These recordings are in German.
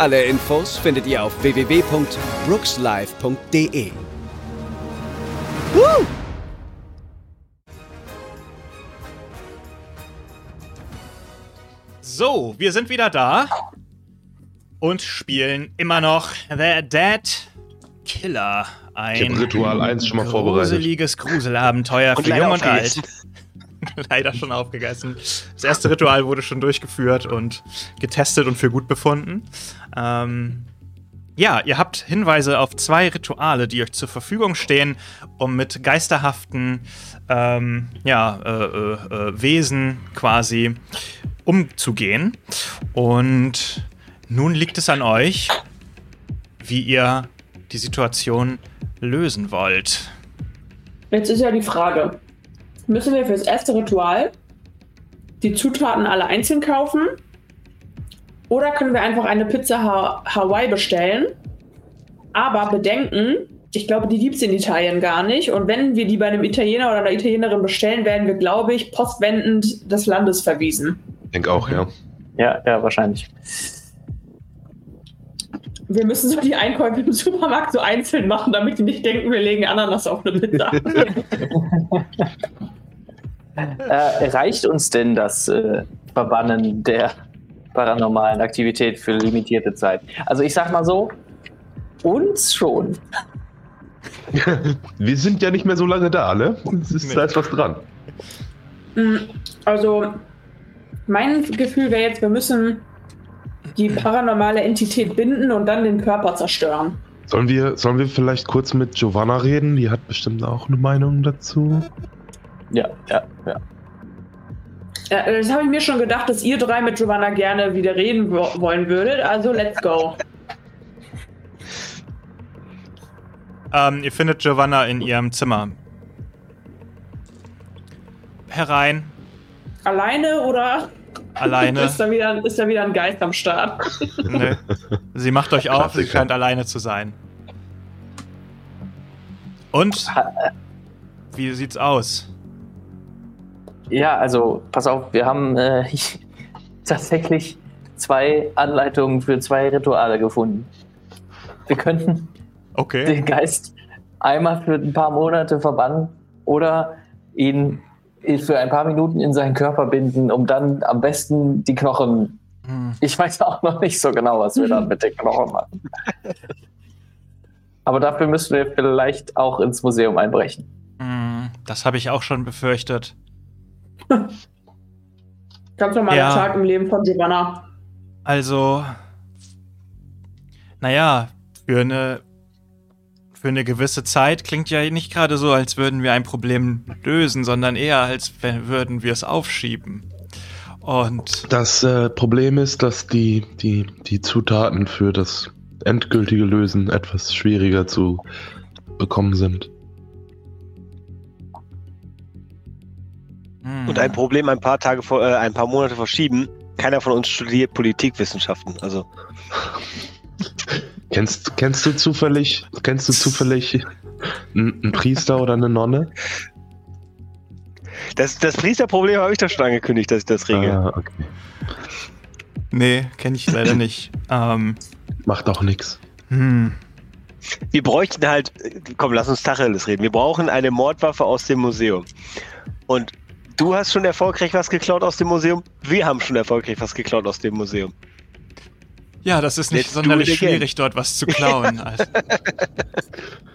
Alle Infos findet ihr auf www.brookslive.de. Woo! So, wir sind wieder da und spielen immer noch The Dead Killer. Ich Ein habe Ritual 1 schon mal vorbereitet. gruseliges Gruselabenteuer für Jung und Alt. leider schon aufgegessen. Das erste Ritual wurde schon durchgeführt und getestet und für gut befunden. Ähm, ja, ihr habt Hinweise auf zwei Rituale, die euch zur Verfügung stehen, um mit geisterhaften ähm, ja, äh, äh, äh, Wesen quasi umzugehen. Und nun liegt es an euch, wie ihr die Situation lösen wollt. Jetzt ist ja die Frage: Müssen wir fürs erste Ritual die Zutaten alle einzeln kaufen? Oder können wir einfach eine Pizza ha Hawaii bestellen? Aber bedenken, ich glaube, die gibt es in Italien gar nicht. Und wenn wir die bei einem Italiener oder einer Italienerin bestellen, werden wir, glaube ich, postwendend des Landes verwiesen. Ich denke auch, ja. Ja, ja, wahrscheinlich. Wir müssen so die Einkäufe im Supermarkt so einzeln machen, damit die nicht denken, wir legen Ananas auf eine Pizza. Äh, reicht uns denn das äh, Verbannen der paranormalen Aktivität für limitierte Zeit? Also ich sag mal so, uns schon. Wir sind ja nicht mehr so lange da, ne? Es ist, Nee. Da ist was dran. Mm, Also, mein Gefühl wäre jetzt, wir müssen die paranormale Entität binden und dann den Körper zerstören. Sollen wir, sollen wir vielleicht kurz mit Giovanna reden? Die hat bestimmt auch eine Meinung dazu. Ja, ja, ja. Ja, das habe ich mir schon gedacht, dass ihr drei mit Giovanna gerne wieder reden wo wollen würdet. Also, let's go. Ähm, ihr findet Giovanna in ihrem Zimmer. Herein, Alleine oder alleine. ist, da wieder, ist da wieder ein Geist am Start? Nö. Sie macht euch auf, sie scheint alleine zu sein. Und? Wie sieht's aus? Ja, also pass auf, wir haben äh, tatsächlich zwei Anleitungen für zwei Rituale gefunden. Wir könnten Okay. den Geist einmal für ein paar Monate verbannen oder ihn für ein paar Minuten in seinen Körper binden, um dann am besten die Knochen. Hm. Ich weiß auch noch nicht so genau, was wir dann mit den Knochen machen. Aber dafür müssen wir vielleicht auch ins Museum einbrechen. Hm, Das habe ich auch schon befürchtet. Ganz normaler Ja. Tag im Leben von Giovanna. Also, naja, für eine, für eine gewisse Zeit klingt ja nicht gerade so, als würden wir ein Problem lösen, sondern eher, als wenn- würden wir es aufschieben. Und Das äh, Problem ist, dass die, die, die Zutaten für das endgültige Lösen etwas schwieriger zu bekommen sind. Und ein Problem ein paar Tage vor, äh, ein paar Monate verschieben. Keiner von uns studiert Politikwissenschaften. Also Kennst, kennst du zufällig, kennst du zufällig einen, einen Priester oder eine Nonne? das, das Priesterproblem habe ich doch schon angekündigt, dass ich das regel. Ah, okay. Nee, kenne ich leider nicht. Ähm, Macht auch nichts. hm, Wir bräuchten halt, komm, lass uns Tacheles reden. Wir brauchen eine Mordwaffe aus dem Museum. Und du hast schon erfolgreich was geklaut aus dem Museum. Wir haben schon erfolgreich was geklaut aus dem Museum. ja, das ist nicht Let's sonderlich schwierig, dort was zu klauen.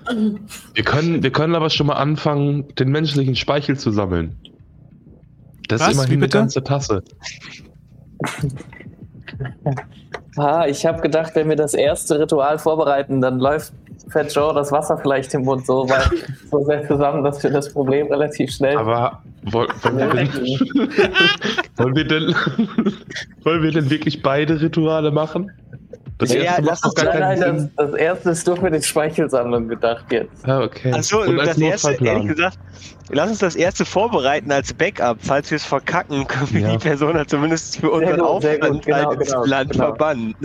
Also, Wir können, wir können aber schon mal anfangen, den menschlichen Speichel zu sammeln. Das Was? ist immerhin Wie eine bitte? ganze Tasse. Ah, ich habe gedacht, wenn wir das erste Ritual vorbereiten, dann läuft Fat Joe das Wasser vielleicht im Mund so, weit, so sehr zusammen, dass wir das Problem relativ schnell. Aber woll- wollen wir, denn, wollen, wir denn, wollen wir denn wirklich beide Rituale machen? Das Ja, erste lass uns gar Nein, nein, das, das erste ist nur für die Speichelsammlung gedacht jetzt. Ah, okay. Achso, das erste, ehrlich gesagt, lass uns das erste vorbereiten als Backup. Falls wir es verkacken, können wir Ja. die Person halt zumindest für unseren gut, genau, ins genau, Land genau. verbannen.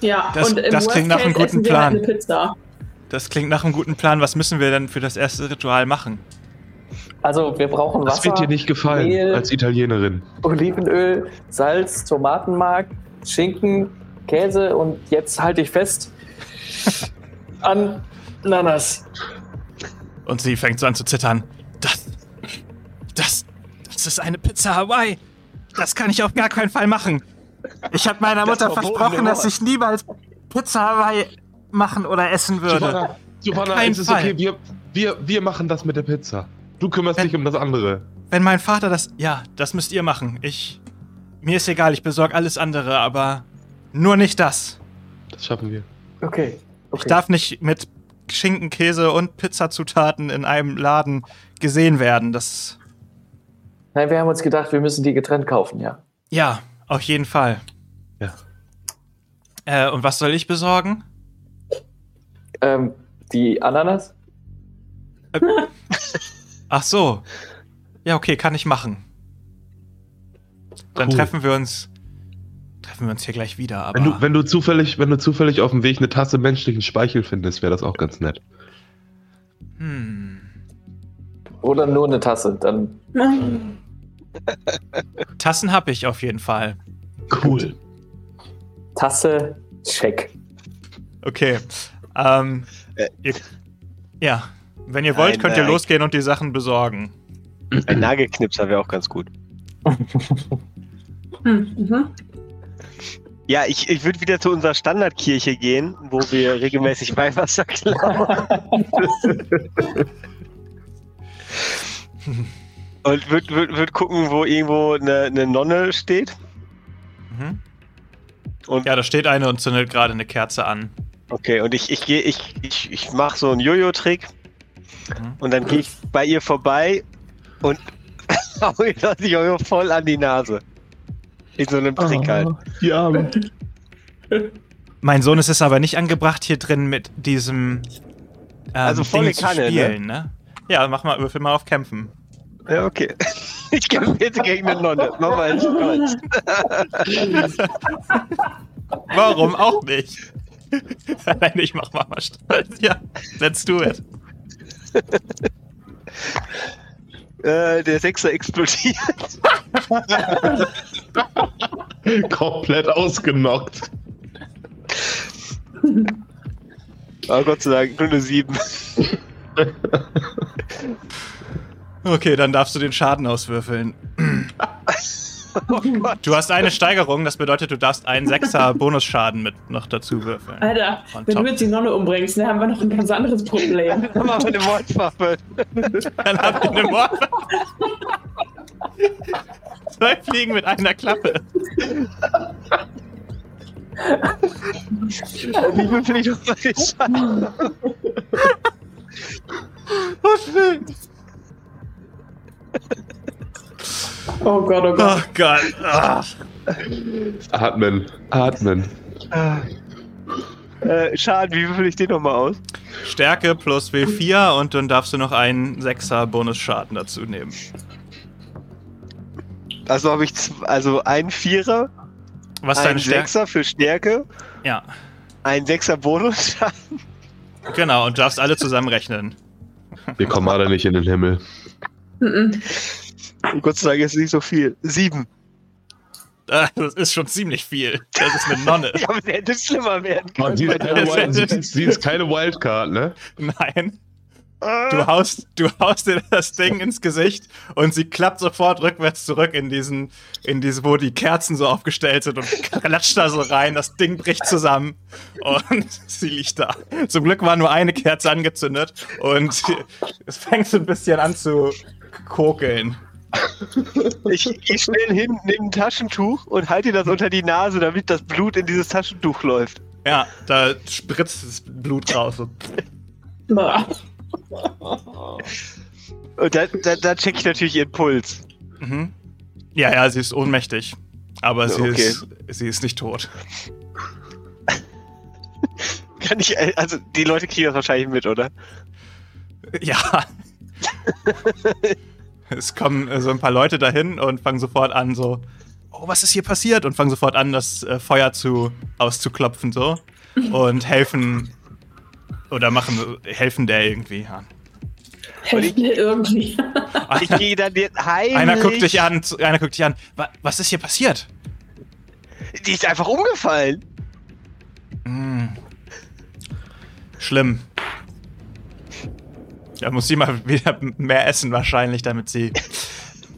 Ja, Das- und im das klingt nach einem guten halt Plan. eine Pizza. Das klingt nach einem guten Plan. Was müssen wir denn für das erste Ritual machen? Also wir brauchen Das Wasser, wird dir nicht gefallen, Mehl. als Italienerin. Olivenöl, Salz, Tomatenmark, Schinken, Käse und jetzt halte ich fest an Nanas. Und sie fängt so an zu zittern. Das. Das. Das ist eine Pizza Hawaii. Das kann ich auf gar keinen Fall machen. Ich habe meiner Das Mutter verbotene versprochen, dass ich niemals Pizza Hawaii machen oder essen würde. Giovanna, Giovanna Kein es ist Fall. okay, wir, wir, wir machen das mit der Pizza. Du kümmerst Wenn- dich um das andere. Wenn mein Vater das. Ja, das müsst ihr machen. Ich. Mir ist egal, ich besorge alles andere, aber nur nicht das. Das schaffen wir. Okay. okay. Ich darf nicht mit Schinken, Käse und Pizzazutaten in einem Laden gesehen werden. Das. Nein, wir haben uns gedacht, wir müssen die getrennt kaufen, ja. Ja, auf jeden Fall. Ja. Äh, und was soll ich besorgen? Ähm, die Ananas? Ach so. Ja, okay, kann ich machen. Dann Cool. treffen wir uns. Treffen wir uns hier gleich wieder, aber. Wenn du, wenn, du zufällig, wenn du zufällig auf dem Weg eine Tasse menschlichen Speichel findest, wäre das auch ganz nett. hm. Oder nur eine Tasse? Dann Tassen habe ich auf jeden Fall. Cool. Tasse, check. Okay. Ähm, Äh. ihr, ja. Wenn ihr wollt, Ein, könnt ihr äh, losgehen und die Sachen besorgen. Ein Nagelknipser wäre auch ganz gut. Hm, mhm. Ja, ich, ich würde wieder zu unserer Standardkirche gehen, wo wir regelmäßig Weihwasser klauen. Und würde würd, würd gucken, wo irgendwo eine, eine Nonne steht. Mhm. Und Ja, da steht eine und zündet gerade eine Kerze an. okay, und ich, ich gehe, ich, ich, ich mache so einen Jojo-Trick Mhm. und dann gehe ich bei ihr vorbei und hau ihr das Jojo voll an die Nase. In so einem Trick halt. Ja, Mein Sohn, es ist aber nicht angebracht, hier drin mit diesem. Ähm, Also volle Ding zu Kanne, ne? spielen, ne? Ja, mach mal, würfel mal auf Kämpfen. Ja, okay. Ich kämpfe jetzt gegen eine Nonne. Mach mal einen Stolz. Warum auch nicht? Nein, ich mach Mama stolz. Ja, let's do it. Äh, der Sechser explodiert. komplett ausgenockt. Aber Gott sei Dank, nur eine 7. Okay, dann darfst du den Schaden auswürfeln. Oh Gott. Du hast eine Steigerung, das bedeutet, du darfst einen Sechser Bonusschaden mit noch dazu würfeln. Alter, On wenn top. du jetzt die Nonne umbringst, dann haben wir noch ein ganz anderes Problem. Dann haben wir eine Mordwaffe. Dann habt ihr eine Mord. Zwei Fliegen mit einer Klappe. Wie würfel ich doch mal den Schaden? Oh Gott, oh Oh Gott. Gott. Ah. Atmen, atmen. Äh, Schaden, wie würfel ich den nochmal aus? Stärke plus W4 und dann darfst du noch einen Sechser Bonusschaden dazu nehmen. Also habe ich also ein Vierer, Was ist ein? Sechser für Stärke, Ja, ein Sechser Bonusschaden. genau, und du darfst alle zusammenrechnen. Wir kommen alle nicht in den Himmel. Mhm. Gott sei Dank ist nicht so viel. Sieben. Ah, Das ist schon ziemlich viel. Das ist eine Nonne. Ja, aber es hätte schlimmer werden Oh, können. sie, ist keine Wild, sie, ist, sie ist keine Wildcard, ne? Nein. Du haust, du haust dir das Ding ins Gesicht und sie klappt sofort rückwärts zurück in diesen, in diese, wo die Kerzen so aufgestellt sind und klatscht da so rein. Das Ding bricht zusammen und sie liegt da. Zum Glück war nur eine Kerze angezündet und es fängt so ein bisschen an zu kokeln. Ich, ich schnell hin, nehme ein Taschentuch und halte das unter die Nase, damit das Blut in dieses Taschentuch läuft. Ja, da spritzt das Blut raus. Und da, da, da check ich natürlich ihren Puls. Mhm. Ja, ja, sie ist ohnmächtig. Aber sie, Okay. ist, sie ist nicht tot. Kann ich, also die Leute kriegen das wahrscheinlich mit, oder? Ja. es kommen äh, so ein paar Leute dahin und fangen sofort an, so, oh, was ist hier passiert? Und fangen sofort an, das äh, Feuer zu, auszuklopfen, so. Und helfen, oder machen, helfen der irgendwie. Ja. Helfen mir irgendwie. Ich gehe dann jetzt heimlich. Einer guckt dich an, einer guckt dich an. "Wa- Was ist hier passiert? Die ist einfach umgefallen. Hm. Schlimm. Da muss sie mal wieder mehr essen wahrscheinlich, damit sie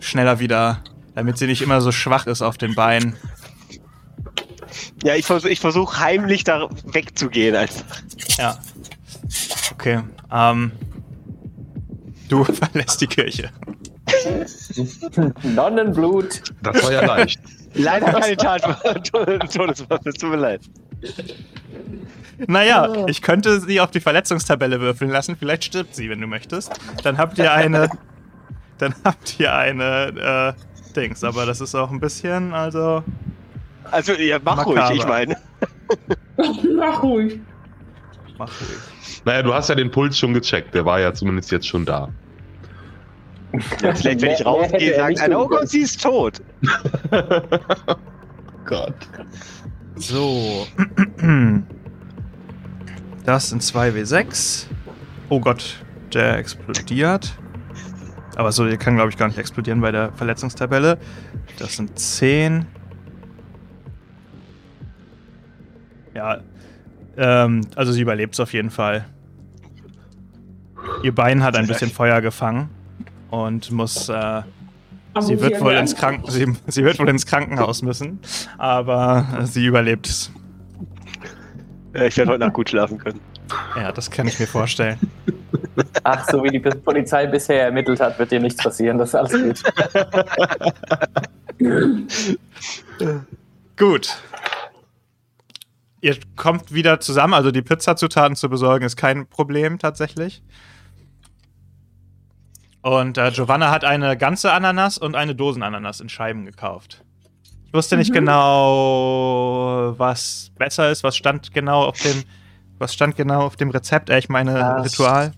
schneller wieder, damit sie nicht immer so schwach ist auf den Beinen. Ja, ich versuche ich versuch heimlich da wegzugehen einfach. Ja. Okay. Ähm, du verlässt die Kirche. Nonnenblut. Das war ja leicht. Leider keine Tat Todeswaffe, tut mir leid. Naja, ich könnte sie auf die Verletzungstabelle würfeln lassen. Vielleicht stirbt sie, wenn du möchtest. Dann habt ihr eine. Dann habt ihr eine äh, Dings. Aber das ist auch ein bisschen, also. Also, ja, mach Makaber. ruhig, ich meine. Mach ruhig. Mach ruhig. Naja, du hast ja den Puls schon gecheckt. Der war ja zumindest jetzt schon da. Ja, vielleicht, wenn ich rausgehe, er sagt einer, oh Gott, sie ist tot. Gott. So. Das sind 2W6. Oh Gott, der explodiert. Aber so, der kann, glaube ich, gar nicht explodieren bei der Verletzungstabelle. Das sind 10. Ja. Ähm, also sie überlebt es auf jeden Fall. Ihr Bein hat ein bisschen Feuer gefangen und muss. Äh, sie, wird wohl ins Kranken sie, sie wird wohl ins Krankenhaus müssen. Aber äh, sie überlebt es. Ja, ich werde heute Nacht gut schlafen können. Ja, das kann ich mir vorstellen. Ach, so wie die Polizei bisher ermittelt hat, wird dir nichts passieren. Das ist alles gut. Gut. Ihr kommt wieder zusammen, also die Pizzazutaten zu besorgen ist kein Problem tatsächlich. Und äh, Giovanna hat eine ganze Ananas und eine Dosenananas in Scheiben gekauft. Ich wusste nicht genau, was besser ist, was stand genau auf dem, was stand genau auf dem Rezept, äh, ich meine Das- Ritual.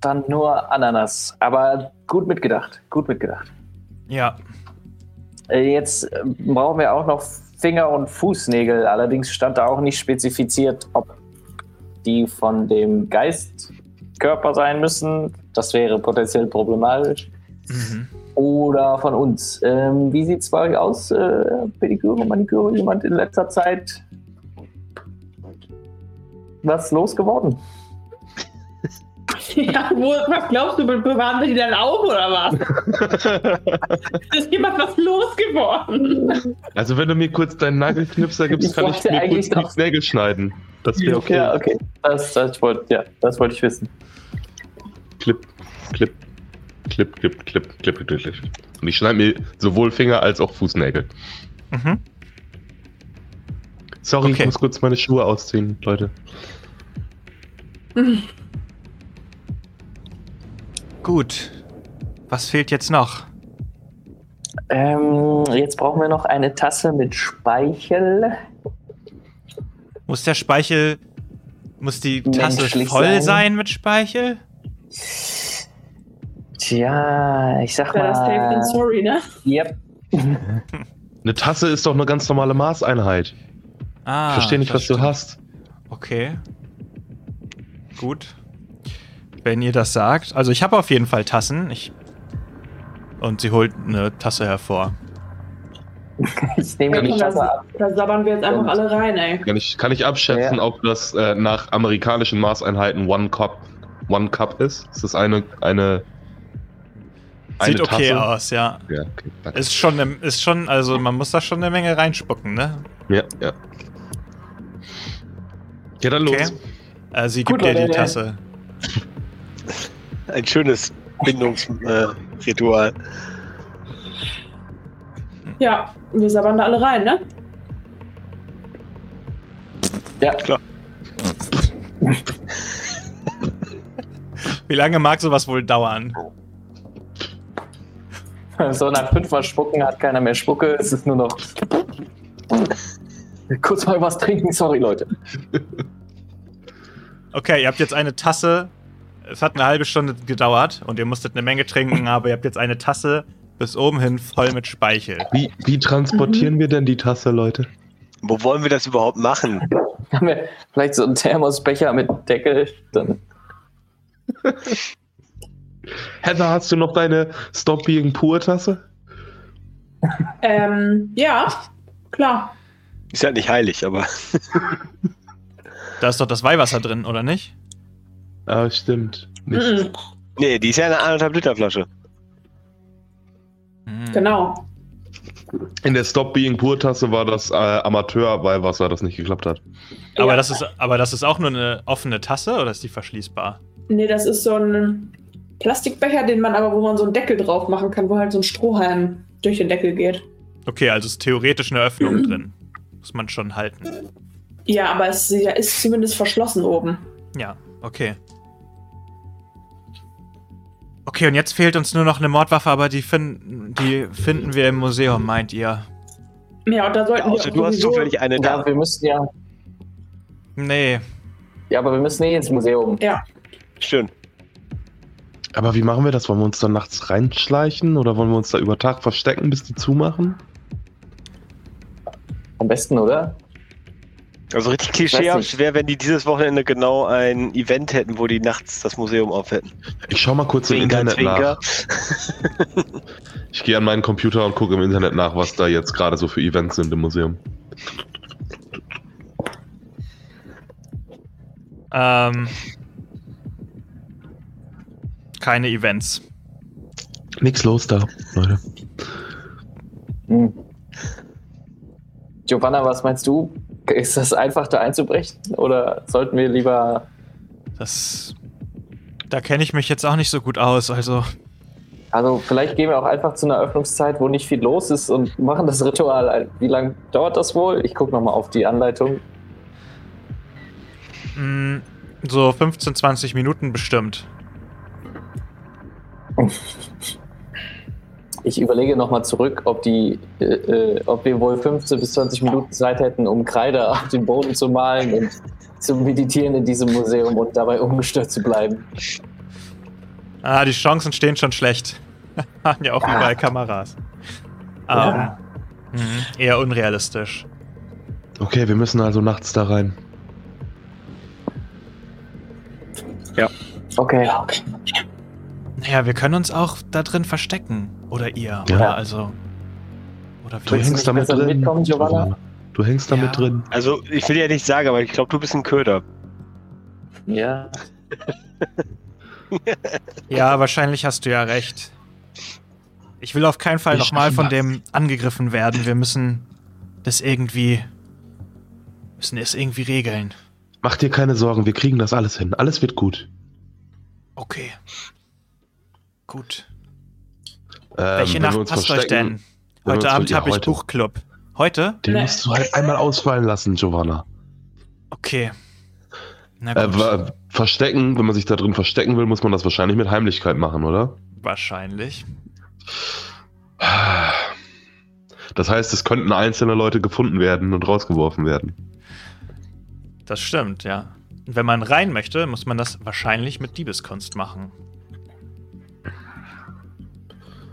Dann nur Ananas. Aber gut mitgedacht. Gut mitgedacht. Ja, Äh, Jetzt äh, brauchen wir auch noch Finger- und Fußnägel. Allerdings stand da auch nicht spezifiziert, ob die von dem Geistkörper sein müssen. Das wäre potenziell problematisch. mhm. Oder von uns. Ähm, wie sieht es bei euch aus? Äh, Pediküre, Maniküre? Jemand in letzter Zeit was losgeworden? Ja, wo, was glaubst du, bewahren wir die dann auf oder was? Ist jemand was losgeworden? Also wenn du mir kurz deinen Nagelknipser gibst, Ich kann ich mir eigentlich kurz die Nägel schneiden. Das wäre okay. Ja, okay. Das, das, wollte, ja, das wollte ich wissen. Clip, clip, clip, clip, clip, clip, clip, clip. Und ich schneide mir sowohl Finger als auch Fußnägel. Mhm. Sorry, Okay. ich muss kurz meine Schuhe ausziehen, Leute. Gut. Was fehlt jetzt noch? Ähm, jetzt brauchen wir noch eine Tasse mit Speichel. Muss der Speichel. Muss die Tasse voll sein. sein. mit Speichel? Tja, ich sag Ja, das mal. then sorry, ne? Yep. Eine Tasse ist doch eine ganz normale Maßeinheit. Ah, ich verstehe nicht, was du stimmt. hast. Okay. Gut. Wenn ihr das sagt. Also ich habe auf jeden Fall Tassen. Ich und sie holt eine Tasse hervor. Ich nehme Kann die ich- Tasse ab. Da sabbern wir jetzt einfach alle rein, ey. Kann ich, kann ich abschätzen, Ja. ob das äh, nach amerikanischen Maßeinheiten One Cup, One Cup ist? Ist das eine, eine, Sieht eine okay Tasse? aus, ja. Ja, okay, danke. Ist schon, ist schon, also man muss da schon eine Menge reinspucken, ne? ja, ja. Ja, dann Okay. los. Äh, sie Gut, gibt dir die. Tasse. Ein schönes Bindungsritual. Äh. Ja, wir sabbern da alle rein, ne? Ja, Wie lange mag sowas wohl dauern? so nach fünfmal Spucken hat keiner mehr Spucke. Es ist nur noch. Kurz mal was trinken, sorry Leute. Okay, ihr habt jetzt eine Tasse. Es hat eine halbe Stunde gedauert und ihr musstet eine Menge trinken, aber ihr habt jetzt eine Tasse bis oben hin voll mit Speichel. Wie, wie transportieren wir denn die Tasse, Leute? Wo wollen wir das überhaupt machen? Haben wir vielleicht so einen Thermosbecher mit Deckel? Dann Heather, hast du noch deine Stop Being Pur Tasse? Ähm, ja, klar. Ist ja nicht heilig, aber. Da ist doch das Weihwasser drin, oder nicht? Ah, stimmt. Nicht. Nee, die ist ja eine anderthalb Liter Flasche. Hm. genau. In der Stop Being Pur Tasse war das äh, Amateur-Weihwasser, das nicht geklappt hat. Aber, Ja. das ist, aber das ist auch nur eine offene Tasse oder ist die verschließbar? Nee, das ist so ein Plastikbecher, den man aber, wo man so einen Deckel drauf machen kann, wo halt so ein Strohhalm durch den Deckel geht. Okay, also ist theoretisch eine Öffnung drin. Muss man schon halten. Ja, aber es ja, ist zumindest verschlossen oben. Ja, okay. Okay, und jetzt fehlt uns nur noch eine Mordwaffe, aber die, fin die finden wir im Museum, meint ihr? Ja, und da sollten Außer wir du hast zufällig eine da. ja, wir müssen ja. Nee. Ja, aber wir müssen eh ins Museum. Ja, Schön. Aber wie machen wir das? Wollen wir uns da nachts reinschleichen oder wollen wir uns da über Tag verstecken, bis die zumachen? Am besten, oder? Also richtig klischeehaft wäre, wenn die dieses Wochenende genau ein Event hätten, wo die nachts das Museum auf hätten. Ich schau mal kurz im Zwinker, Internet zwinker. nach. Ich gehe an meinen Computer und gucke im Internet nach, was da jetzt gerade so für Events sind im Museum. Ähm. Keine Events. Nix los da, Leute. Hm. Giovanna, was meinst du? Ist das einfach da einzubrechen? Oder sollten wir lieber. Das. Da kenne ich mich jetzt auch nicht so gut aus, also. Also, vielleicht gehen wir auch einfach zu einer Öffnungszeit, wo nicht viel los ist und machen das Ritual. ein. Wie lange dauert das wohl? Ich gucke nochmal auf die Anleitung. Mh, so 15, 20 Minuten bestimmt. Ich überlege nochmal zurück, ob, die, äh, äh, ob wir wohl 15 bis 20 Minuten Zeit hätten, um Kreide auf den Boden zu malen und zu meditieren in diesem Museum und dabei ungestört zu bleiben. Ah, die Chancen stehen schon schlecht. Haben ja auch Ah. überall Kameras. Ähm, Ja. mh, eher unrealistisch. Okay, wir müssen also nachts da rein. Okay. Naja, wir können uns auch da drin verstecken. Oder ihr. Ja. Oder also. Oder Du wir. Du hängst da nicht mit besser drin. Giovanna? Du hängst da Ja. mit drin. Also, ich will ja nicht sagen, aber ich glaube, du bist ein Köder. Ja. Ja, wahrscheinlich hast du ja recht. Ich will auf keinen Fall nochmal von dem angegriffen werden. Wir müssen das irgendwie. Müssen es irgendwie regeln. Mach dir keine Sorgen, wir kriegen das alles hin. Alles wird gut. Okay. Gut. Ähm, Welche Nacht passt euch denn? Heute Abend ja, habe ich heute. Buchclub. Heute? Den Nee. musst du halt einmal ausfallen lassen, Giovanna. Okay. Na Äh, verstecken, wenn man sich da drin verstecken will, muss man das wahrscheinlich mit Heimlichkeit machen, oder? Wahrscheinlich. Das heißt, es könnten einzelne Leute gefunden werden und rausgeworfen werden. Das stimmt, ja. Und wenn man rein möchte, muss man das wahrscheinlich mit Diebeskunst machen.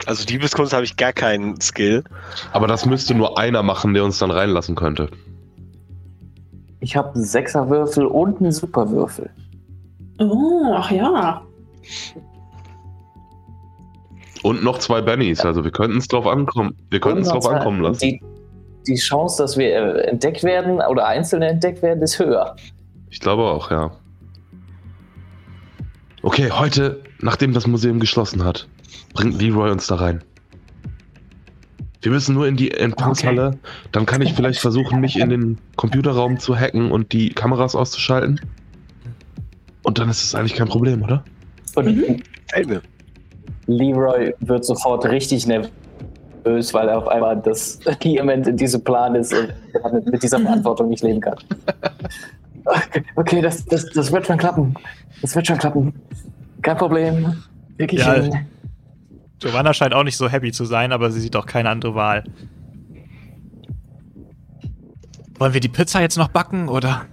Also, Diebeskunst habe ich gar keinen Skill. Aber das müsste nur einer machen, der uns dann reinlassen könnte. Ich habe einen Sechserwürfel und einen Superwürfel. Oh, ach ja. Und noch zwei Bennys, also wir könnten es drauf ankommen. Wir könnten es drauf ankommen lassen. Die, die Chance, dass wir äh, entdeckt werden oder Einzelne entdeckt werden, ist höher. Ich glaube auch, ja. Okay, heute, nachdem das Museum geschlossen hat, bringt Leroy uns da rein. Wir müssen nur in die Empfangshalle. Dann kann ich vielleicht versuchen, mich in den Computerraum zu hacken und die Kameras auszuschalten. Und dann ist es eigentlich kein Problem, oder? Und Mhm. Leroy wird sofort richtig nervös, weil er auf einmal das Element in diesem Plan ist und mit, mit dieser Verantwortung nicht leben kann. Okay, okay das, das, das wird schon klappen. Das wird schon klappen. Kein Problem. Wirklich. Ja. Giovanna scheint auch nicht so happy zu sein, aber sie sieht auch keine andere Wahl. Wollen wir die Pizza jetzt noch backen oder?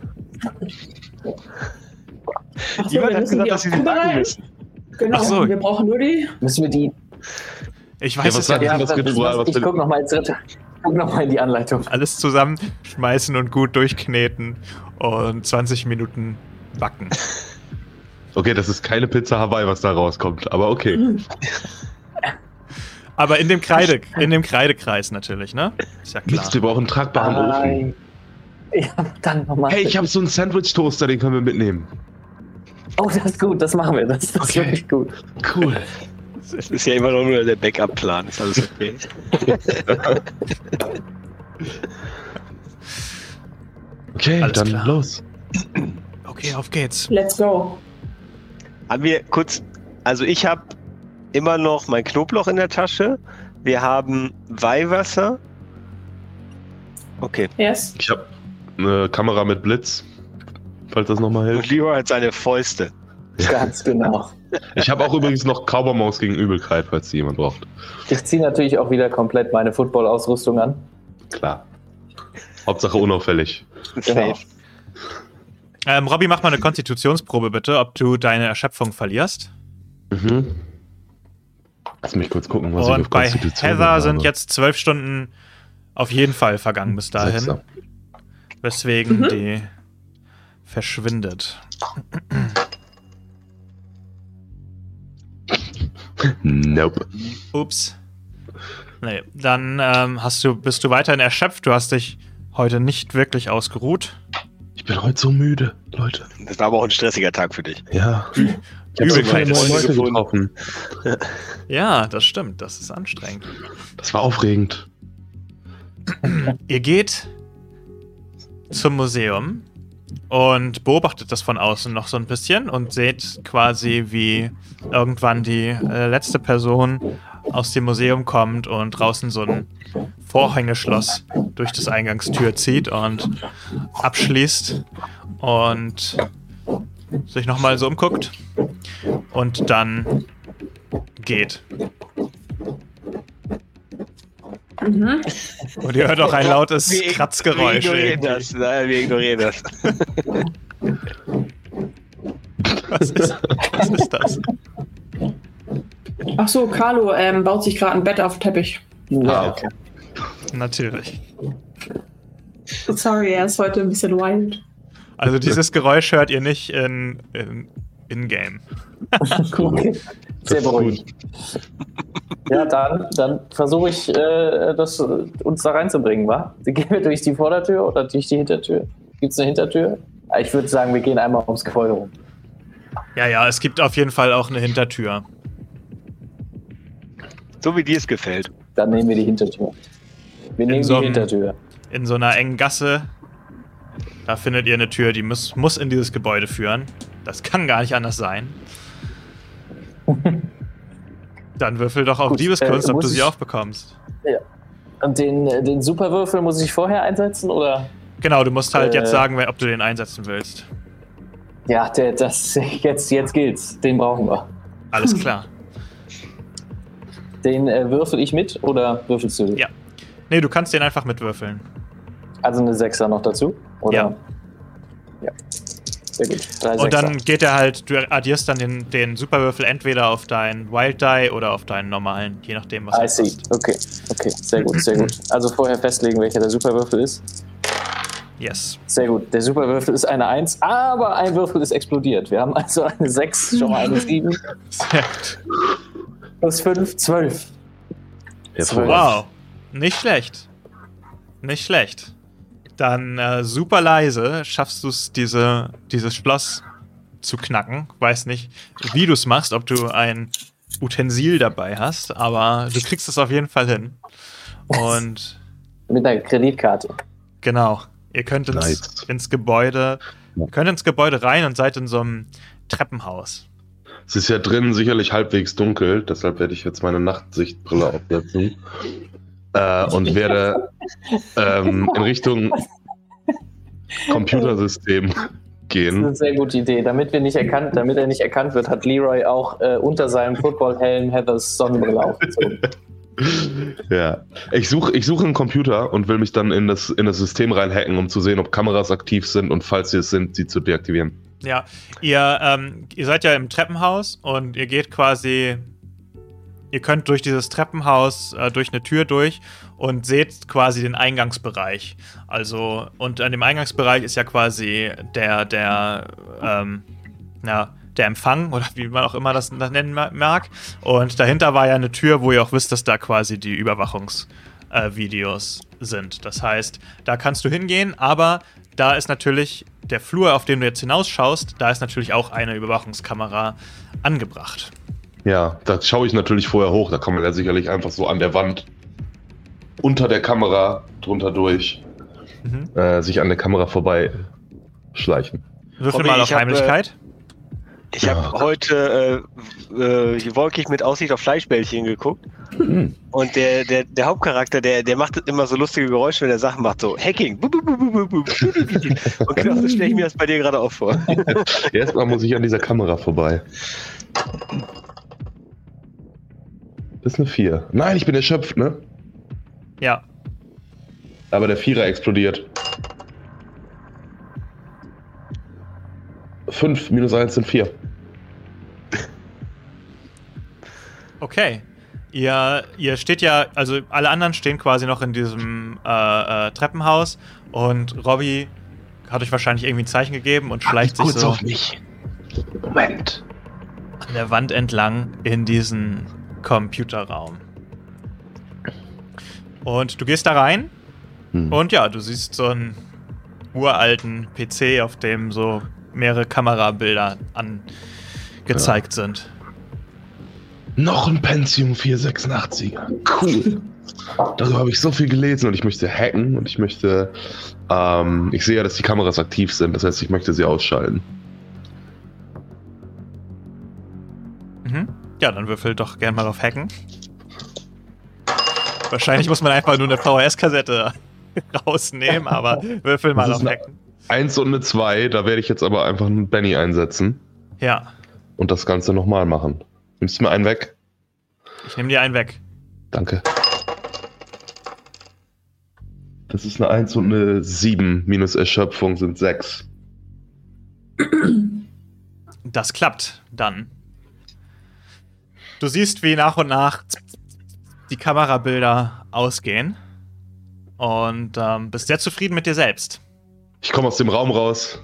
Ach so, Jemand wir hat müssen gesagt, die dass sie sie backen müssen. Genau, Ach so. wir brauchen nur die. Müssen wir die. Ich Ja, weiß was es ja denn das Ritual? Was ich will- guck noch mal ins Ritt- guck noch mal in die Anleitung. Alles zusammenschmeißen und gut durchkneten und 20 Minuten backen. Okay, das ist keine Pizza Hawaii, was da rauskommt, aber okay. Aber in dem Kreide, in dem Kreidekreis natürlich, ne? Ist ja klar. Mist, wir brauchen einen tragbaren Ofen. Nein. Ja, dann nochmal. Hey, ich habe so einen Sandwich-Toaster, den können wir mitnehmen. Oh, das ist gut, das machen wir. Das, das ist Okay. wirklich gut. Cool. Das ist ja immer noch nur der Backup-Plan. Ist alles okay. Okay, Alles dann klar. los. Okay, auf geht's. Let's go. Haben wir kurz. Also, ich habe immer noch mein Knoblauch in der Tasche. Wir haben Weihwasser. Okay. Yes. Ich habe eine Kamera mit Blitz, falls das nochmal Und hilft. Leroy hat seine Fäuste. Ganz genau. Ich habe auch übrigens noch Cowboy-Maus gegen Übelkeit, falls die jemand braucht. Ich ziehe natürlich auch wieder komplett meine Football-Ausrüstung an. Klar. Hauptsache unauffällig. Genau. Ähm, Robby, mach mal eine Konstitutionsprobe bitte, ob du deine Erschöpfung verlierst. Mhm. Lass mich kurz gucken, was ich Und auf bei Konstitution Heather habe. sind jetzt zwölf Stunden auf jeden Fall vergangen bis dahin. Sechser. Weswegen Mhm. die verschwindet. Nope. Ups. Nee, dann ähm, hast du, bist du weiterhin erschöpft. Du hast dich heute nicht wirklich ausgeruht. Ich bin heute so müde, Leute. Das war aber auch ein stressiger Tag für dich. Ja. Gefunden. getroffen. Ja, das stimmt. Das ist anstrengend. Das war aufregend. Ihr geht zum Museum und beobachtet das von außen noch so ein bisschen und seht quasi, wie irgendwann die äh, letzte Person aus dem Museum kommt und draußen so ein Vorhängeschloss durch das Eingangstür zieht und abschließt und sich nochmal so umguckt und dann geht. Mhm. Und ihr hört auch ein lautes Wir- Kratzgeräusch. Wir ignorieren irgendwie. das. Nein, wir ignorieren das. Was ist, was ist das? Ach so, Carlo ähm, baut sich gerade ein Bett auf den Teppich. Ah, okay. Natürlich. Sorry, er ist heute ein bisschen wild. Also dieses Geräusch hört ihr nicht in, in, in-game. Okay. Sehr beruhigend. Ja, dann, dann versuche ich, äh, das, äh, uns da reinzubringen, wa? Gehen wir durch die Vordertür oder durch die Hintertür? Gibt es eine Hintertür? Ah, Ich würde sagen, wir gehen einmal ums Gebäude rum. Ja, ja, es gibt auf jeden Fall auch eine Hintertür. So wie dir es gefällt. Dann nehmen wir die Hintertür. Wir nehmen so die Hintertür. In so einer engen Gasse. Da findet ihr eine Tür, die muss, muss in dieses Gebäude führen. Das kann gar nicht anders sein. Dann würfel doch auf Gut, Diebeskunst, äh, ob du sie ich- auch bekommst. Und den, äh, den Superwürfel muss ich vorher einsetzen oder? Genau, du musst halt Äh. jetzt sagen, ob du den einsetzen willst. Ja, der, das, jetzt, jetzt gilt's. Den brauchen wir. Alles klar. Den äh, würfel ich mit oder würfelst du? Ja. Nee, du kannst den einfach mitwürfeln. Also eine Sechser noch dazu? Oder? Ja. Ja. Sehr gut. Drei Und dann Sechser. geht er halt, du addierst dann den, den Superwürfel entweder auf deinen Wild Die oder auf deinen normalen, je nachdem, was I du see. hast. Okay, okay, sehr gut, sehr gut. Also vorher festlegen, welcher der Superwürfel ist. Yes. Sehr gut. Der Superwürfel ist eine 1, aber ein Würfel ist explodiert. Wir haben also eine 6, schon mal eine 7, Sehr gut. plus 5, 12. Hervorragend. Wow. Nicht schlecht. Nicht schlecht. Dann äh, super leise schaffst du es, diese, dieses Schloss zu knacken. Weiß nicht, wie du es machst, ob du ein Utensil dabei hast, aber du kriegst es auf jeden Fall hin. Und Mit einer Kreditkarte. genau, ihr könnt ins, Nice. ins Gebäude, ihr könnt ins Gebäude rein und seid in so einem Treppenhaus. Es ist ja drinnen sicherlich halbwegs dunkel, deshalb werde ich jetzt meine Nachtsichtbrille aufsetzen äh, und werde ähm, in Richtung Computersystem Das ist gehen. eine sehr gute Idee. Damit, wir nicht erkannt, damit er nicht erkannt wird, hat Leroy auch äh, unter seinem Footballhelm Heathers Sonnenbrille aufgezogen. Ja, ich suche ich suche einen Computer und will mich dann in das, in das System reinhacken, um zu sehen, ob Kameras aktiv sind und falls sie es sind, sie zu deaktivieren. Ja, ihr, ähm, ihr seid ja im Treppenhaus und ihr geht quasi. Ihr könnt durch dieses Treppenhaus äh, durch eine Tür durch und seht quasi den Eingangsbereich. Also, und an dem Eingangsbereich ist ja quasi der, der, ähm, ja, der Empfang oder wie man auch immer das nennen mag. Und dahinter war ja eine Tür, wo ihr auch wisst, dass da quasi die Überwachungsvideos äh, sind. Das heißt, da kannst du hingehen, aber da ist natürlich der Flur, auf den du jetzt hinausschaust, da ist natürlich auch eine Überwachungskamera angebracht. Ja, da schaue ich natürlich vorher hoch. Da kann man ja sicherlich einfach so an der Wand unter der Kamera drunter durch Mhm. äh, sich an der Kamera vorbei schleichen. Würfel mal auf ich hab, Heimlichkeit. Ich habe heute äh, äh, wolkig mit Aussicht auf Fleischbällchen geguckt. Hm. Und der, der, der Hauptcharakter, der, der macht immer so lustige Geräusche, wenn er Sachen macht, so Hacking. Und genau so stelle ich mir das bei dir gerade auch vor. Erstmal muss ich an dieser Kamera vorbei. Das ist eine 4. Nein, ich bin erschöpft, ne? Ja. Aber der Vierer explodiert. 5 minus 1 sind 4. Okay. Ihr, ihr steht ja, also alle anderen stehen quasi noch in diesem äh, äh, Treppenhaus und Robby hat euch wahrscheinlich irgendwie ein Zeichen gegeben und schleicht sich so mich. Moment. an der Wand entlang in diesen Computerraum. Und du gehst da rein Hm. und ja, du siehst so einen uralten PC, auf dem so mehrere Kamerabilder angezeigt sind. Noch ein Pentium 486er. Cool. Darüber habe ich so viel gelesen und ich möchte hacken und ich möchte. Ähm, ich sehe ja, dass die Kameras aktiv sind, das heißt, ich möchte sie ausschalten. Ja, dann würfel doch gern mal auf Hacken. Wahrscheinlich muss man einfach nur eine VHS-Kassette rausnehmen, aber würfel mal auf Hacken. Eins und eine 2, da werde ich jetzt aber einfach einen Benny einsetzen Ja, und das Ganze nochmal machen. Nimmst du mir einen weg? ich nehme dir einen weg. Danke. Das ist eine 1 und eine 7 minus Erschöpfung sind 6. Das klappt dann. Du siehst, wie nach und nach die Kamerabilder ausgehen. Und ähm, bist sehr zufrieden mit dir selbst. Ich komme aus dem Raum raus.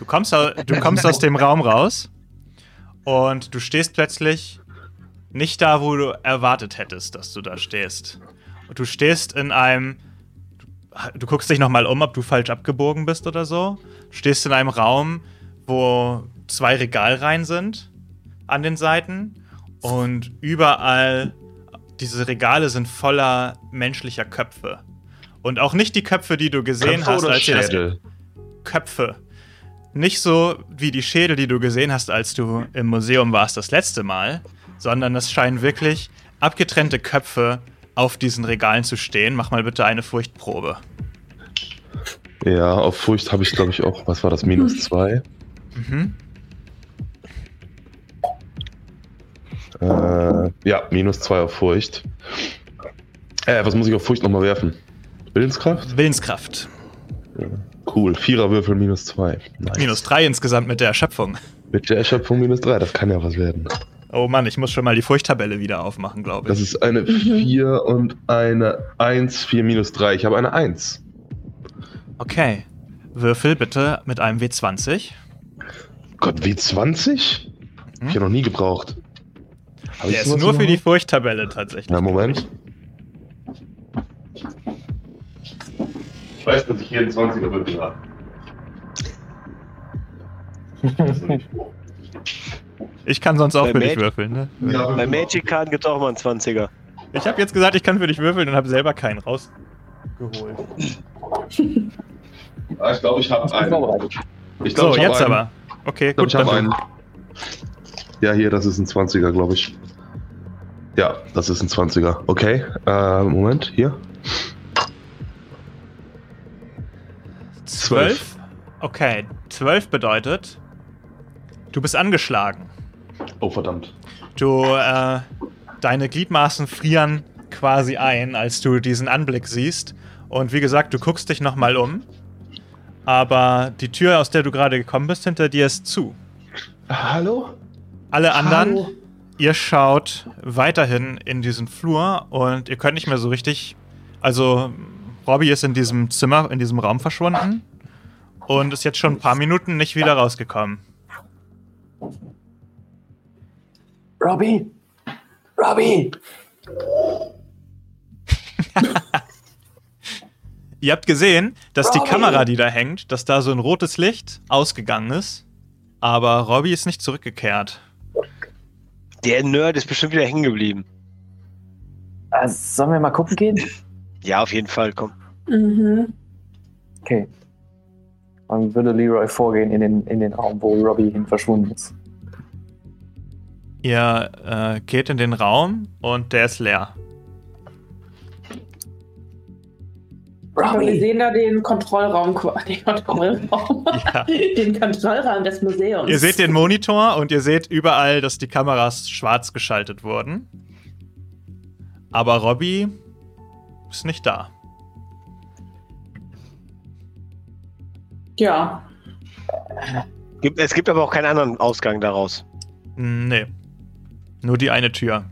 Du kommst, du kommst aus dem Raum raus und du stehst plötzlich nicht da, wo du erwartet hättest, dass du da stehst. Und du stehst in einem. Du guckst dich nochmal um, ob du falsch abgebogen bist oder so. Du stehst in einem Raum, wo zwei Regalreihen sind an den Seiten und überall diese Regale sind voller menschlicher Köpfe. Und auch nicht die Köpfe, die du gesehen Köpfe hast, oder als ihr das Schädel? Köpfe. Nicht so wie die Schädel, die du gesehen hast, als du im Museum warst das letzte Mal, sondern es scheinen wirklich abgetrennte Köpfe auf diesen Regalen zu stehen. Mach mal bitte eine Furchtprobe. Ja, auf Furcht habe ich, glaube ich, auch. Was war das? Minus 2. Mhm. Äh, ja, minus 2 auf Furcht. Äh, was muss ich auf Furcht nochmal werfen? Willenskraft? Willenskraft. Cool. Viererwürfel minus 2. Nice. Minus drei insgesamt mit der Erschöpfung. Mit der Erschöpfung minus 3. Das kann ja was werden. Oh Mann, ich muss schon mal die Furchttabelle wieder aufmachen, glaube Das ich. ist eine 4 und eine 1. 4 minus 3. Ich habe eine 1. Okay. Würfel bitte mit einem W20. Gott, W20? Hab ich ja noch nie gebraucht. Hab Der ist nur für die? Furchttabelle tatsächlich. Na, Moment. Ich weiß, dass ich hier einen 20er Würfel habe. Ich kann sonst auch Bei für dich Magic- würfeln, ne? Bei Magic Card gibt es auch mal einen 20er. Ich habe jetzt gesagt, ich kann für dich würfeln und habe selber keinen rausgeholt. Ah, ich glaube, ich habe einen. Ich glaub, So, ich hab jetzt einen. aber. Okay, Ich glaube, gut. ich habe einen. Ja, hier, das ist ein 20er, glaube ich. Ja, das ist ein 20er. Okay, äh, Moment, hier. Zwölf? Okay, zwölf bedeutet, du bist angeschlagen. Oh, verdammt. Du, äh, deine Gliedmaßen frieren quasi ein, als du diesen Anblick siehst. Und wie gesagt, du guckst dich nochmal um. aber die Tür, aus der du gerade gekommen bist, hinter dir ist zu. Hallo? Alle anderen, Hallo? Ihr schaut weiterhin in diesen Flur und ihr könnt nicht mehr so richtig. Also, Robbie ist in diesem Zimmer, in diesem Raum verschwunden und ist jetzt schon ein paar Minuten nicht wieder rausgekommen. Robbie! Robbie! Ihr habt gesehen, dass die Robbie! Kamera, die da hängt, dass da so ein rotes Licht ausgegangen ist, aber Robbie ist nicht zurückgekehrt. Der Nerd ist bestimmt wieder hängen geblieben. Also, sollen wir mal gucken gehen? Ja, auf jeden Fall, komm. Mhm. Okay. Dann würde Leroy vorgehen in den, in den Raum, wo Robbie hin verschwunden ist. Ihr äh, geht in den Raum und der ist leer. Aber wir sehen da den Kontrollraum, den Kontrollraum, Ja. den Kontrollraum des Museums. Ihr seht den Monitor und ihr seht überall, dass die Kameras schwarz geschaltet wurden. Aber Robbie ist nicht da. Ja. Es gibt aber auch keinen anderen Ausgang daraus. Nee. Nur die eine Tür.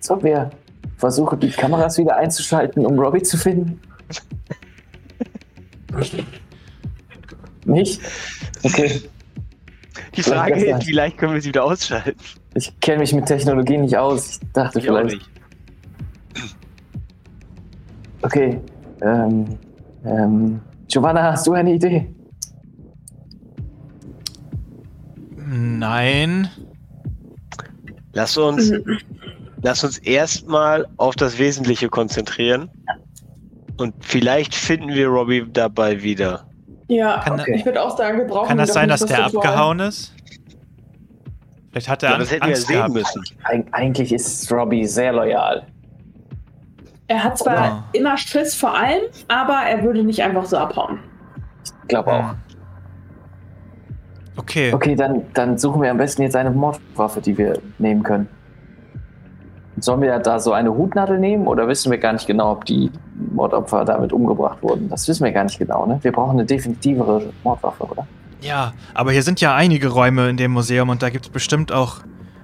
Sollen wir versuchen, die Kameras wieder einzuschalten, um Robbie zu finden? Nicht? Okay. Die Vielleicht Frage ist, wie leicht können wir sie wieder ausschalten? Ich kenne mich mit Technologie nicht aus. Ich dachte Ich auch vielleicht. nicht. Okay. Ähm, ähm, Giovanna, hast du eine Idee? Nein. Lass uns, lass uns erstmal auf das Wesentliche konzentrieren. Und vielleicht finden wir Robbie dabei wieder. Ja, Kann- ich würde auch sagen, wir brauchen Kann das sein, dass der Ritual. abgehauen ist? Vielleicht hat er Ja, Angst, das hätten wir Angst sehen gehabt. müssen. Eig eigentlich ist Robbie sehr loyal. Er hat zwar Ja. immer Schiss vor allem, aber er würde nicht einfach so abhauen. Ich glaube auch. Hm. Okay. Okay, dann, dann suchen wir am besten jetzt eine Mordwaffe, die wir nehmen können. Sollen wir da so eine Hutnadel nehmen oder wissen wir gar nicht genau, ob die Mordopfer damit umgebracht wurden? Das wissen wir gar nicht genau, ne? Wir brauchen eine definitivere Mordwaffe, oder? Ja, aber hier sind ja einige Räume in dem Museum und da gibt es bestimmt auch.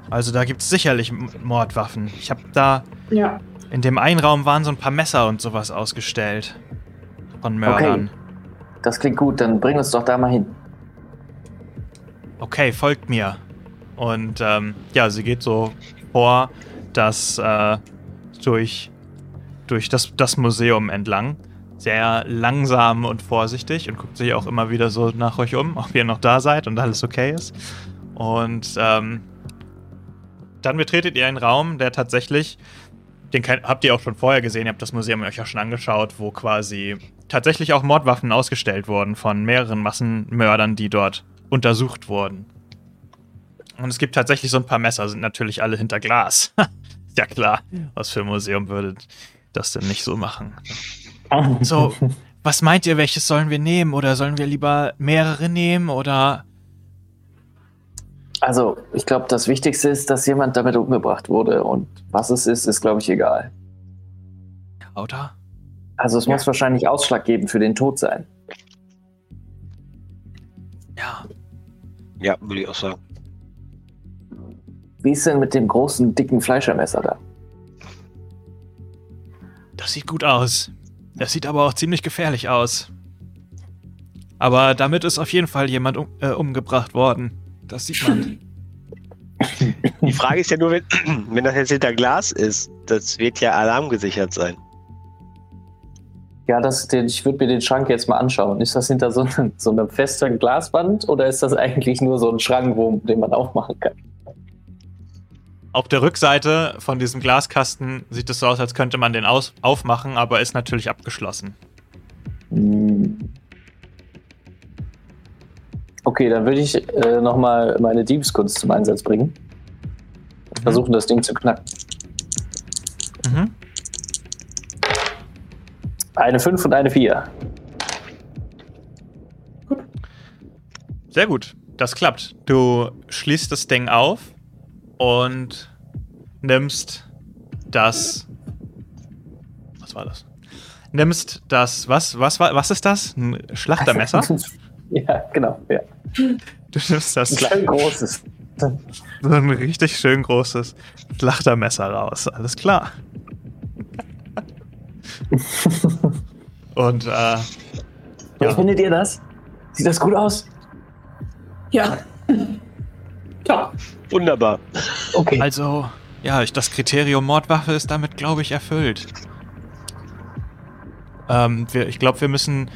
Also da gibt es sicherlich Mordwaffen. Ich habe da. Ja. In dem einen Raum waren so ein paar Messer und sowas ausgestellt. Von Mördern. Das klingt gut, dann bring uns doch da mal hin. Okay, folgt mir. Und ähm, ja, sie geht so vor, das äh, durch, durch das, das Museum entlang. Sehr langsam und vorsichtig und guckt sich auch immer wieder so nach euch um, ob ihr noch da seid und alles okay ist. Und ähm, dann betretet ihr einen Raum, der tatsächlich, den habt ihr auch schon vorher gesehen, ihr habt das Museum euch auch schon angeschaut, wo quasi tatsächlich auch Mordwaffen ausgestellt wurden von mehreren Massenmördern, die dort untersucht wurden. Und es gibt tatsächlich so ein paar Messer, sind natürlich alle hinter Glas. Ja klar, was für ein Museum würde das denn nicht so machen. So, was meint ihr, welches sollen wir nehmen? Oder sollen wir lieber mehrere nehmen? Oder. Also, ich glaube, das Wichtigste ist, dass jemand damit umgebracht wurde. Und was es ist, ist, glaube ich, egal. Oder? Also, es Ja. muss wahrscheinlich Ausschlag geben für den Tod sein. Ja. Ja, würde ich auch sagen. Wie ist denn mit dem großen, dicken Fleischermesser da? Das sieht gut aus. Das sieht aber auch ziemlich gefährlich aus. Aber damit ist auf jeden Fall jemand um, äh, umgebracht worden. Das sieht man. Die Frage ist ja nur, wenn, wenn das jetzt hinter Glas ist, das wird ja alarmgesichert sein. Ja, das, den, ich würde mir den Schrank jetzt mal anschauen. Ist das hinter so, einem- so einer festen Glaswand oder ist das eigentlich nur so ein Schrank, wo, den man aufmachen kann? Auf der Rückseite von diesem Glaskasten sieht es so aus, als könnte man den aus aufmachen, aber ist natürlich abgeschlossen. Okay, dann würde ich äh, nochmal meine Diebskunst zum Einsatz bringen. Und versuchen, das Ding zu knacken. Mhm. Eine 5 und eine 4. Sehr gut, das klappt. Du schließt das Ding auf und nimmst das. Was war das? nimmst das, was, was, was, was ist das? Ein Schlachtermesser? ja, genau. Ja. Du nimmst das Ein klein großes. so ein richtig schön großes Schlachtermesser raus. Alles klar. Und äh, Ja. findet ihr das? Sieht das gut aus? Ja. Top. Wunderbar. Okay. also, ja, ich, das Kriterium Mordwaffe ist damit, glaube ich, erfüllt. Ähm, wir, ich glaube, wir müssen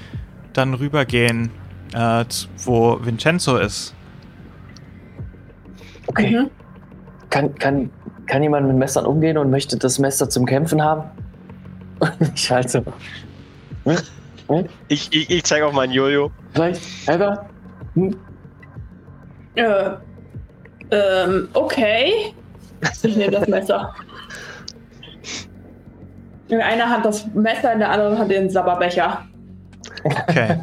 dann rübergehen, äh, wo Vincenzo ist. okay. Mhm. Kann, kann, kann jemand mit Messern umgehen und möchte das Messer zum Kämpfen haben? ich halte so. Hm? Hm? Ich, ich, ich zeige auch mal ein Jojo. Vielleicht? Heather? Hm? Äh, ähm, okay. Ich nehme das Messer. In einer Hand das Messer, in der anderen Hand den Sabberbecher. Okay.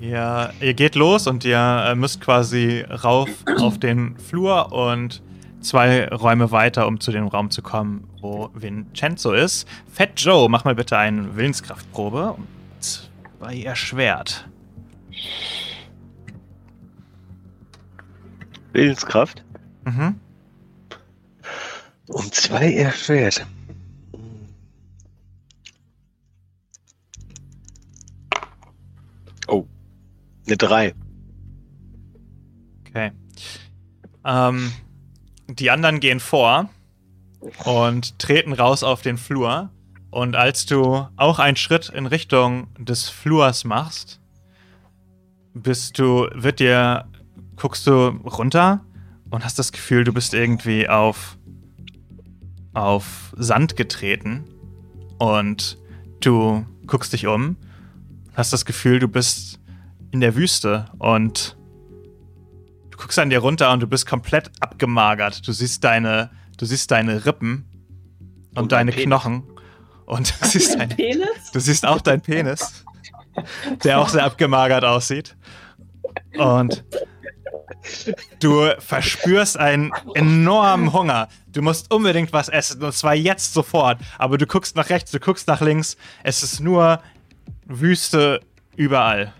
ja, ihr geht los und ihr äh, müsst quasi rauf auf den Flur und zwei Räume weiter, um zu dem Raum zu kommen, wo Vincenzo ist. Fat Joe, mach mal bitte eine Willenskraftprobe. Um Zwei erschwert. Willenskraft. Mhm. Um zwei erschwert. Oh. Eine drei. Okay. Ähm, die anderen gehen vor und treten raus auf den Flur. Und als du auch einen Schritt in Richtung des Flurs machst, bist du, wird dir, guckst du runter und hast das Gefühl, du bist irgendwie auf, auf Sand getreten. Und du guckst dich um, hast das Gefühl, du bist in der Wüste und Du guckst an dir runter und du bist komplett abgemagert. Du siehst deine, du siehst deine Rippen und, Und deine. Knochen. Und du siehst, dein, Penis? du siehst auch deinen Penis, der auch sehr abgemagert aussieht. Und du verspürst einen enormen Hunger. Du musst unbedingt was essen und zwar jetzt sofort. Aber du guckst nach rechts, du guckst nach links. Es ist nur Wüste überall.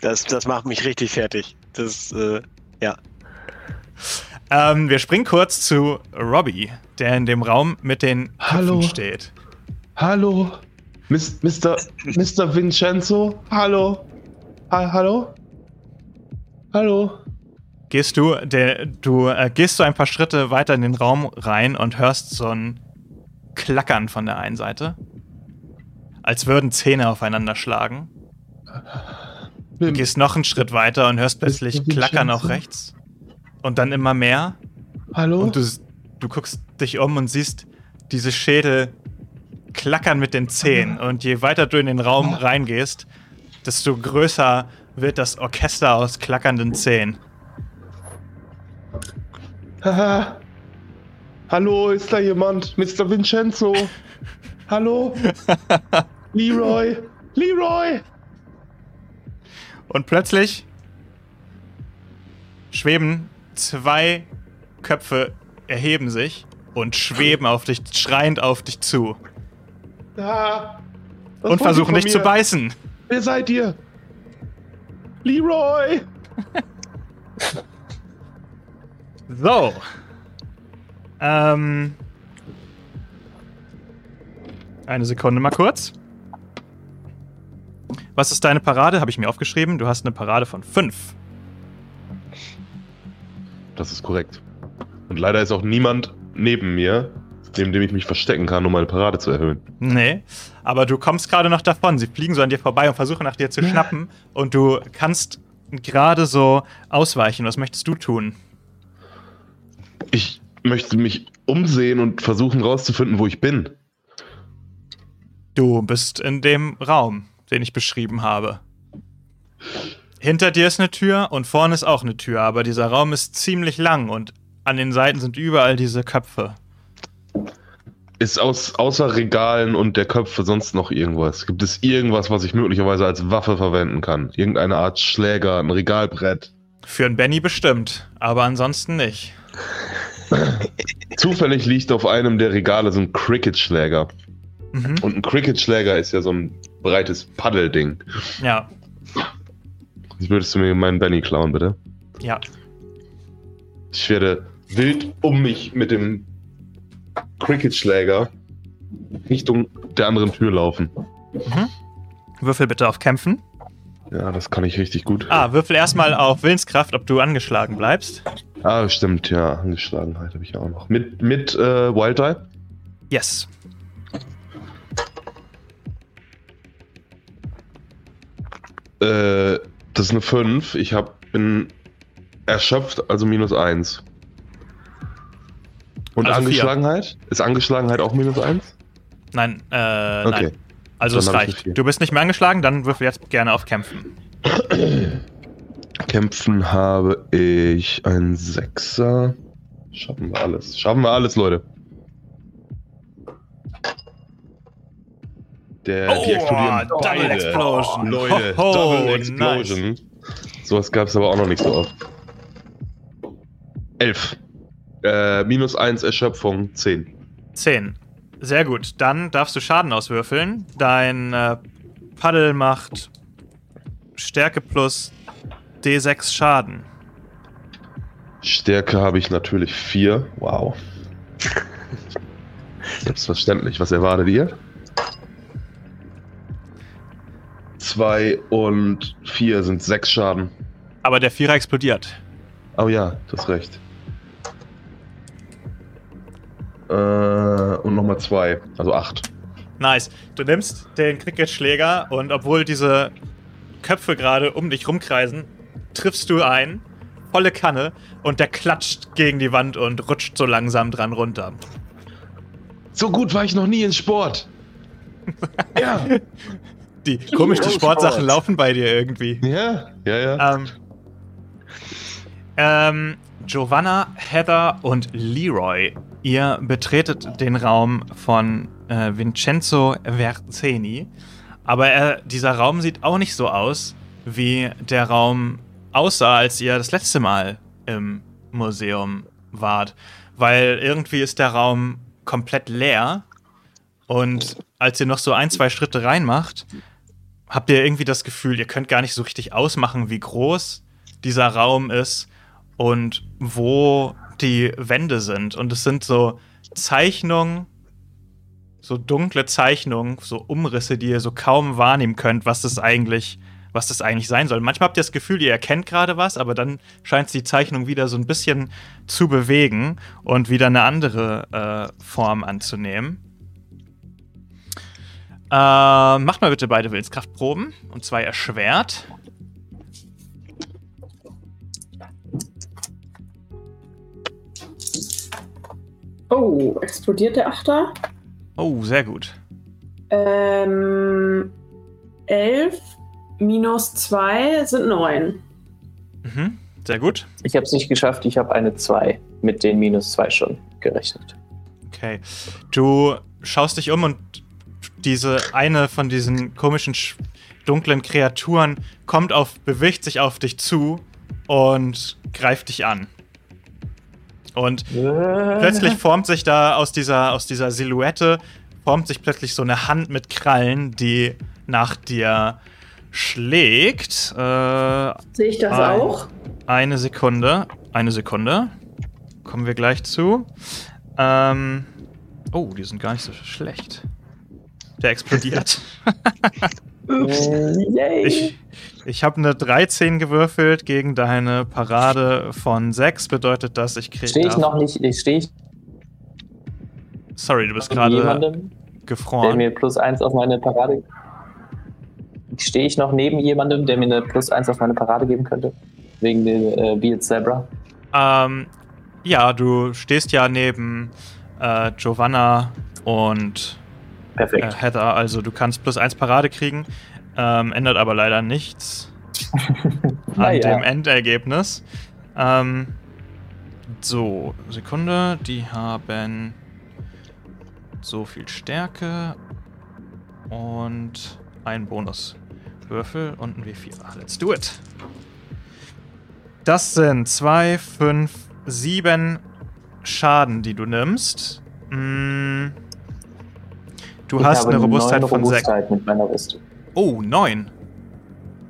Das, das macht mich richtig fertig. Das, äh, ja. Ähm, wir springen kurz zu Robbie, der in dem Raum mit den Köpfen Hallo. steht. Hallo? Mis- Mr. Mr. Vincenzo? Hallo? Ha hallo? Hallo? Gehst du, der, du äh, gehst so ein paar Schritte weiter in den Raum rein und hörst so ein Klackern von der einen Seite. Als würden Zähne aufeinander schlagen. Du gehst noch einen Schritt weiter und hörst plötzlich? Klackern auch rechts. Und dann immer mehr. hallo? Und du, du guckst dich um und siehst diese Schädel klackern mit den Zähnen. Und je weiter du in den Raum reingehst, desto größer wird das Orchester aus klackernden Zähnen. Haha. Hallo, ist da jemand? Mr. Vincenzo? Hallo? Leroy? Leroy? Und plötzlich schweben zwei Köpfe, erheben sich und schweben auf dich, schreiend auf dich zu. Was und versuchen dich zu beißen. Wer seid ihr? Leroy! So. Ähm. Eine Sekunde mal kurz. Was ist deine Parade? Habe ich mir aufgeschrieben. Du hast eine Parade von 5. Das ist korrekt. Und leider ist auch niemand neben mir, neben dem ich mich verstecken kann, um meine Parade zu erhöhen. Nee. Aber du kommst gerade noch davon. Sie fliegen so an dir vorbei und versuchen nach dir zu schnappen. Und du kannst gerade so ausweichen. Was möchtest du tun? Ich möchte mich umsehen und versuchen rauszufinden, wo ich bin. Du bist in dem Raum, den ich beschrieben habe. Hinter dir ist eine Tür und vorne ist auch eine Tür, aber dieser Raum ist ziemlich lang und an den Seiten sind überall diese Köpfe. Ist aus, außer Regalen und der Köpfe sonst noch irgendwas? Gibt es irgendwas, was ich möglicherweise als Waffe verwenden kann? Irgendeine Art Schläger, ein Regalbrett? Für einen Benny bestimmt, aber ansonsten nicht. Zufällig liegt auf einem der Regale so ein Cricket-Schläger. Mhm. Und ein Cricket-Schläger ist ja so ein breites Paddelding. Ja, Jetzt würdest du mir meinen Benny klauen, bitte? ja. Ich werde wild um mich mit dem Cricket-Schläger Richtung der anderen Tür laufen. Mhm. Würfel bitte auf Kämpfen. Ja, das kann ich richtig gut. Ah, würfel erstmal auf Willenskraft, ob du angeschlagen bleibst. Ah, stimmt, ja. Angeschlagenheit habe ich ja auch noch. Mit, mit äh, Wild Die? Yes. Äh, das ist eine 5. Ich hab, bin erschöpft, also minus 1. Und Also vier. Angeschlagenheit? Ist Angeschlagenheit auch minus 1? Nein, äh, Okay. nein. Also Dann es reicht. vier. Du bist nicht mehr angeschlagen, dann würfel jetzt gerne auf Kämpfen. Kämpfen habe ich ein Sechser. Schaffen wir alles. Schaffen wir alles, Leute. Der, die Oh, explodieren Double beide. Explosion. Leute, Ho, ho, Double Explosion. Sowas gab es aber auch noch nicht so oft. Elf. Äh, minus 1 Erschöpfung, 10. 10. Sehr gut. Dann darfst du Schaden auswürfeln. Dein äh, Paddel macht Stärke plus D6 Schaden. Stärke habe ich natürlich 4. Wow. Selbstverständlich. Was erwartet ihr? 2 und 4 sind 6 Schaden. Aber der Vierer explodiert. Oh ja, du hast recht. Äh, und nochmal 2, also 8. Nice. Du nimmst den Cricket-Schläger und obwohl diese Köpfe gerade um dich rumkreisen, triffst du ein, volle Kanne, und der klatscht gegen die Wand und rutscht so langsam dran runter. So gut war ich noch nie in Sport. ja. Die komisch, die Oh, Sportsachen Sport. laufen bei dir irgendwie. Ja, ja, ja. Ähm, ähm, Giovanna, Heather und Leroy, ihr betretet den Raum von äh, Vincenzo Verzeni. Aber er, dieser Raum sieht auch nicht so aus, wie der Raum aussah, als ihr das letzte Mal im Museum wart. Weil irgendwie ist der Raum komplett leer. Und als ihr noch so ein, zwei Schritte reinmacht, habt ihr irgendwie das Gefühl, ihr könnt gar nicht so richtig ausmachen, wie groß dieser Raum ist und wo die Wände sind. Und es sind so Zeichnungen, so dunkle Zeichnungen, so Umrisse, die ihr so kaum wahrnehmen könnt, was das eigentlich, was das eigentlich sein soll. Manchmal habt ihr das Gefühl, ihr erkennt gerade was, aber dann scheint die Zeichnung wieder so ein bisschen zu bewegen und wieder eine andere äh, Form anzunehmen. Äh, macht mal bitte beide Willenskraftproben. Und zwar erschwert. Oh, explodiert der Achter? Oh, sehr gut. Ähm, 11 minus 2 sind 9. Mhm, sehr gut. Ich habe es nicht geschafft, ich habe eine 2 mit den minus 2 schon gerechnet. Okay. Du schaust dich um und diese eine von diesen komischen sch- dunklen Kreaturen kommt auf, bewegt sich auf dich zu und greift dich an. Und plötzlich formt sich da aus dieser, aus dieser Silhouette, formt sich plötzlich so eine Hand mit Krallen, die nach dir schlägt. Äh, Sehe ich das Ein. auch? eine Sekunde. Eine Sekunde. Kommen wir gleich zu. Ähm, oh, die sind gar nicht so schlecht. Der explodiert. Yay! ich ich habe eine 13 gewürfelt gegen deine Parade von 6. Bedeutet das, ich kriege. Stehe ich noch nicht, ich stehe ich Sorry, du bist gerade jemandem, der gefroren. mir plus 1 auf meine Parade. Stehe ich noch neben jemandem, der mir eine plus 1 auf meine Parade geben könnte? Wegen der äh, Beard Zebra. Ähm, ja, du stehst ja neben äh, Giovanna und äh. Heather, also du kannst plus 1 Parade kriegen. Ähm, ändert aber leider nichts an Naja. dem Endergebnis. Ähm, so, Sekunde, die haben so viel Stärke und einen Bonuswürfel und ein W4. Ah, Let's do it. Das sind 2, 5, 7 Schaden, die du nimmst. Mm, Du ich hast eine Robustheit von 6. Oh, 9.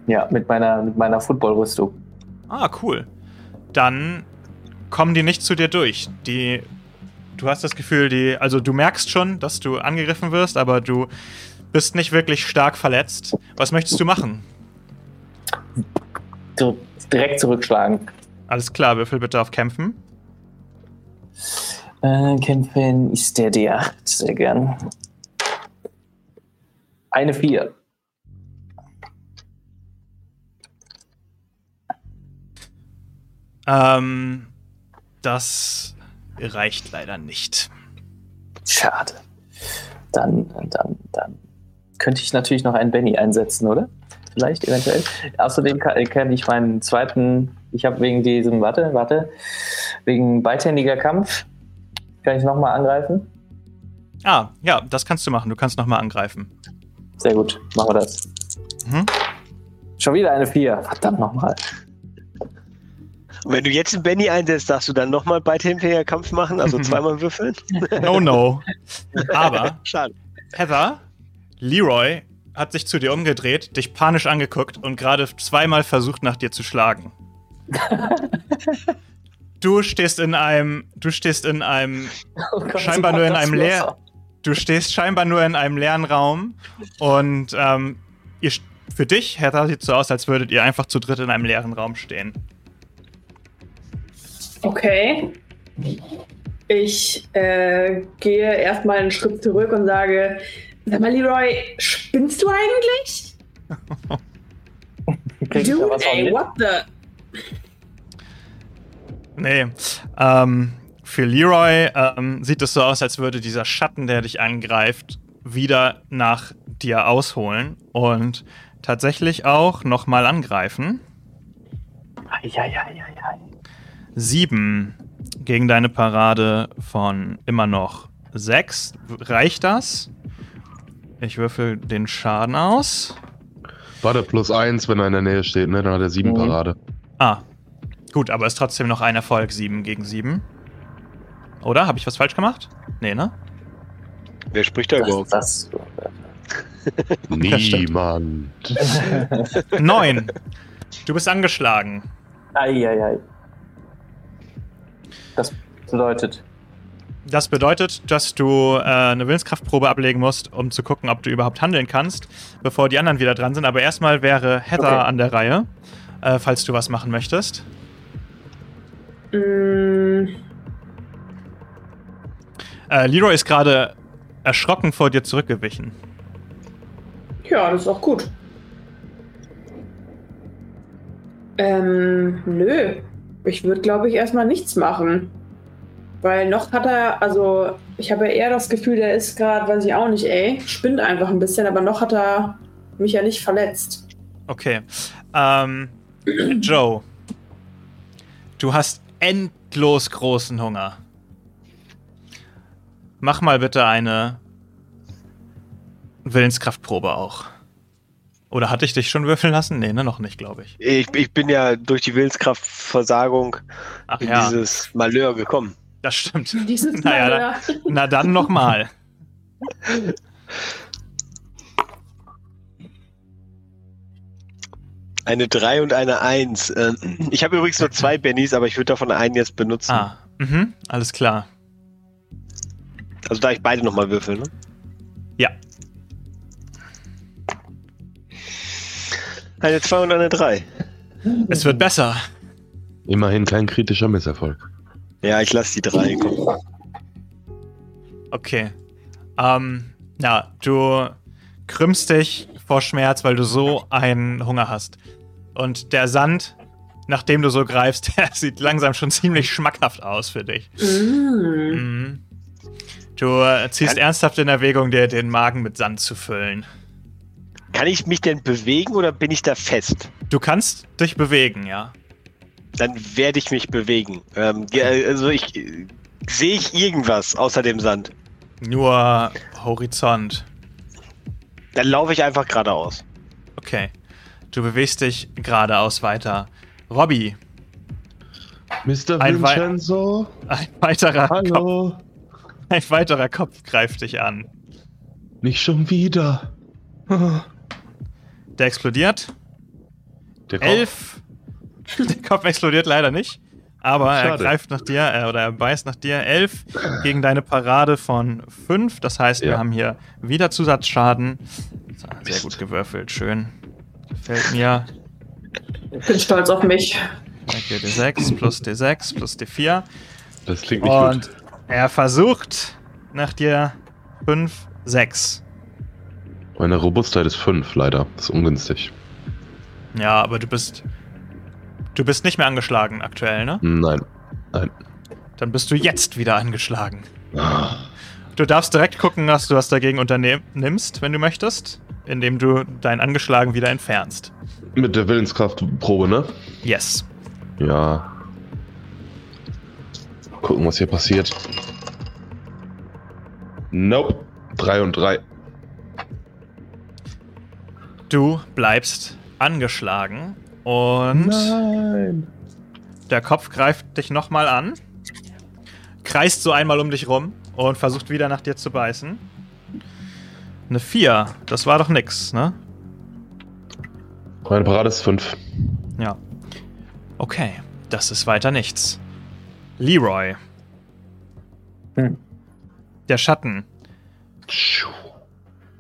Ja, mit meiner, mit meiner Football-Rüstung. Ah, cool. Dann kommen die nicht zu dir durch. Die. Du hast das Gefühl, die. Also du merkst schon, dass du angegriffen wirst, aber du bist nicht wirklich stark verletzt. Was möchtest du machen? Direkt zurückschlagen. Alles klar, würfel bitte auf Kämpfen. Äh, kämpfen ist der D8. Sehr gern. Eine 4. Ähm, das reicht leider nicht. Schade. Dann, dann, dann könnte ich natürlich noch einen Benny einsetzen, oder? Vielleicht, eventuell. Außerdem kann, kann ich meinen zweiten, ich habe wegen diesem, warte, warte, wegen beidhändiger Kampf, kann ich nochmal angreifen? Ah, ja, das kannst du machen. Du kannst nochmal angreifen. Sehr gut, machen wir das. Mhm. Schon wieder eine 4. Verdammt nochmal. Und wenn du jetzt einen Benny einsetzt, darfst du dann nochmal beidhändiger Kampf machen, also zweimal würfeln? No, no. Aber, Schade. Heather, Leroy hat sich zu dir umgedreht, dich panisch angeguckt und gerade zweimal versucht, nach dir zu schlagen. Du stehst in einem, du stehst in einem, Oh Gott, scheinbar nur in einem leer, Messer. du stehst scheinbar nur in einem leeren Raum und ähm, ihr, für dich, Heather, sieht so aus, als würdet ihr einfach zu dritt in einem leeren Raum stehen. Okay. Ich äh, gehe erstmal einen Schritt zurück und sage: Sag mal, Leroy, spinnst du eigentlich? Dude, ey, what the? Nee. Ähm, für Leroy ähm, sieht es so aus, als würde dieser Schatten, der dich angreift, wieder nach dir ausholen und tatsächlich auch nochmal angreifen. Eieieiei. Sieben gegen deine Parade von immer noch sechs. Reicht das? Ich würfel den Schaden aus. Warte, plus eins, wenn er in der Nähe steht, ne? Dann hat er sieben Mhm. Parade. Ah, gut, aber ist trotzdem noch ein Erfolg. Sieben gegen sieben. Oder? Habe ich was falsch gemacht? Nee, ne? Wer spricht da Das, überhaupt? das, stimmt. Niemand. Neun. Du bist angeschlagen. Eieiei. Das bedeutet, Das bedeutet, dass du äh, eine Willenskraftprobe ablegen musst, um zu gucken, ob du überhaupt handeln kannst, bevor die anderen wieder dran sind. Aber erstmal wäre Heather Okay. an der Reihe, äh, falls du was machen möchtest. Mm, Äh, Leroy ist gerade erschrocken vor dir zurückgewichen. ja, das ist auch gut. Ähm, nö. Ich würde, glaube ich, erstmal nichts machen. Weil noch hat er, also ich habe ja eher das Gefühl, der ist gerade, weiß ich auch nicht, ey, spinnt einfach ein bisschen, aber noch hat er mich ja nicht verletzt. Okay. Ähm, Joe, du hast endlos großen Hunger. Mach mal bitte eine Willenskraftprobe auch. Oder hatte ich dich schon würfeln lassen? Nee, ne, noch nicht, glaube ich. Ich, ich bin ja durch die Willenskraftversagung Ach in ja, dieses Malheur gekommen. das stimmt. Dieses Naja, Mal, da- Na dann nochmal. Eine 3 und eine 1. Ähm, Ich habe übrigens nur zwei Bennys, aber ich würde davon einen jetzt benutzen. Ah, mhm, alles klar. Also da ich beide nochmal würfeln, ne? Ja, Eine 2 und eine 3. es wird besser. Immerhin kein kritischer Misserfolg. Ja, ich lasse die 3. Komm. Okay. Ähm, ja, du krümmst dich vor Schmerz, weil du so einen Hunger hast. Und der Sand, nachdem du so greifst, der sieht langsam schon ziemlich schmackhaft aus für dich. Mm. Mhm. Du ziehst Kann- ernsthaft in Erwägung, dir den Magen mit Sand zu füllen. Kann ich mich denn bewegen oder bin ich da fest? Du kannst dich bewegen, ja. Dann werde ich mich bewegen. Ähm, also ich äh, sehe ich irgendwas außer dem Sand. Nur Horizont. Dann laufe ich einfach geradeaus. Okay. Du bewegst dich geradeaus weiter. Robby, Mr. Ein Wei- Vincenzo? ein weiterer, Kopf, Hallo? ein weiterer Kopf greift dich an. Nicht schon wieder. Der explodiert. Der Kopf. Elf. Der Kopf explodiert leider nicht. Aber er Schade. greift nach dir äh, oder er beißt nach dir. Elf gegen deine Parade von fünf. Das heißt, wir Ja. haben hier wieder Zusatzschaden. So, Sehr gut gewürfelt. Schön. Gefällt mir. Ich bin stolz auf mich. Okay, D6 plus D6 plus D4. Das klingt nicht Und gut. er versucht nach dir 5, 6. Meine Robustheit ist 5, leider. Das ist ungünstig. Ja, aber du bist. Du bist nicht mehr angeschlagen aktuell, ne? Nein. Nein. Dann bist du jetzt wieder angeschlagen. Ah, Du darfst direkt gucken, was du was dagegen unternimmst, wenn du möchtest, indem du deinen Angeschlagen wieder entfernst. Mit der Willenskraftprobe, ne? Yes. Ja. Gucken, was hier passiert. Nope. 3 und 3. Du bleibst angeschlagen und Nein. der Kopf greift dich nochmal an, kreist so einmal um dich rum und versucht wieder nach dir zu beißen. Eine 4, das war doch nix, ne? Meine Parade ist 5. Ja. Okay, das ist weiter nichts. Leroy. Hm. Der Schatten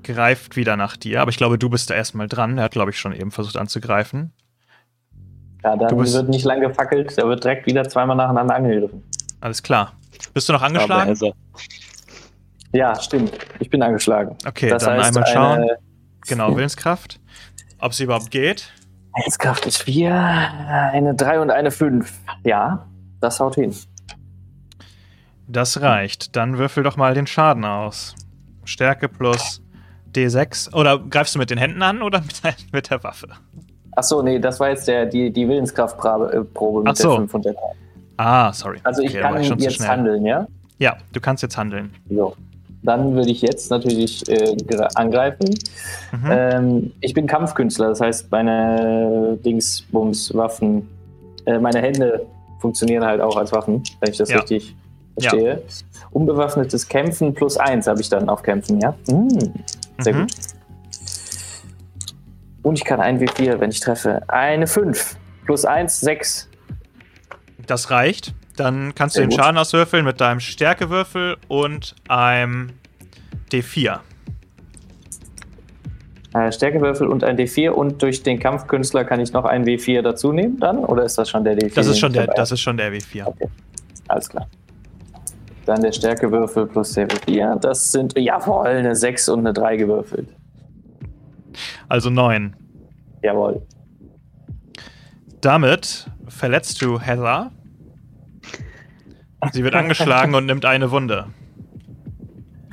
greift wieder nach dir, aber ich glaube, du bist da erstmal dran. Er hat, glaube ich, schon eben versucht anzugreifen. Ja, Du dann bist- wird nicht lang gefackelt, da wird direkt wieder zweimal nacheinander angegriffen. Alles klar. Bist du noch angeschlagen? also, Ja, stimmt. Ich bin angeschlagen. Okay, das dann heißt, einmal schauen. eine Genau, Willenskraft. Ob sie überhaupt geht. Willenskraft ist 4, eine 3 und eine 5. Ja, das haut hin. Das reicht. Dann würfel doch mal den Schaden aus. Stärke plus D6. Oder greifst du mit den Händen an oder mit, der- mit der Waffe? Achso, nee, das war jetzt der, die, die Willenskraftprobe äh, mit Ach so. der 5 und der 3. Ah, sorry. Also ich Okay, kann zu jetzt handeln, ja? Ja, du kannst jetzt handeln. So. Dann würde ich jetzt natürlich äh, angreifen. Mhm. Ähm, ich bin Kampfkünstler, das heißt, meine Dingsbums, Waffen, äh, meine Hände funktionieren halt auch als Waffen, wenn ich das Ja. richtig verstehe. Unbewaffnetes Kämpfen plus 1 habe ich dann auf Kämpfen, ja? Hm, sehr Mhm. gut. Und ich kann ein W4, wenn ich treffe. Eine 5 plus 1, 6. Das reicht. Dann kannst du Sehr den gut. Schaden auswürfeln mit deinem Stärkewürfel und einem D4. Äh, Stärkewürfel und ein D4 und durch den Kampfkünstler kann ich noch ein W4 dazu nehmen dann? Oder ist das schon der D4? Das ist schon der, das ist schon der W4. Okay, alles klar. Dann der Stärkewürfel plus der W4. Das sind, jawohl, eine 6 und eine 3 gewürfelt. Also 9. Jawohl. Damit verletzt du Heather. Sie wird angeschlagen und nimmt eine Wunde.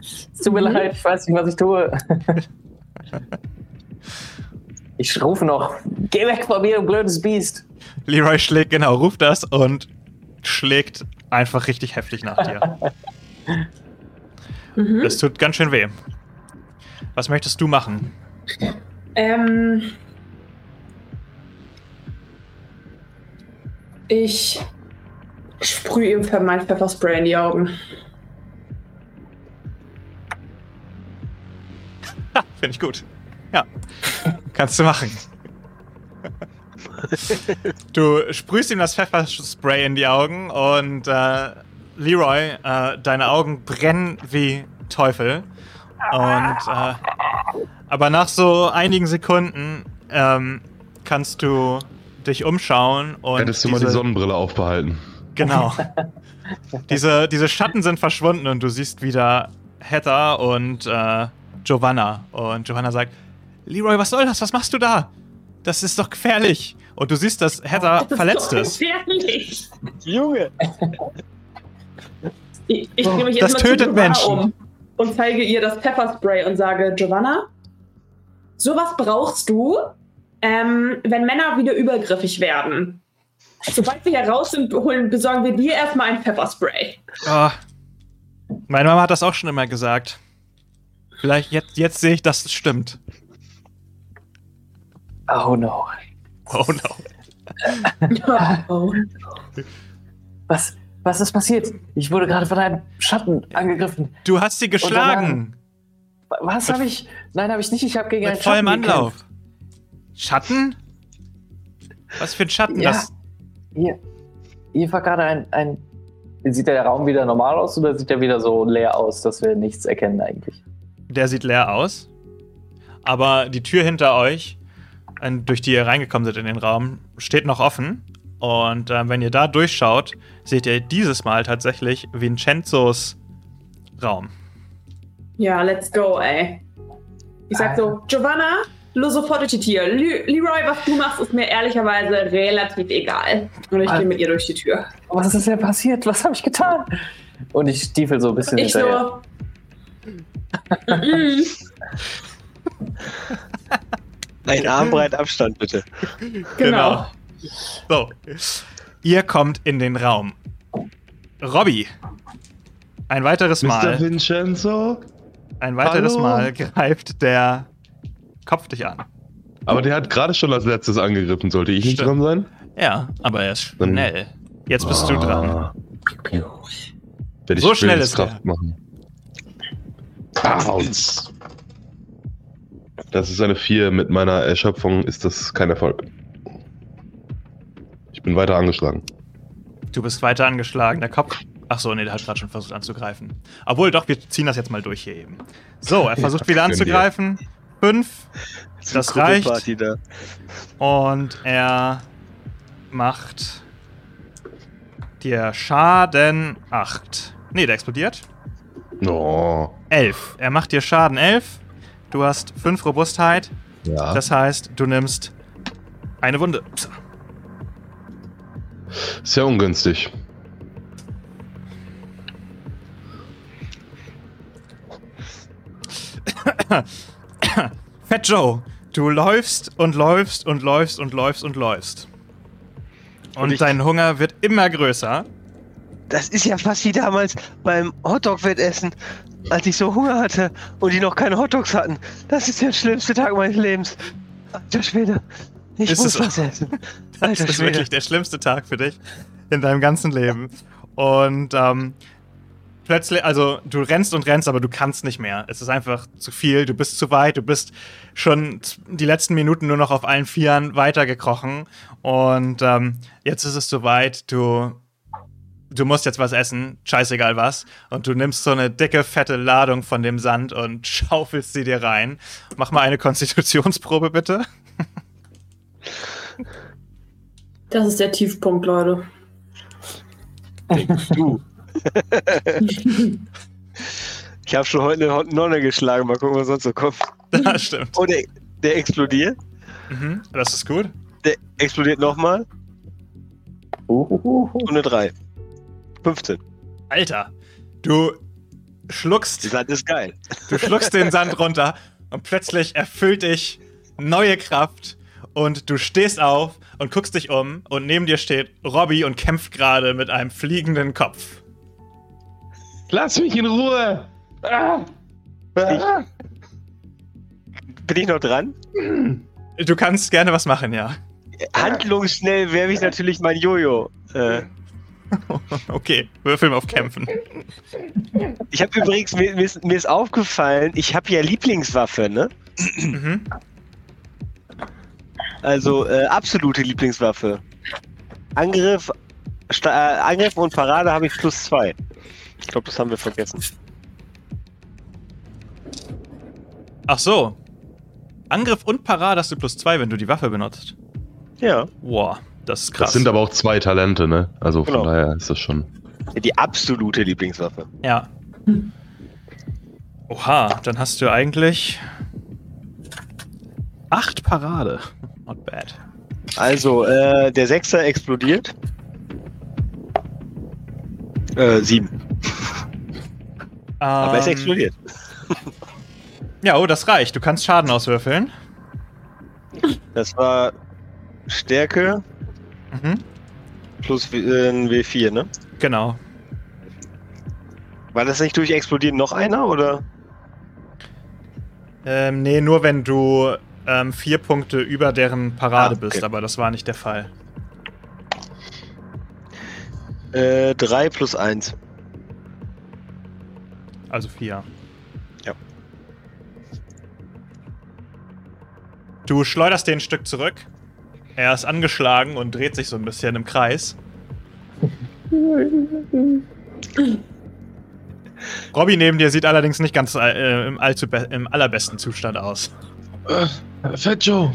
Es tut mir leid, ich weiß nicht, was ich tue. Ich rufe noch, geh weg von mir, du blödes Biest. Leroy schlägt, genau, ruft das und schlägt einfach richtig heftig nach dir. Mhm. Es tut ganz schön weh. Was möchtest du machen? Ähm, ich sprühe ihm für mein Pfefferspray in die Augen. Finde ich gut. Ja. Kannst du machen. Du sprühst ihm das Pfefferspray in die Augen und äh, Leroy, äh, deine Augen brennen wie Teufel. Und äh, aber nach so einigen Sekunden ähm, kannst du dich umschauen und Hättest du mal die Sonnenbrille aufbehalten. Genau. diese, diese Schatten sind verschwunden und du siehst wieder Heather und äh, Giovanna. Und Giovanna sagt: Leroy, was soll das? Was machst du da? Das ist doch gefährlich. Und du siehst, dass Heather Das verletzt doch ist. gefährlich. Junge! Ich, ich drehe mich Das tötet Menschen. um und zeige ihr das Pfefferspray und sage, Giovanna, sowas brauchst du, ähm, wenn Männer wieder übergriffig werden. Sobald wir hier raus sind, holen, besorgen wir dir erstmal ein Pfefferspray. Oh. Meine Mama hat das auch schon immer gesagt. Vielleicht jetzt, jetzt sehe ich, dass es stimmt. Oh no. Oh no. oh. Was, was ist passiert? Ich wurde gerade von einem Schatten angegriffen. Du hast sie geschlagen. Was habe ich? Nein, habe ich nicht. Ich habe gegen Mit einen vollem Schatten Anlauf. Schatten? Was für ein Schatten? Ja. Das, gekämpft. Hier, hier war gerade ein, ein. Sieht der Raum wieder normal aus oder sieht er wieder so leer aus, dass wir nichts erkennen eigentlich? der sieht leer aus. Aber die Tür hinter euch, durch die ihr reingekommen seid in den Raum, steht noch offen. Und äh, wenn ihr da durchschaut, seht ihr dieses Mal tatsächlich Vincenzos Raum. Ja, let's go, ey. Ich sag so, Giovanna, lo sofort durch die Tür. Leroy, was du machst, ist mir ehrlicherweise relativ egal. Und ich Ah. gehe mit ihr durch die Tür. Was ist denn passiert? Was habe ich getan? Und ich stiefel so ein bisschen Ich hinterher. so. Ein Armbreit Abstand, bitte. Genau. So. Ihr kommt in den Raum. Robby. Ein weiteres Mr. Mal. Vincenzo? Ein weiteres Hallo? Mal greift der Kopf dich an. Aber der hat gerade schon als letztes angegriffen. Sollte ich nicht Stimmt. dran sein? Ja, aber er ist schnell. Jetzt bist du dran. Ah. Werde ich So schnell ist Willenskraft machen. Bounce. Das ist eine 4. Mit meiner Erschöpfung ist das kein Erfolg. Ich bin weiter angeschlagen. Du bist weiter angeschlagen. Der Kopf. Ach so, nee, der hat gerade schon versucht anzugreifen. Obwohl, doch, wir ziehen das jetzt mal durch hier eben. So, er versucht wieder gönn dir. anzugreifen. Fünf. Das eine reicht. Da. Und er macht dir Schaden 8. Nee, der explodiert. Oh. 11. Er macht dir Schaden 11. Du hast 5 Robustheit. Ja. Das heißt, du nimmst eine Wunde. Psst. Sehr ungünstig. Fat Joe, du läufst und läufst und läufst und läufst und läufst. Und, Und dein Hunger wird immer größer. Das ist ja fast wie damals beim Hotdog-Wettessen, als ich so Hunger hatte und die noch keine Hotdogs hatten. Das ist der schlimmste Tag meines Lebens. Alter Schwede. Ich Ist muss was essen. Das Alter ist Schwede. wirklich der schlimmste Tag für dich in deinem ganzen Leben. Und ähm, plötzlich, also du rennst und rennst, aber du kannst nicht mehr. Es ist einfach zu viel, du bist zu weit, du bist schon die letzten Minuten nur noch auf allen Vieren weitergekrochen. Und ähm, jetzt ist es soweit, du, du musst jetzt was essen, scheißegal was. Und du nimmst so eine dicke, fette Ladung von dem Sand und schaufelst sie dir rein. Mach mal eine Konstitutionsprobe, bitte. Das ist der Tiefpunkt, Leute. Du. Ich habe schon heute eine Nonne geschlagen. Mal gucken, was sonst so kommt. Das stimmt. Oh, der, der explodiert. Mhm, das ist gut. Der explodiert nochmal. Uhuhu. Und eine 3. 15. Alter, du Die schluckst, Sand ist geil. du schluckst den Sand runter und plötzlich erfüllt dich neue Kraft und du stehst auf und guckst dich um und neben dir steht Robby und kämpft gerade mit einem fliegenden Kopf. Lass mich in Ruhe! Ah. Ah. Bin ich noch dran? Du kannst gerne was machen, ja. Handlungsschnell werfe ich natürlich mein Jojo. Äh, Okay, würfel mal auf Kämpfen. ich habe übrigens, mir, mir, ist, mir ist aufgefallen, ich habe ja Lieblingswaffe, ne? Mhm. Also äh, absolute Lieblingswaffe. Angriff, Sta äh, Angriff und Parade habe ich plus zwei. Ich glaube, das haben wir vergessen. Ach so. Angriff und Parade hast du plus zwei, wenn du die Waffe benutzt. Ja, Wow, das ist krass. Das sind aber auch zwei Talente, ne? Also von Genau. daher ist das schon. die absolute Lieblingswaffe. Ja. Oha, dann hast du eigentlich acht Parade. Not bad. Also, äh, der Sechser explodiert. Äh, sieben. Aber es Ähm, explodiert. Ja, oh, das reicht. Du kannst Schaden auswürfeln. Das war Stärke Mhm. Plus äh, ein W4, ne? Genau. War das nicht durch Explodieren noch einer, oder? Ähm, nee, nur wenn du ähm, vier Punkte über deren Parade ah, okay. bist, aber das war nicht der Fall. Äh, drei plus eins. Also vier. Ja. Du schleuderst den Stück zurück er ist angeschlagen und dreht sich so ein bisschen im Kreis. Robby neben dir sieht allerdings nicht ganz äh, im, im allerbesten Zustand aus. Äh, Fat Joe,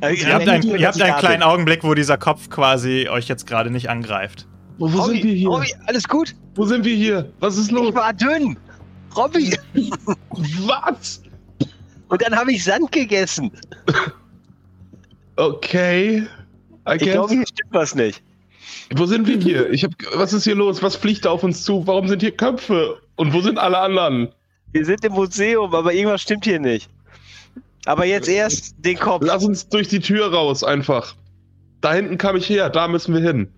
Äh, Ihr habt, einen, ihr habt einen kleinen Augenblick, wo dieser Kopf quasi euch jetzt gerade nicht angreift. wo, wo sind wir hier? Robby, alles gut? Wo sind wir hier? Was ist los? Ich war dünn. Robby. Was? Und dann habe ich Sand gegessen. Okay. I Ich glaube, hier stimmt was nicht. Wo sind wir hier? Ich hab, was ist hier los? Was fliegt da auf uns zu? Warum sind hier Köpfe? Und wo sind alle anderen? Wir sind im Museum, aber irgendwas stimmt hier nicht. Aber jetzt erst den Kopf. Lass uns durch die Tür raus, einfach. Da hinten kam ich her, da müssen wir hin.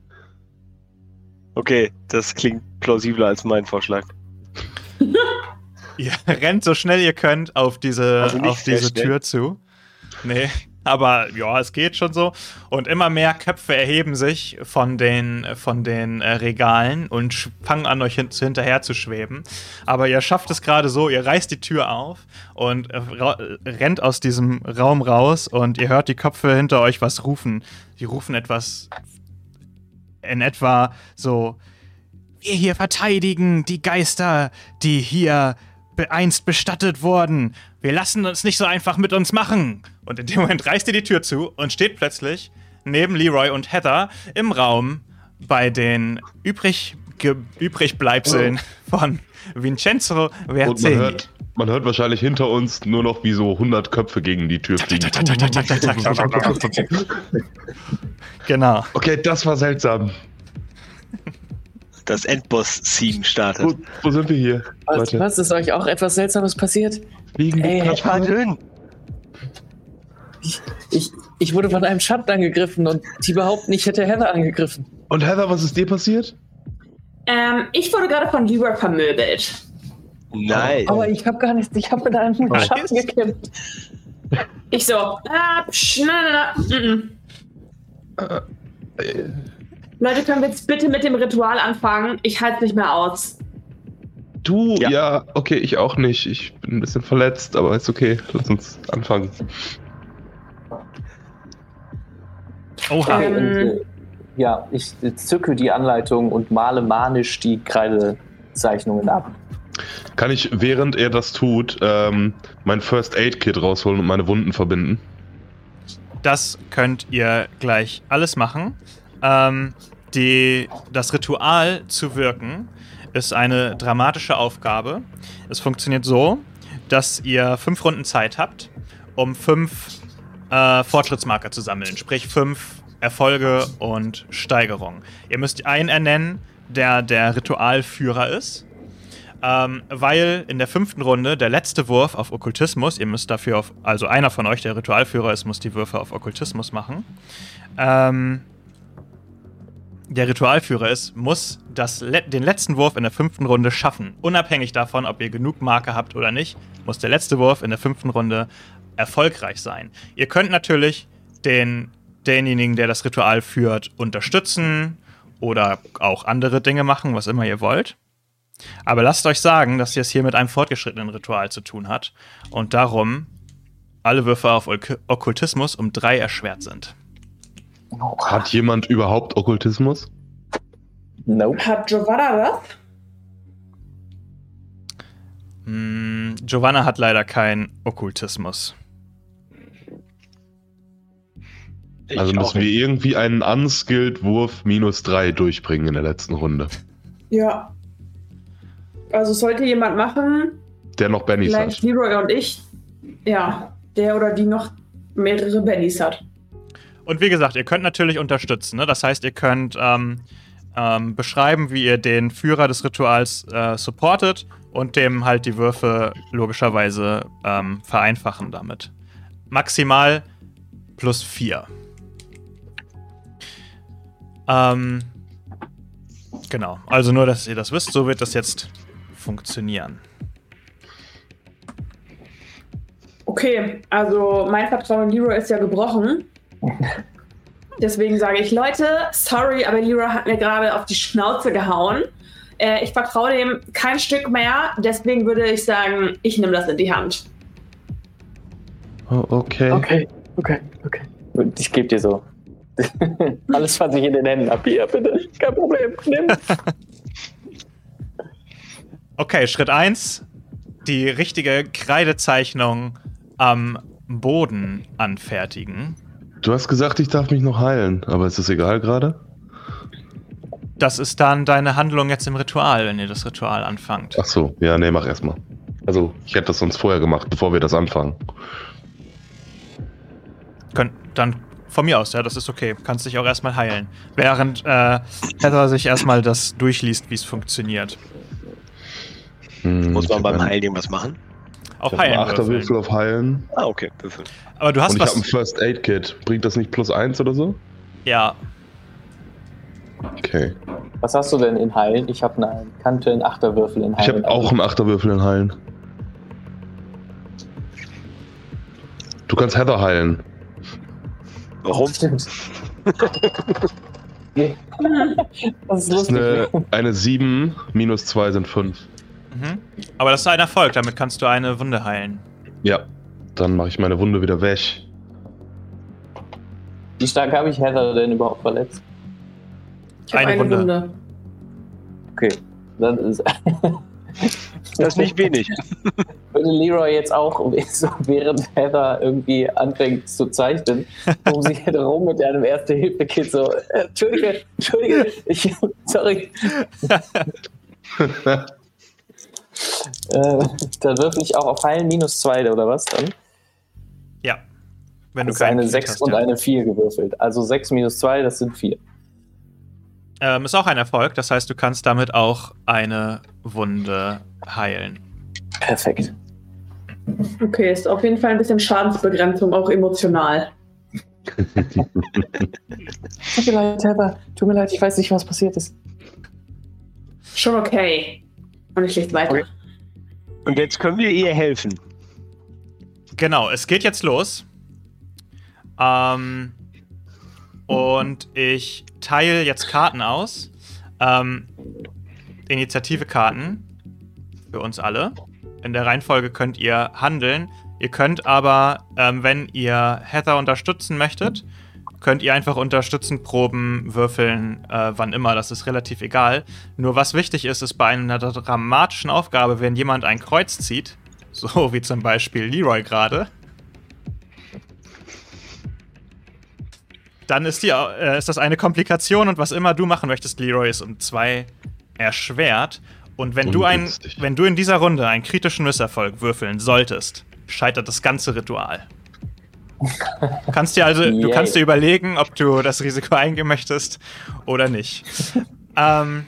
Okay, das klingt plausibler als mein Vorschlag. Ihr rennt so schnell ihr könnt auf diese, Also auf diese. Tür zu. Nee, aber ja, es geht schon so. Und immer mehr Köpfe erheben sich von den, von den äh, Regalen und fangen an, euch hin hinterher zu schweben. Aber ihr schafft es gerade so, ihr reißt die Tür auf und äh, rennt aus diesem Raum raus und ihr hört die Köpfe hinter euch was rufen. Die rufen etwas in etwa so, wir hier verteidigen die Geister, die hier einst bestattet wurden. Wir lassen uns nicht so einfach mit uns machen. Und in dem Moment reißt ihr die Tür zu und steht plötzlich neben Leroy und Heather im Raum bei den übrig, Übrigbleibseln von Vincenzo Und man man hört wahrscheinlich hinter uns nur noch wie so 100 Köpfe gegen die Tür fliegen. Genau. Okay, das war seltsam. Das Endboss-Theme startet. Wo, wo sind wir hier? Was, was ist euch auch etwas Seltsames passiert? die Ey, Ich war dünn. Ich, ich wurde von einem Schatten angegriffen und die behaupten, ich hätte Heather angegriffen. Und Heather, was ist dir passiert? Ähm, ich wurde gerade von Leroy vermöbelt. Nein. Aber ich habe gar nichts, ich habe mit einem Was? Schatten gekämpft. Ich so, ah, psch, na, na, na, mm, mm. Äh, Leute, können wir jetzt bitte mit dem Ritual anfangen? Ich halte nicht mehr aus. Du, Ja. ja. okay, ich auch nicht. Ich bin ein bisschen verletzt, aber ist okay. Lass uns anfangen. Oha. Ähm, Und, äh, ja, ich zücke die Anleitung und male manisch die Kreidezeichnungen ab. Kann ich, während er das tut, ähm, mein First Aid Kit rausholen und meine Wunden verbinden? Das könnt ihr gleich alles machen. Ähm, die, das Ritual zu wirken ist eine dramatische Aufgabe. Es funktioniert so, dass ihr fünf Runden Zeit habt, um fünf äh, Fortschrittsmarker zu sammeln, sprich fünf Erfolge und Steigerungen. Ihr müsst einen ernennen, der der Ritualführer ist. Ähm, weil in der fünften Runde der letzte Wurf auf Okkultismus, ihr müsst dafür auf, also einer von euch, der Ritualführer ist, muss die Würfe auf Okkultismus machen. Ähm, der Ritualführer ist, muss das, le den letzten Wurf in der fünften Runde schaffen. Unabhängig davon, ob ihr genug Marke habt oder nicht, muss der letzte Wurf in der fünften Runde erfolgreich sein. Ihr könnt natürlich den, denjenigen, der das Ritual führt, unterstützen oder auch andere Dinge machen, was immer ihr wollt. Aber lasst euch sagen, dass ihr es hier mit einem fortgeschrittenen Ritual zu tun hat und darum alle Würfe auf Ok Okkultismus um drei erschwert sind. Hat jemand überhaupt Okkultismus? Nope. Hat Giovanna das? Hm, Giovanna hat leider keinen Okkultismus. Ich also müssen wir irgendwie einen unskilled Wurf minus 3 durchbringen in der letzten Runde. Ja. Also sollte jemand machen, Der noch Bennys vielleicht hat. Leroy und ich. Ja, der oder die noch mehrere Bennys hat. Und wie gesagt, ihr könnt natürlich unterstützen. Ne? Das heißt, ihr könnt ähm, ähm, beschreiben, wie ihr den Führer des Rituals äh, supportet und dem halt die Würfe logischerweise ähm, vereinfachen damit. Maximal plus 4. Ähm, genau. Also nur, dass ihr das wisst, so wird das jetzt funktionieren. Okay, also mein Vertrauen in Leroy ist ja gebrochen. Deswegen sage ich, Leute, sorry, aber Leroy hat mir gerade auf die Schnauze gehauen. Äh, ich vertraue dem kein Stück mehr, deswegen würde ich sagen, ich nehme das in die Hand. Oh, okay. Okay, okay, okay. Ich gebe dir so. Alles, was ich in den Händen habe. Hier, bitte. Kein Problem. Nimm. Okay, Schritt 1. Die richtige Kreidezeichnung am Boden anfertigen. Du hast gesagt, ich darf mich noch heilen, aber ist das egal gerade? Das ist dann deine Handlung jetzt im Ritual, wenn ihr das Ritual anfangt. Ach so, ja, nee, mach erstmal. Also, ich hätte das sonst vorher gemacht, bevor wir das anfangen. Könnt, dann von mir aus, ja, das ist okay. Kannst dich auch erstmal heilen. Während äh, Heather sich erstmal das durchliest, wie es funktioniert. Hm, Muss man beim Heilen irgendwas machen? Auf Ich Heilen Achterwürfel auf Heilen. Ah, okay. Aber du hast Und ich habe was. ein First Aid Kit. Bringt das nicht plus eins oder so? Ja, Okay. Was hast du denn in Heilen? Ich habe eine Kante, einen Achterwürfel in Heilen. Ich habe auch einen Achterwürfel in Heilen. Du kannst Heather heilen. Warum? Stimmt. Nee. das ist Das ist lustig. eine, eine 7, minus 2 sind 5. mhm. aber das ist ein Erfolg. Damit kannst du eine Wunde heilen. Ja. Dann mache ich meine Wunde wieder weg. Wie stark habe ich Heather denn überhaupt verletzt? Ich Eine eine, Wunde. Wunde. Okay. Dann ist, Das ist nicht wenig. würde Leroy jetzt auch, so während Heather irgendwie anfängt zu zeichnen, um sich herum mit einem Erste-Hilfe-Kit so, äh, Entschuldige, Entschuldige, ich, sorry. Äh, dann würfel ich auch auf Heilen minus 2 oder was dann? Ja. Wenn du ist eine keinen 6 hast, und ja. eine 4 gewürfelt. Also 6 minus 2, das sind 4. Ähm, ist auch ein Erfolg. Das heißt, du kannst damit auch eine Wunde heilen. Perfekt. Okay, ist auf jeden Fall ein bisschen Schadensbegrenzung, auch emotional. Tut mir leid, Heather. Tut mir leid, ich weiß nicht, was passiert ist. Schon okay. Und ich lese weiter. Okay. Und jetzt können wir ihr helfen. Genau, es geht jetzt los. Ähm, und ich teile jetzt Karten aus. Ähm, Initiative-Karten für uns alle. In der Reihenfolge könnt ihr handeln. Ihr könnt aber, ähm, wenn ihr Heather unterstützen möchtet, könnt ihr einfach unterstützen, Proben, würfeln, äh, wann immer. Das ist relativ egal. Nur was wichtig ist, ist bei einer dramatischen Aufgabe, wenn jemand ein Kreuz zieht, so wie zum Beispiel Leroy gerade, dann ist, die, äh, ist das eine Komplikation und was immer du machen möchtest, Leroy, ist um zwei erschwert. Und wenn du, ein, wenn du in dieser Runde einen kritischen Misserfolg würfeln solltest, scheitert das ganze Ritual. Kannst dir also, du kannst dir überlegen, ob du das Risiko eingehen möchtest oder nicht. ähm,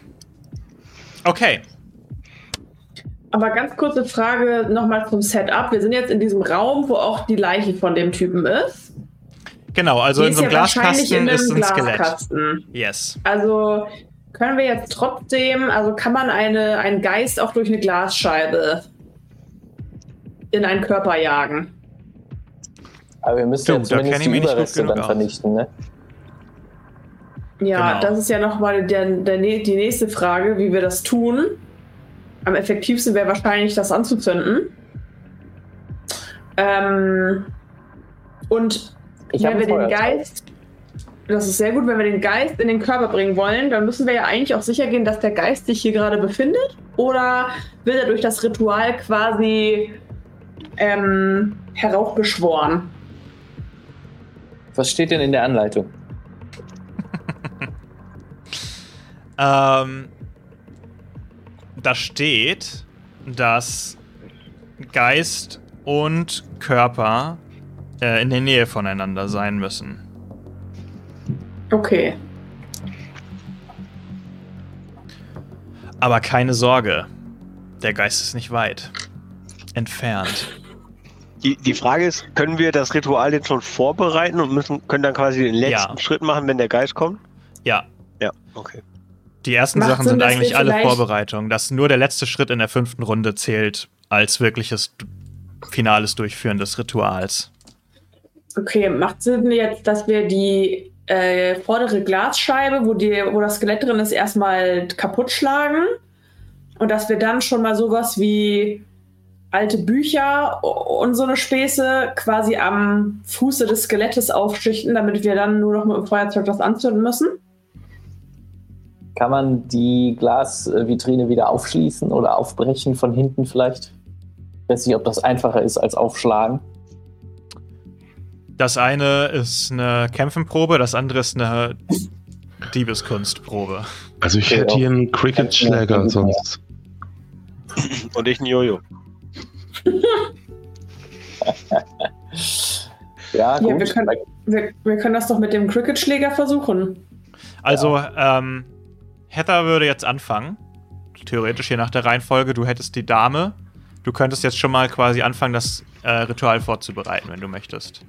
okay. Aber ganz kurze Frage nochmal zum Setup. Wir sind jetzt in diesem Raum, wo auch die Leiche von dem Typen ist. Genau, also Die in so einem ja Glaskasten ist ein Skelett. Glaskasten. Yes. Also können wir jetzt trotzdem, also kann man eine, einen Geist auch durch eine Glasscheibe in einen Körper jagen? Aber wir müssen Du, ja zumindest die Überreste dann aus. vernichten, ne? Ja, Genau. das ist ja nochmal der, der, die nächste Frage, wie wir das tun. Am effektivsten wäre wahrscheinlich, das anzuzünden. Ähm, und Ich wenn wir den. Geist, das ist sehr gut, wenn wir den Geist in den Körper bringen wollen, dann müssen wir ja eigentlich auch sicher gehen, dass der Geist sich hier gerade befindet. Oder wird er durch das Ritual quasi ähm, heraufbeschworen? Was steht denn in der Anleitung? Ähm, da steht, dass Geist und Körper äh, in der Nähe voneinander sein müssen. Okay. Aber keine Sorge, der Geist ist nicht weit entfernt. Die, die Frage ist, können wir das Ritual jetzt schon vorbereiten und müssen, können dann quasi den letzten Ja. Schritt machen, wenn der Geist kommt? Ja, Ja, okay. die ersten Macht Sachen Sinn, sind eigentlich alle Vorbereitungen. Dass nur der letzte Schritt in der fünften Runde zählt als wirkliches finales Durchführen des Rituals. Okay, macht Sinn jetzt, dass wir die äh, vordere Glasscheibe, wo, die, wo das Skelett drin ist, erstmal kaputt schlagen und dass wir dann schon mal sowas wie alte Bücher und so eine Späße quasi am Fuße des Skelettes aufschichten, damit wir dann nur noch mit dem Feuerzeug das anzünden müssen. Kann man die Glasvitrine wieder aufschließen oder aufbrechen von hinten vielleicht? Ich weiß nicht, ob das einfacher ist als aufschlagen. Das eine ist eine Kämpfenprobe, das andere ist eine Diebeskunstprobe. Also ich hätte hier einen Cricket-Schläger sonst. Und ich ein Jojo. Ja, gut. wir können, wir, wir können das doch mit dem Cricket-Schläger versuchen. Also, ähm, Heather würde jetzt anfangen. Theoretisch hier nach der Reihenfolge. Du hättest die Dame. Du könntest jetzt schon mal quasi anfangen, das äh, Ritual vorzubereiten, wenn du möchtest.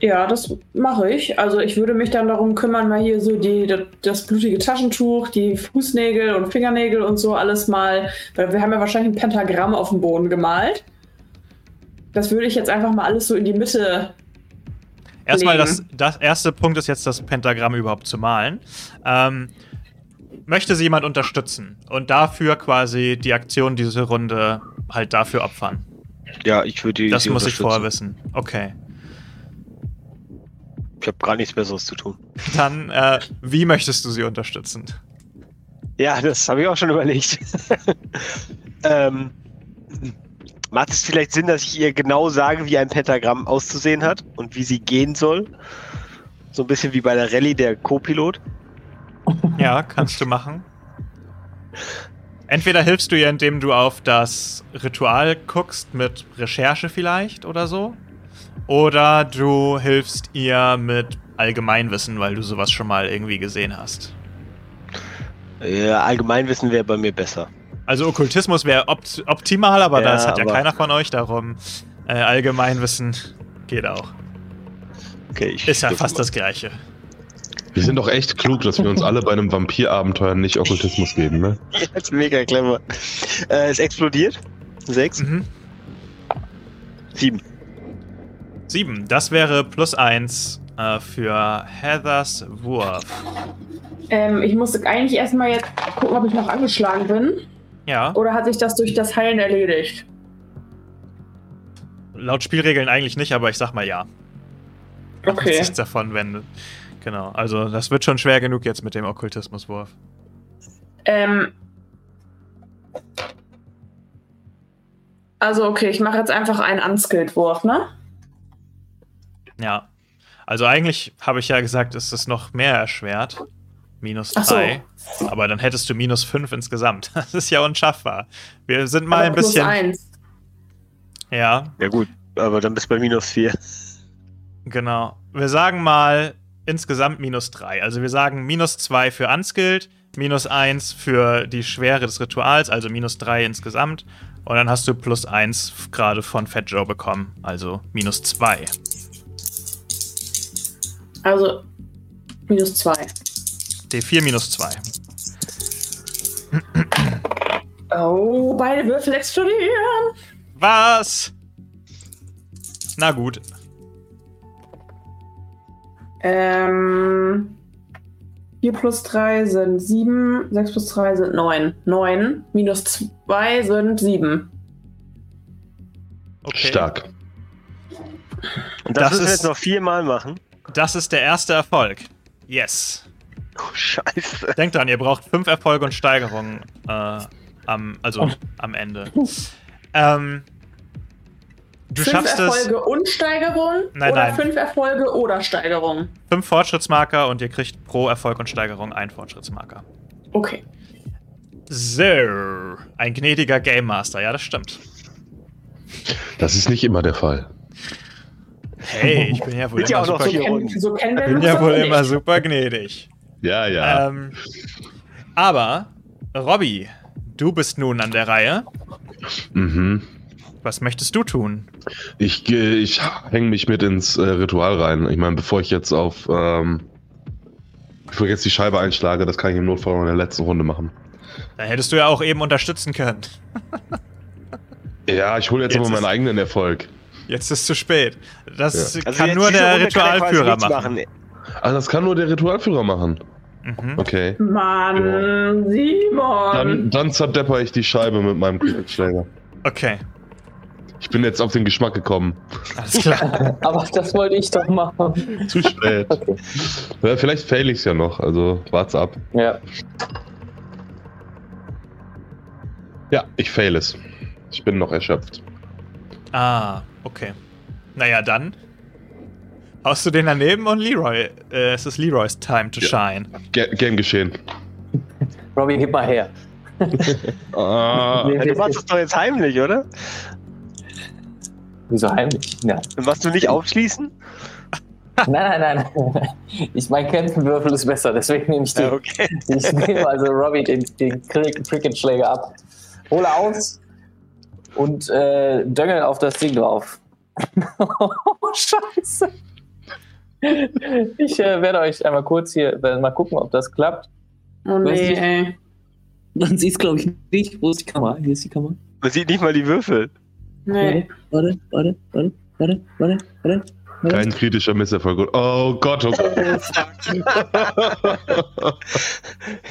Ja, das mache ich. Also ich würde mich dann darum kümmern, mal hier so die, das, das blutige Taschentuch, die Fußnägel und Fingernägel und so alles mal, weil wir haben ja wahrscheinlich ein Pentagramm auf dem Boden gemalt. Das würde ich jetzt einfach mal alles so in die Mitte. Erstmal, legen. das, das erste Punkt ist jetzt, das Pentagramm überhaupt zu malen. Ähm, möchte sie jemand unterstützen und dafür quasi die Aktion diese Runde halt dafür opfern? Ja, ich würde die. Das muss ich vorher wissen. Okay. Ich habe gar nichts Besseres zu tun. Dann, äh, wie möchtest du sie unterstützen? Ja, das habe ich auch schon überlegt. ähm, macht es vielleicht Sinn, dass ich ihr genau sage, wie ein Pentagramm auszusehen hat und wie sie gehen soll? So ein bisschen wie bei der Rallye der Co-Pilot. Ja, kannst du machen. Entweder hilfst du ihr, indem du auf das Ritual guckst, mit Recherche vielleicht oder so. Oder du hilfst ihr mit Allgemeinwissen, weil du sowas schon mal irgendwie gesehen hast. Ja, Allgemeinwissen wäre bei mir besser. Also Okkultismus wäre opt optimal, aber Ja, das hat ja keiner von euch, darum äh, Allgemeinwissen geht auch. Okay, ich Ist ja fast mal. das gleiche. Wir sind doch echt klug, dass wir uns alle bei einem Vampirabenteuer nicht Okkultismus geben, ne? Das ist mega clever. Äh, es explodiert. Sechs. Mhm. Sieben. Sieben, das wäre plus eins äh, für Heathers Wurf. Ähm, ich muss eigentlich erstmal jetzt gucken, ob ich noch angeschlagen bin. Ja, Oder hat sich das durch das Heilen erledigt? laut Spielregeln eigentlich nicht, aber ich sag mal ja. Okay. Nichts davon, wenn. Genau, also das wird schon schwer genug jetzt mit dem Okkultismuswurf. Ähm. Also, okay, ich mache jetzt einfach einen Unskilled-Wurf, ne? Ja. Also eigentlich habe ich ja gesagt, ist es noch mehr erschwert. Minus Ach so. 3. Aber dann hättest du minus 5 insgesamt. Das ist ja unschaffbar. Wir sind mal Aber ein plus bisschen. eins. Ja, Ja gut, aber dann bist du bei minus vier. genau. Wir sagen mal insgesamt minus 3. Also wir sagen minus 2 für Unskilled, minus 1 für die Schwere des Rituals, also minus 3 insgesamt. Und dann hast du plus 1 gerade von Fat Joe bekommen, also minus 2. Also, minus zwei. D4 minus 2. Oh, beide Würfel explodieren. Was? Na gut. Ähm. 4 plus 3 sind 7, 6 plus 3 sind 9. 9 minus 2 sind 7. Okay. Stark. Und das, Das müssen wir ist- jetzt noch viermal machen. Das ist der erste Erfolg. Yes. Oh, scheiße. Denkt dran, ihr braucht fünf Erfolge und Steigerungen äh, am, also am Ende. Ähm, du 5 schaffst Erfolge es. und Steigerung? Nein, oder nein. 5 Erfolge oder Steigerung? Fünf Fortschrittsmarker und ihr kriegt pro Erfolg und Steigerung einen Fortschrittsmarker. Okay. So, ein gnädiger Game Master, ja, das stimmt. Das ist nicht immer der Fall. Hey, ich bin ja wohl ja super, so bin ja immer super gnädig. Ja, ja. Ähm, aber, Robby, du bist nun an der Reihe. Mhm. Was möchtest du tun? Ich, geh- ich hänge mich mit ins äh, Ritual rein. Ich meine, bevor ich jetzt auf. Ähm, bevor ich jetzt die Scheibe einschlage, das kann ich im Notfall in der letzten Runde machen. Da hättest du ja auch eben unterstützen können. Ja, ich hole jetzt, Jetzt aber meinen eigenen Erfolg. Jetzt ist zu spät. Das Ja. Also kann jetzt nur der Runde er Ritualführer nichts machen. Ah, das kann nur der Ritualführer machen. Mhm. Okay. Mann, Simon. Dann, dann zerdepper ich die Scheibe mit meinem Cricket-Schläger. Okay. Ich bin jetzt auf den Geschmack gekommen. Alles klar. Aber das wollte ich doch machen. Zu spät. Okay. ja, vielleicht fail ich es ja noch, also wart's ab. Ja. Ja, ich fail es. Ich bin noch erschöpft. ah, okay. Naja, dann. Haust du den daneben und Leroy. Äh, es ist Leroys Time to Ja. shine. Ge Game geschehen. Robbie, gib mal her. Ja, du machst es doch jetzt heimlich, oder? Wieso heimlich? Ja. Machst du nicht aufschließen? Nein, nein, nein. Ich mein Kämpfenwürfel ist besser, deswegen nehme ich den. Ja, okay. Ich nehme also Robbie den, den Crick- Cricket-Schläger ab, hole aus und äh, döngel auf das Ding drauf. oh, scheiße. Ich äh, werde euch einmal kurz hier äh, mal gucken, ob das klappt. Oh nee, nicht. ey. Man sieht es, glaube ich, nicht. Wo ist die Kamera? Hier ist die Kamera. Man sieht nicht mal die Würfel. Nee. Warte, warte, warte, warte, warte, warte. warte. Kein kritischer Misserfolg. Oh Gott, oh Gott.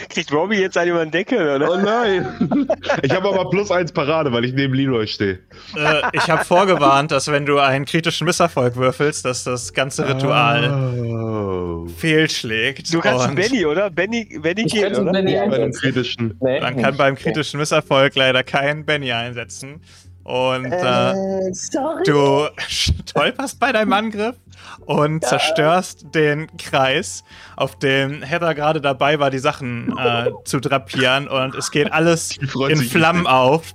Kriegt Robbie jetzt einen über den Deckel, oder? Oh nein. Ich habe aber plus eins Parade, weil ich neben Leroy stehe. Äh, ich habe vorgewarnt, dass wenn du einen kritischen Misserfolg würfelst, dass das ganze Ritual Oh. fehlschlägt. Du kannst und Benny, oder? Benny, Benny Ich geht, oder? Benny Bei einem kritischen. Nee, Man kann nicht. beim kritischen Misserfolg leider keinen Benny einsetzen. Und äh, sorry. du stolperst bei deinem Angriff und zerstörst den Kreis, auf dem Heather gerade dabei war, die Sachen äh, zu drapieren. Und es geht alles in Flammen auf.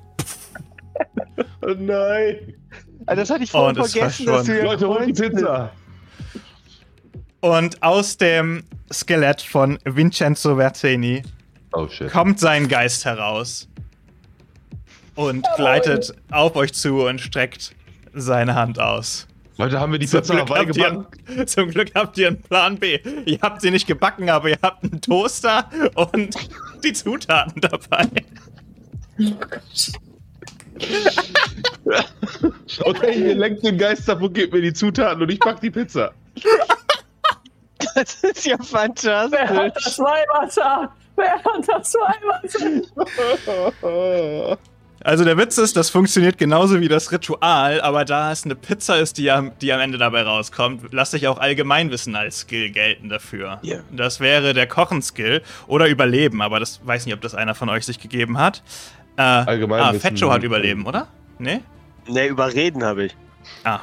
Oh nein. Ah, Das hatte ich voll Und es vergessen, dass du ja Leute, Kreuz- Pizza. Und aus dem Skelett von Vincenzo Verteni Oh kommt sein Geist heraus und gleitet auf euch zu und streckt seine Hand aus. Leute, haben wir die Pizza Hawaii habt gebacken? ihr, zum Glück habt ihr einen Plan B. Ihr habt sie nicht gebacken, aber ihr habt einen Toaster und die Zutaten dabei. Okay, ihr lenkt den Geist ab und gebt mir die Zutaten und ich back die Pizza. Das ist ja Wer hat fantastisch. das Weihwasser? Wer hat das Weihwasser? Also der Witz ist, das funktioniert genauso wie das Ritual, aber da es eine Pizza ist, die am, die am Ende dabei rauskommt, lasse ich auch Allgemeinwissen als Skill gelten dafür. Ja. Das wäre der Kochen-Skill oder Überleben, aber das weiß nicht, ob das einer von euch sich gegeben hat. Äh, ah, Allgemeinwissen. Fetcho hat Überleben, oder? Nee? Ne, überreden habe ich. Ah.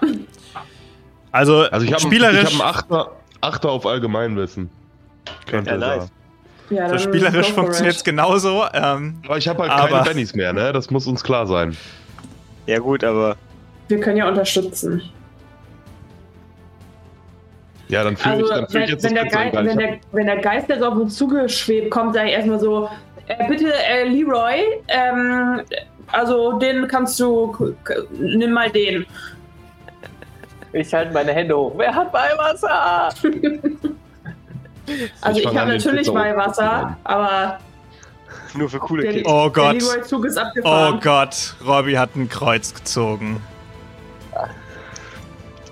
Also, Also ich habe spielerisch, ich hab einen Achter, Achter auf Allgemeinwissen. Könnte Ja, nice. Ja, so spielerisch funktioniert es genauso. Ähm, Aber ich habe halt Aber- keine Bennys mehr, ne? Das muss uns klar sein. Ja gut, aber Wir können ja unterstützen. Ja, dann fühle Also, ich, dann fühl ich wenn, jetzt wenn, der Geist, wenn, der, wenn der Geist jetzt auf uns zugeschwebt kommt, sage ich erstmal so: äh, Bitte, äh, Leroy, ähm, also den kannst du, nimm mal den. Ich halte meine Hände hoch. Wer hat Weihwasser? Also, ich, an, habe natürlich Weihwasser, hochzunehmen. aber nur für coole Kids. Oh Gott. oh. Gott, Robby hat ein Kreuz gezogen.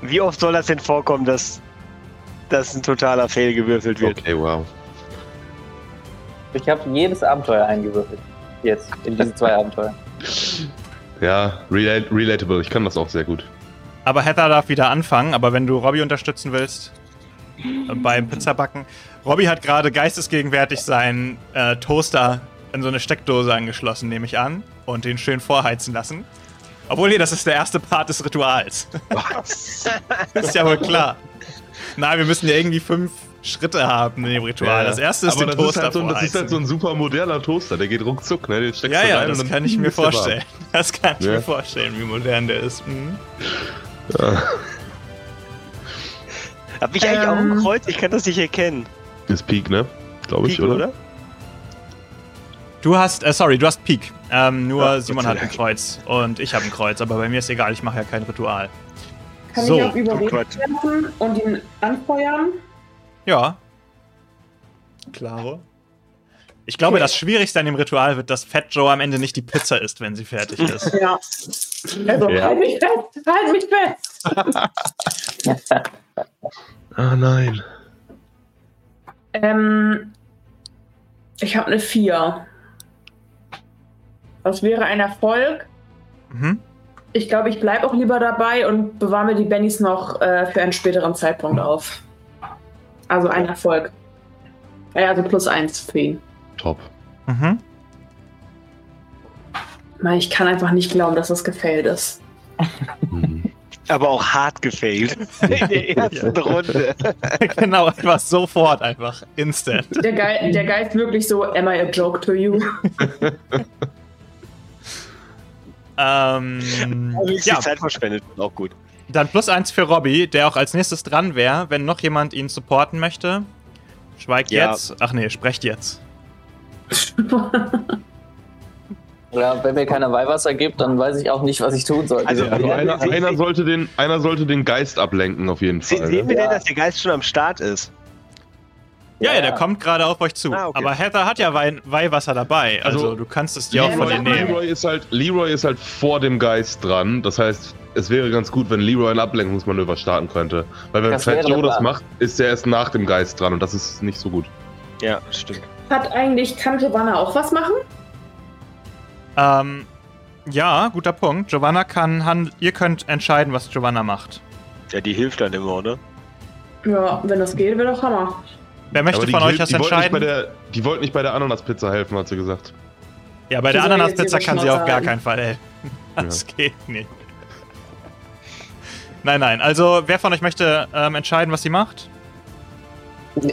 Wie oft soll das denn vorkommen, dass, dass ein totaler Fail gewürfelt wird? Okay, wow. Ich habe jedes Abenteuer eingewürfelt. Jetzt, in diese zwei Abenteuer. Ja, rela relatable. Ich kann das auch sehr gut. Aber Heather darf wieder anfangen, aber wenn du Robby unterstützen willst beim Pizzabacken. Robby hat gerade geistesgegenwärtig seinen äh, Toaster in so eine Steckdose angeschlossen, nehme ich an, und den schön vorheizen lassen. Obwohl, nee, das ist der erste Part des Rituals. ist ja wohl klar. Nein, wir müssen ja irgendwie fünf Schritte haben in dem Ritual. Das erste ist Aber den das Toaster ist, halt so, das ist vorheizen. halt so ein super moderner Toaster. Der geht ruckzuck, ne? Den steckst ja, du ja, rein das kann ich mir warm. vorstellen. Das kann ich Ja. mir vorstellen, wie modern der ist. Mhm. Hab ich eigentlich auch ein Ähm. Kreuz? Ich kann das nicht erkennen. Ist Peak, ne? Glaube ich, Pik, oder? Du hast, äh, sorry, du hast Peak. Ähm, nur Ja, Simon hat ein Kreuz und ich habe ein Kreuz, aber bei mir ist egal, ich mache ja kein Ritual. Kann So, ich auf Überreden und ihn anfeuern? Ja. Klaro. Ich glaube, Okay. das Schwierigste an dem Ritual wird, dass Fat Joe am Ende nicht die Pizza isst, wenn sie fertig ist. Ja. Also, Ja. halt mich fest! Halt mich fest! Ah, nein. Ähm, ich habe eine 4. Das wäre ein Erfolg. Mhm. Ich glaube, ich bleibe auch lieber dabei und bewahre mir die Bennys noch äh, für einen späteren Zeitpunkt auf. Also ein Erfolg. Ja, also plus eins für ihn. Top. Mhm. Ich kann einfach nicht glauben, dass das gefailt ist. Aber auch hart gefailt. In der ersten Runde. genau, einfach sofort, einfach instant. Der, Geist, der Geist wirklich so, am I a joke to you? Ähm, Also ja, die Zeit verschwendet. Auch gut. dann plus eins für Robbie, der auch als nächstes dran wäre, wenn noch jemand ihn supporten möchte. Schweigt Ja. jetzt. Ach nee, sprecht jetzt. Ja, wenn mir keiner Weihwasser gibt, dann weiß ich auch nicht, was ich tun soll. Also- Also Ja, einer, sie- einer, sollte den, einer sollte den Geist ablenken, auf jeden Fall. sehen wir Ne? denn, Ja. dass der Geist schon am Start ist? Ja, ja, Ja. der kommt gerade auf euch zu. Ah, okay. Aber Heather hat ja Wein Weihwasser dabei. Also, Also, du kannst es dir auch von ihr nehmen. Leroy, ist halt, Leroy ist halt vor dem Geist dran. Das heißt, es wäre ganz gut, wenn Leroy ein Ablenkungsmanöver starten könnte. Weil wenn Fat Joe das macht, ist er erst nach dem Geist dran und das ist nicht so gut. Ja, stimmt. Hat eigentlich, kann Giovanna auch was machen? Ähm, ja, guter Punkt. Giovanna kann hand ihr könnt entscheiden, was Giovanna macht. Ja, die hilft dann immer, ne? Ja, wenn das geht, wäre doch Hammer. Wer möchte von euch das die wollte nicht bei entscheiden? der, Die wollte nicht bei der Ananaspizza helfen, hat sie gesagt. Ja, bei Die der Ananaspizza kann sie auf gar keinen Fall helfen. Das geht nicht. Nein, nein. Also, wer von euch möchte ähm, entscheiden, was sie macht?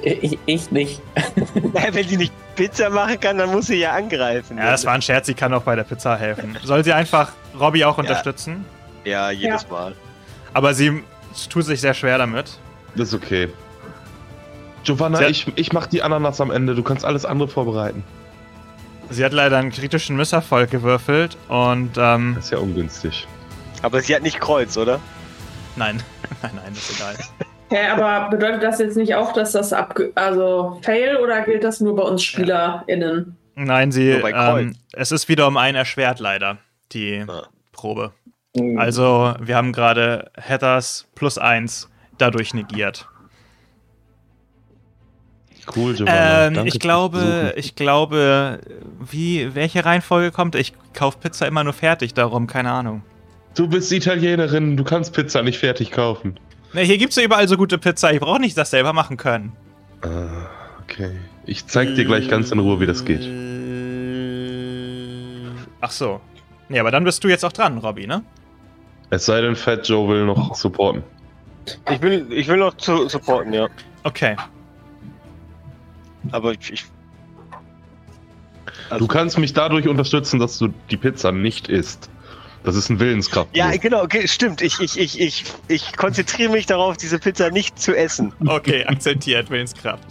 Ich, ich nicht. Wenn sie nicht Pizza machen kann, dann muss sie ja angreifen. Ja, das war ein Scherz, sie kann auch bei der Pizza helfen. Soll sie einfach Robbie auch unterstützen? Ja, jedes Mal. Aber sie tut sich sehr schwer damit. Das ist okay. Giovanna, hat- ich, ich mach die Ananas am Ende. Du kannst alles andere vorbereiten. Sie hat leider einen kritischen Misserfolg gewürfelt und ähm, Das ist ja ungünstig. Aber sie hat nicht Kreuz, oder? nein, nein, nein, das ist egal. Hä, aber bedeutet das jetzt nicht auch, dass das abge also fail oder gilt das nur bei uns SpielerInnen? Nein, sie, ähm, es ist wieder um ein erschwert leider, die Ah. Probe. Hm. Also, wir haben gerade Heathers plus eins dadurch negiert. Cool, Giovanna. Ähm, Danke ich glaube, ich glaube, wie, welche Reihenfolge kommt? Ich kaufe Pizza immer nur fertig, darum, keine Ahnung. Du bist Italienerin, du kannst Pizza nicht fertig kaufen. Ne, hier gibt's ja überall so gute Pizza, ich brauche nicht das selber machen können. Ah, okay. Ich zeig dir gleich ganz in Ruhe, wie das geht. Ach so. Nee, aber dann bist du jetzt auch dran, Robby, ne? Es sei denn, Fat Joe will noch supporten. Ich will, ich will noch zu supporten, ja. Okay. Aber ich. ich Du kannst mich dadurch unterstützen, dass du die Pizza nicht isst. Das ist ein Willenskraft. ja, genau, okay, stimmt. Ich, ich, ich, ich, ich konzentriere mich darauf, diese Pizza nicht zu essen. Okay, akzeptiert, Willenskraft.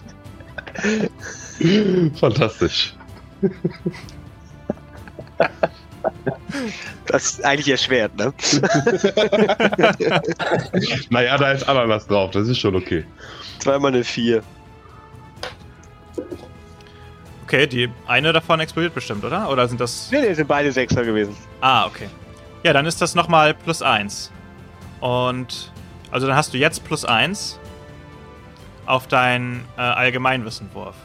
Fantastisch. Das ist eigentlich erschwert, ne? Naja, da ist Ananas drauf, das ist schon okay. Zweimal eine 4. Okay, die eine davon explodiert bestimmt, oder? Oder sind das. Nee, nee, sind beide Sechser gewesen. Ah, okay. Ja, dann ist das nochmal plus eins. Und. Also dann hast du jetzt plus eins auf deinen äh, Allgemeinwissenwurf.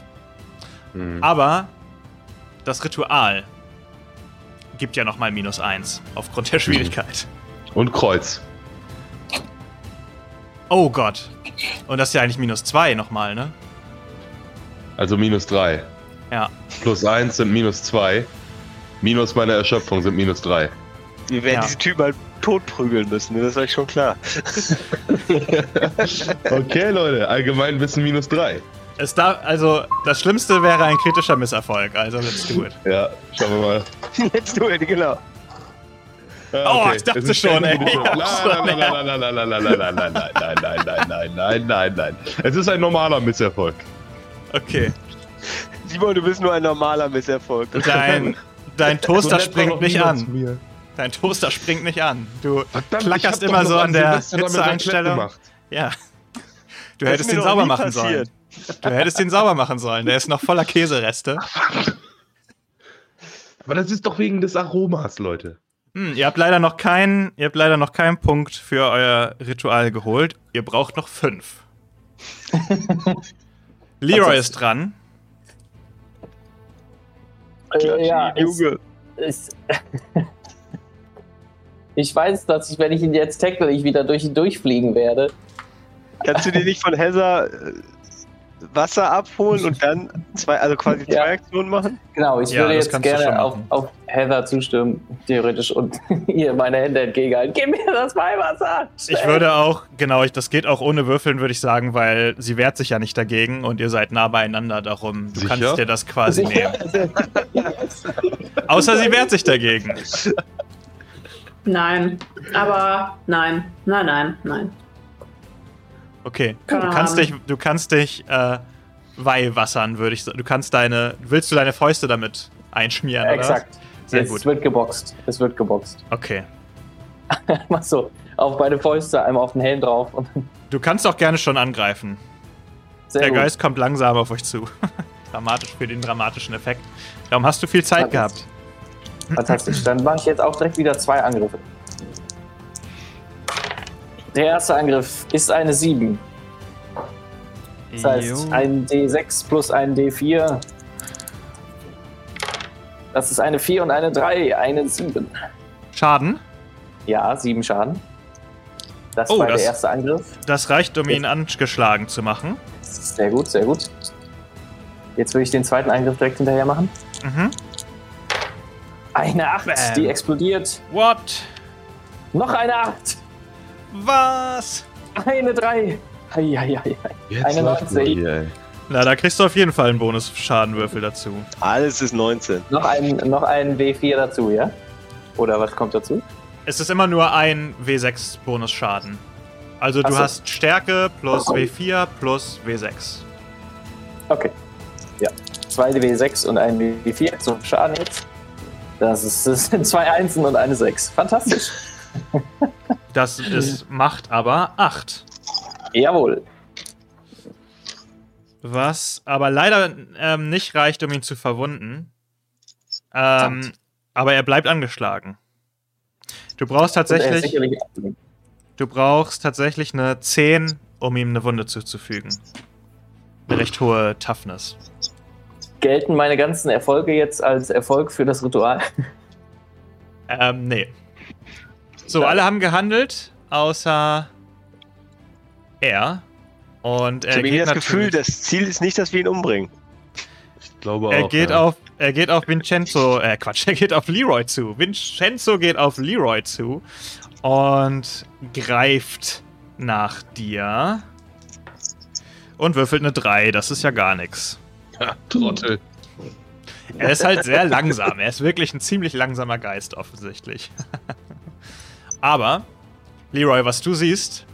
Hm. Aber das Ritual gibt ja nochmal minus eins aufgrund der Schwierigkeit. Und Kreuz. Oh Gott. Und das ist ja eigentlich minus zwei nochmal, ne? Also minus 3. Ja. Plus 1 sind minus 2. Minus meine Erschöpfung sind minus 3. Wir werden Ja. diese Typen halt totprügeln müssen, ne? das ist euch schon klar. Okay, Leute, Allgemeinwissen minus 3. Es darf, also, das Schlimmste wäre ein kritischer Misserfolg, also let's do it. Ja, schauen wir mal. Let's do it, genau. Ja, Oh, ich dachte Es ist schon, ey. Nein, nein, nein, nein, nein, nein, nein, nein, nein, nein, nein, nein, nein, nein, nein, nein. Es ist ein normaler Misserfolg. Okay. Simon, du bist nur ein normaler Misserfolg. Dein, dein Toaster springt nicht an. Dein Toaster springt nicht an. Du Verdammt, klackerst immer so an der Hitzeeinstellung. Ja. Du Das hättest den sauber machen passiert. sollen. Du hättest den sauber machen sollen. Der ist noch voller Käsereste. Aber das ist doch wegen des Aromas, Leute. Hm, ihr habt leider noch keinen, ihr habt leider noch keinen Punkt für euer Ritual geholt. Ihr braucht noch fünf. Leroy ist dran. Äh, ja, ist, ist, Ich weiß, dass ich, wenn ich ihn jetzt tackle, ich wieder durch ihn durchfliegen werde. Kannst du dir nicht von Heather äh, Wasser abholen und dann zwei, also quasi zwei Ja. Aktionen machen? Genau, ich Ja, würde jetzt gerne auf, auf Heather zustimmen, theoretisch, und ihr meine Hände entgegenhalten. Gib mir das Weihwasser! Ich würde auch, genau, ich, das geht auch ohne Würfeln, würde ich sagen, weil sie wehrt sich ja nicht dagegen und ihr seid nah beieinander, darum du Sicher? kannst dir das quasi nehmen. Außer sie wehrt sich dagegen. Nein. Aber nein. Nein, nein, nein. Okay. Kann Du kannst haben. dich, du kannst dich äh, weihwassern, würde ich sagen. Du kannst deine, willst du deine Fäuste damit einschmieren, oder? Exakt. Sehr Jetzt gut. wird geboxt. Es wird geboxt. Okay. Mach so, auf beide Fäuste, einmal auf den Helm drauf und Du kannst auch gerne schon angreifen. sehr Der gut. Geist kommt langsam auf euch zu. Dramatisch für den dramatischen Effekt. Darum hast du viel Zeit gehabt. Fantastisch. Dann mache ich jetzt auch direkt wieder zwei Angriffe. Der erste Angriff ist eine 7. Das heißt, ein D6 plus ein D4. Das ist eine 4 und eine 3, eine 7. Schaden. Ja, 7 Schaden. Das Oh, war das- der erste Angriff. Das reicht, um ihn angeschlagen zu machen. Sehr gut, sehr gut. Jetzt will ich den zweiten Angriff direkt hinterher machen. Mhm. Eine 8, Bam. die explodiert. What? Noch eine 8. Was? Eine 3. Eieiei. Jetzt Eine läuft 19. mal hier, ey. Na, da kriegst du auf jeden Fall einen Bonus-Schadenwürfel dazu. Alles ist 19. Noch ein, noch ein W4 dazu, ja? Oder was kommt dazu? Es ist immer nur ein W6 Bonusschaden. Also du Ach so. hast Stärke plus W4 plus W6. Okay. Ja. Zwei W6 und ein W4 zum Schaden jetzt. Das, ist, das sind zwei Einsen und eine 6. Fantastisch. Das ist, macht aber 8. Jawohl. Was aber leider ähm, nicht reicht, um ihn zu verwunden. Ähm, aber er bleibt angeschlagen. Du brauchst tatsächlich, du brauchst tatsächlich eine 10, um ihm eine Wunde zuzufügen. Eine recht hohe Toughness. Gelten meine ganzen Erfolge jetzt als Erfolg für das Ritual? Ähm, nee. So, alle haben gehandelt, außer er. Und Ich er habe irgendwie geht das Gefühl, das Ziel ist nicht, dass wir ihn umbringen. Ich glaube Er auch. geht ja. auf, er geht auf Vincenzo, äh Quatsch, er geht auf Leroy zu. Vincenzo geht auf Leroy zu und greift nach dir und würfelt eine 3. Das ist ja gar nichts. Ja, Trottel. Er ist halt sehr langsam. Er ist wirklich ein ziemlich langsamer Geist offensichtlich. Aber Leroy, was du siehst,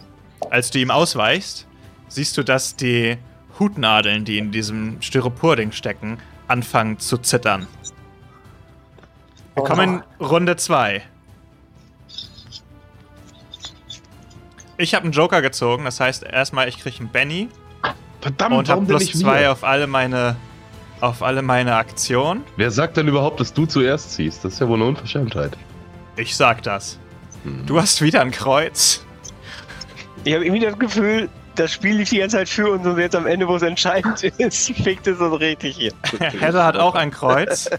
als du ihm ausweichst, siehst du, dass die Hutnadeln, die in diesem Styropor-Ding stecken, anfangen zu zittern. Wir kommen in Runde 2. Ich habe einen Joker gezogen, das heißt erstmal, ich kriege einen Benny Verdammt, und habe denn plus nicht 2 wir? auf alle meine auf alle meine Aktionen. Wer sagt denn überhaupt, dass du zuerst ziehst? Das ist ja wohl eine Unverschämtheit. Ich sag das. Hm. Du hast wieder ein Kreuz. Ich habe irgendwie das Gefühl, das Spiel lief die ganze Zeit für uns und jetzt am Ende, wo es entscheidend ist, fickt es uns richtig hier. Heather hat auch ein Kreuz.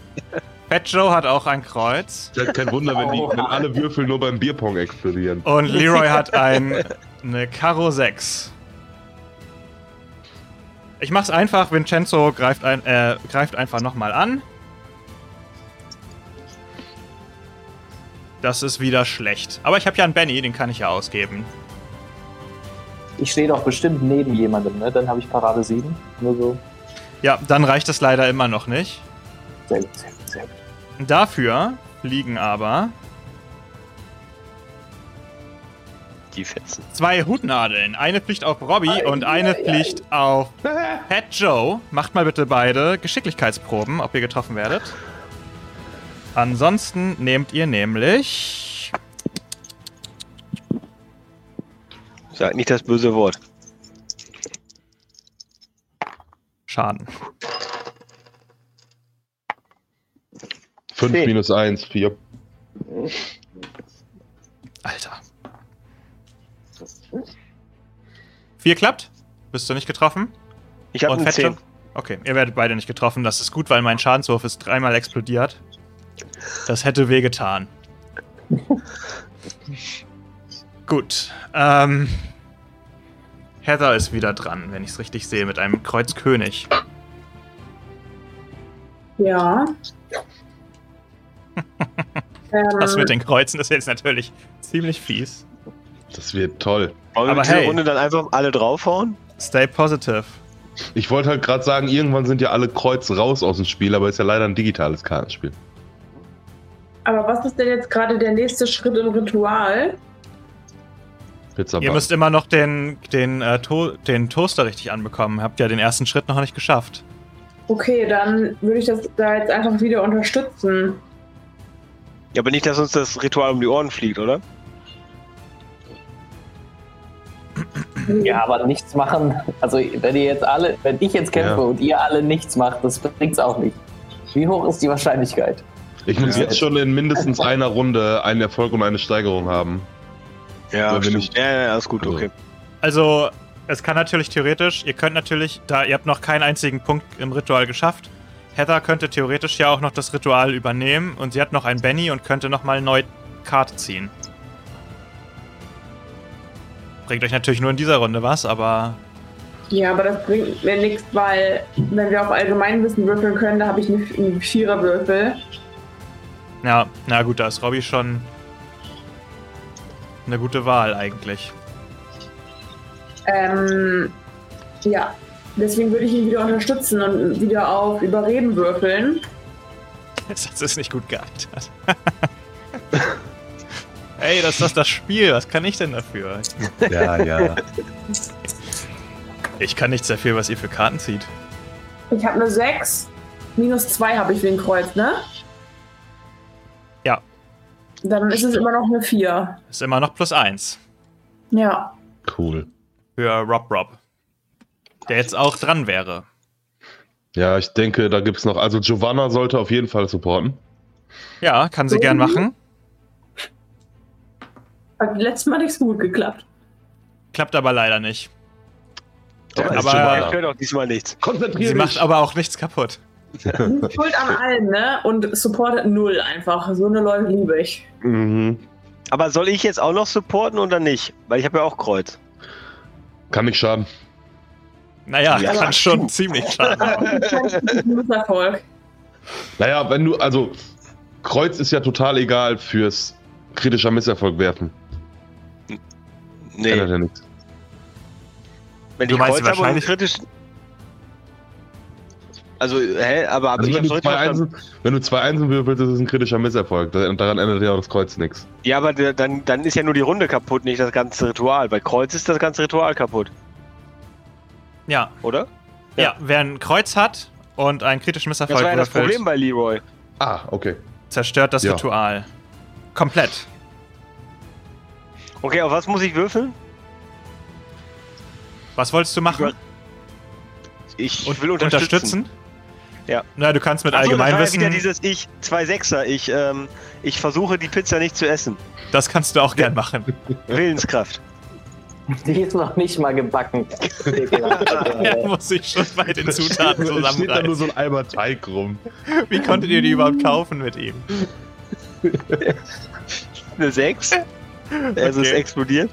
Fat Joe hat auch ein Kreuz. Ist halt kein Wunder, wenn, die, wenn alle Würfel nur beim Bierpong explodieren. Und Leroy hat ein, eine Karo 6. Ich mach's einfach. Vincenzo greift, ein, äh, greift einfach nochmal an. Das ist wieder schlecht. Aber ich habe ja einen Benny, den kann ich ja ausgeben. Ich stehe doch bestimmt neben jemandem, ne? Dann habe ich Parade 7. Nur so. Ja, dann reicht es leider immer noch nicht. Sehr gut, sehr gut, sehr gut. Dafür fliegen aber Die Fetzen. zwei Hutnadeln. Eine fliegt auf Robbie Ei, und eine ei, fliegt auf Fat Joe. Macht mal bitte beide Geschicklichkeitsproben, ob ihr getroffen werdet. Ansonsten nehmt ihr nämlich. Sag nicht das böse Wort. Schaden. 5 Okay. minus 1, 4. Alter. Vier klappt? Bist du nicht getroffen? Ich habe eine Fat Joe? 10. Okay, ihr werdet beide nicht getroffen. Das ist gut, weil mein Schadenswurf ist dreimal explodiert. Das hätte wehgetan. Gut. Ähm, Heather ist wieder dran, wenn ich es richtig sehe, mit einem Kreuz König. Ja. Das mit den Kreuzen ist jetzt natürlich ziemlich fies. Das wird toll. Wollen wir Aber hey. Runde dann einfach alle draufhauen? Stay positive. Ich wollte halt gerade sagen, irgendwann sind ja alle Kreuz raus aus dem Spiel, aber ist ja leider ein digitales Kartenspiel. aber was ist denn jetzt gerade der nächste Schritt im Ritual? Pizza Ihr müsst immer noch den, den, äh, to den Toaster richtig anbekommen. Habt ja den ersten Schritt noch nicht geschafft. Okay, dann würde ich das da jetzt einfach wieder unterstützen. Ja, aber nicht, dass uns das Ritual um die Ohren fliegt, oder? Ja, aber nichts machen. Also wenn ihr jetzt alle, wenn ich jetzt kämpfe Ja. und ihr alle nichts macht, das bringt's auch nicht. Wie hoch ist die Wahrscheinlichkeit? Ich muss Ja. jetzt schon in mindestens einer Runde einen Erfolg und eine Steigerung haben. Ja, stimmt. nicht- ja, ja, ist gut, Also- okay. Also, es kann natürlich theoretisch, ihr könnt natürlich, da ihr habt noch keinen einzigen Punkt im Ritual geschafft, Heather könnte theoretisch ja auch noch das Ritual übernehmen und sie hat noch ein Benny und könnte nochmal neu Karte ziehen. Bringt euch natürlich nur in dieser Runde was, aber Ja, aber das bringt mir nichts, weil wenn wir auf Allgemeinwissen würfeln können, da habe ich einen Viererwürfel. ja, na gut, da ist Robby schon eine gute Wahl eigentlich. Ähm, ja, deswegen würde ich ihn wieder unterstützen und wieder auf Überreden würfeln. Das ist nicht gut gealtert. Ey, das ist doch das Spiel, was kann ich denn dafür? Ja, ja. Ich kann nichts dafür, was ihr für Karten zieht. Ich habe eine 6, minus 2 habe ich wegen Kreuz, ne? Ja. Dann ist es immer noch eine 4. Ist immer noch plus eins Ja. Cool. für Rob Rob. Der jetzt auch dran wäre. Ja, ich denke, da gibt's noch. Also Giovanna sollte auf jeden Fall supporten. Ja, kann sie gern machen. Hat letztes Mal nicht so gut geklappt. Klappt aber leider nicht. Ist aber-. Ich höre doch diesmal nichts. Konzentrier Sie dich. macht aber auch nichts kaputt. Schuld an allen, ne? Und supportet null einfach. So eine Leute liebe ich. Mhm. Aber soll ich jetzt auch noch supporten oder nicht? Weil ich habe ja auch Kreuz. Kann nicht schaden. Naja, Ja, kann schon ziemlich schaden. Misserfolg. Naja, wenn du, also Kreuz ist ja total egal fürs kritischer Misserfolg werfen. Nee, Ändert ja nichts. wenn Du ich meinst Kreuz und wahrscheinlich- kritisch... Also, hä, aber, aber Also ich wenn du, zwei. Einsen, wenn du zwei Einsen würfelst, ist es ein kritischer Misserfolg. Da- Daran ändert ja auch das Kreuz nichts. Ja, aber der, dann, dann ist ja nur die Runde kaputt, nicht das ganze Ritual. Bei Kreuz ist das ganze Ritual kaputt, Ja, oder? ja, wer ein Kreuz hat und einen kritischen Das Misserfolg war ja das Problem bei Leroy. Ah, okay. zerstört das Ja. Ritual. Komplett. Okay, auf was muss ich würfeln? Was wolltest du machen? Ich Und will unterstützen. unterstützen? Ja. Na, du kannst mit Ach so, das war ja Allgemeinwissen. wieder dieses Ich, zwei Sechser. Ich, ähm, ich versuche die Pizza nicht zu essen. das kannst du auch gern machen. Willenskraft. Die ist noch nicht mal gebacken. Er muss sich schon bei den Zutaten Es steht da nur zusammenreißen. so ein Eimer Teig rum. Wie konntet ihr die überhaupt kaufen mit ihm? Eine 6. Also es Okay. explodiert.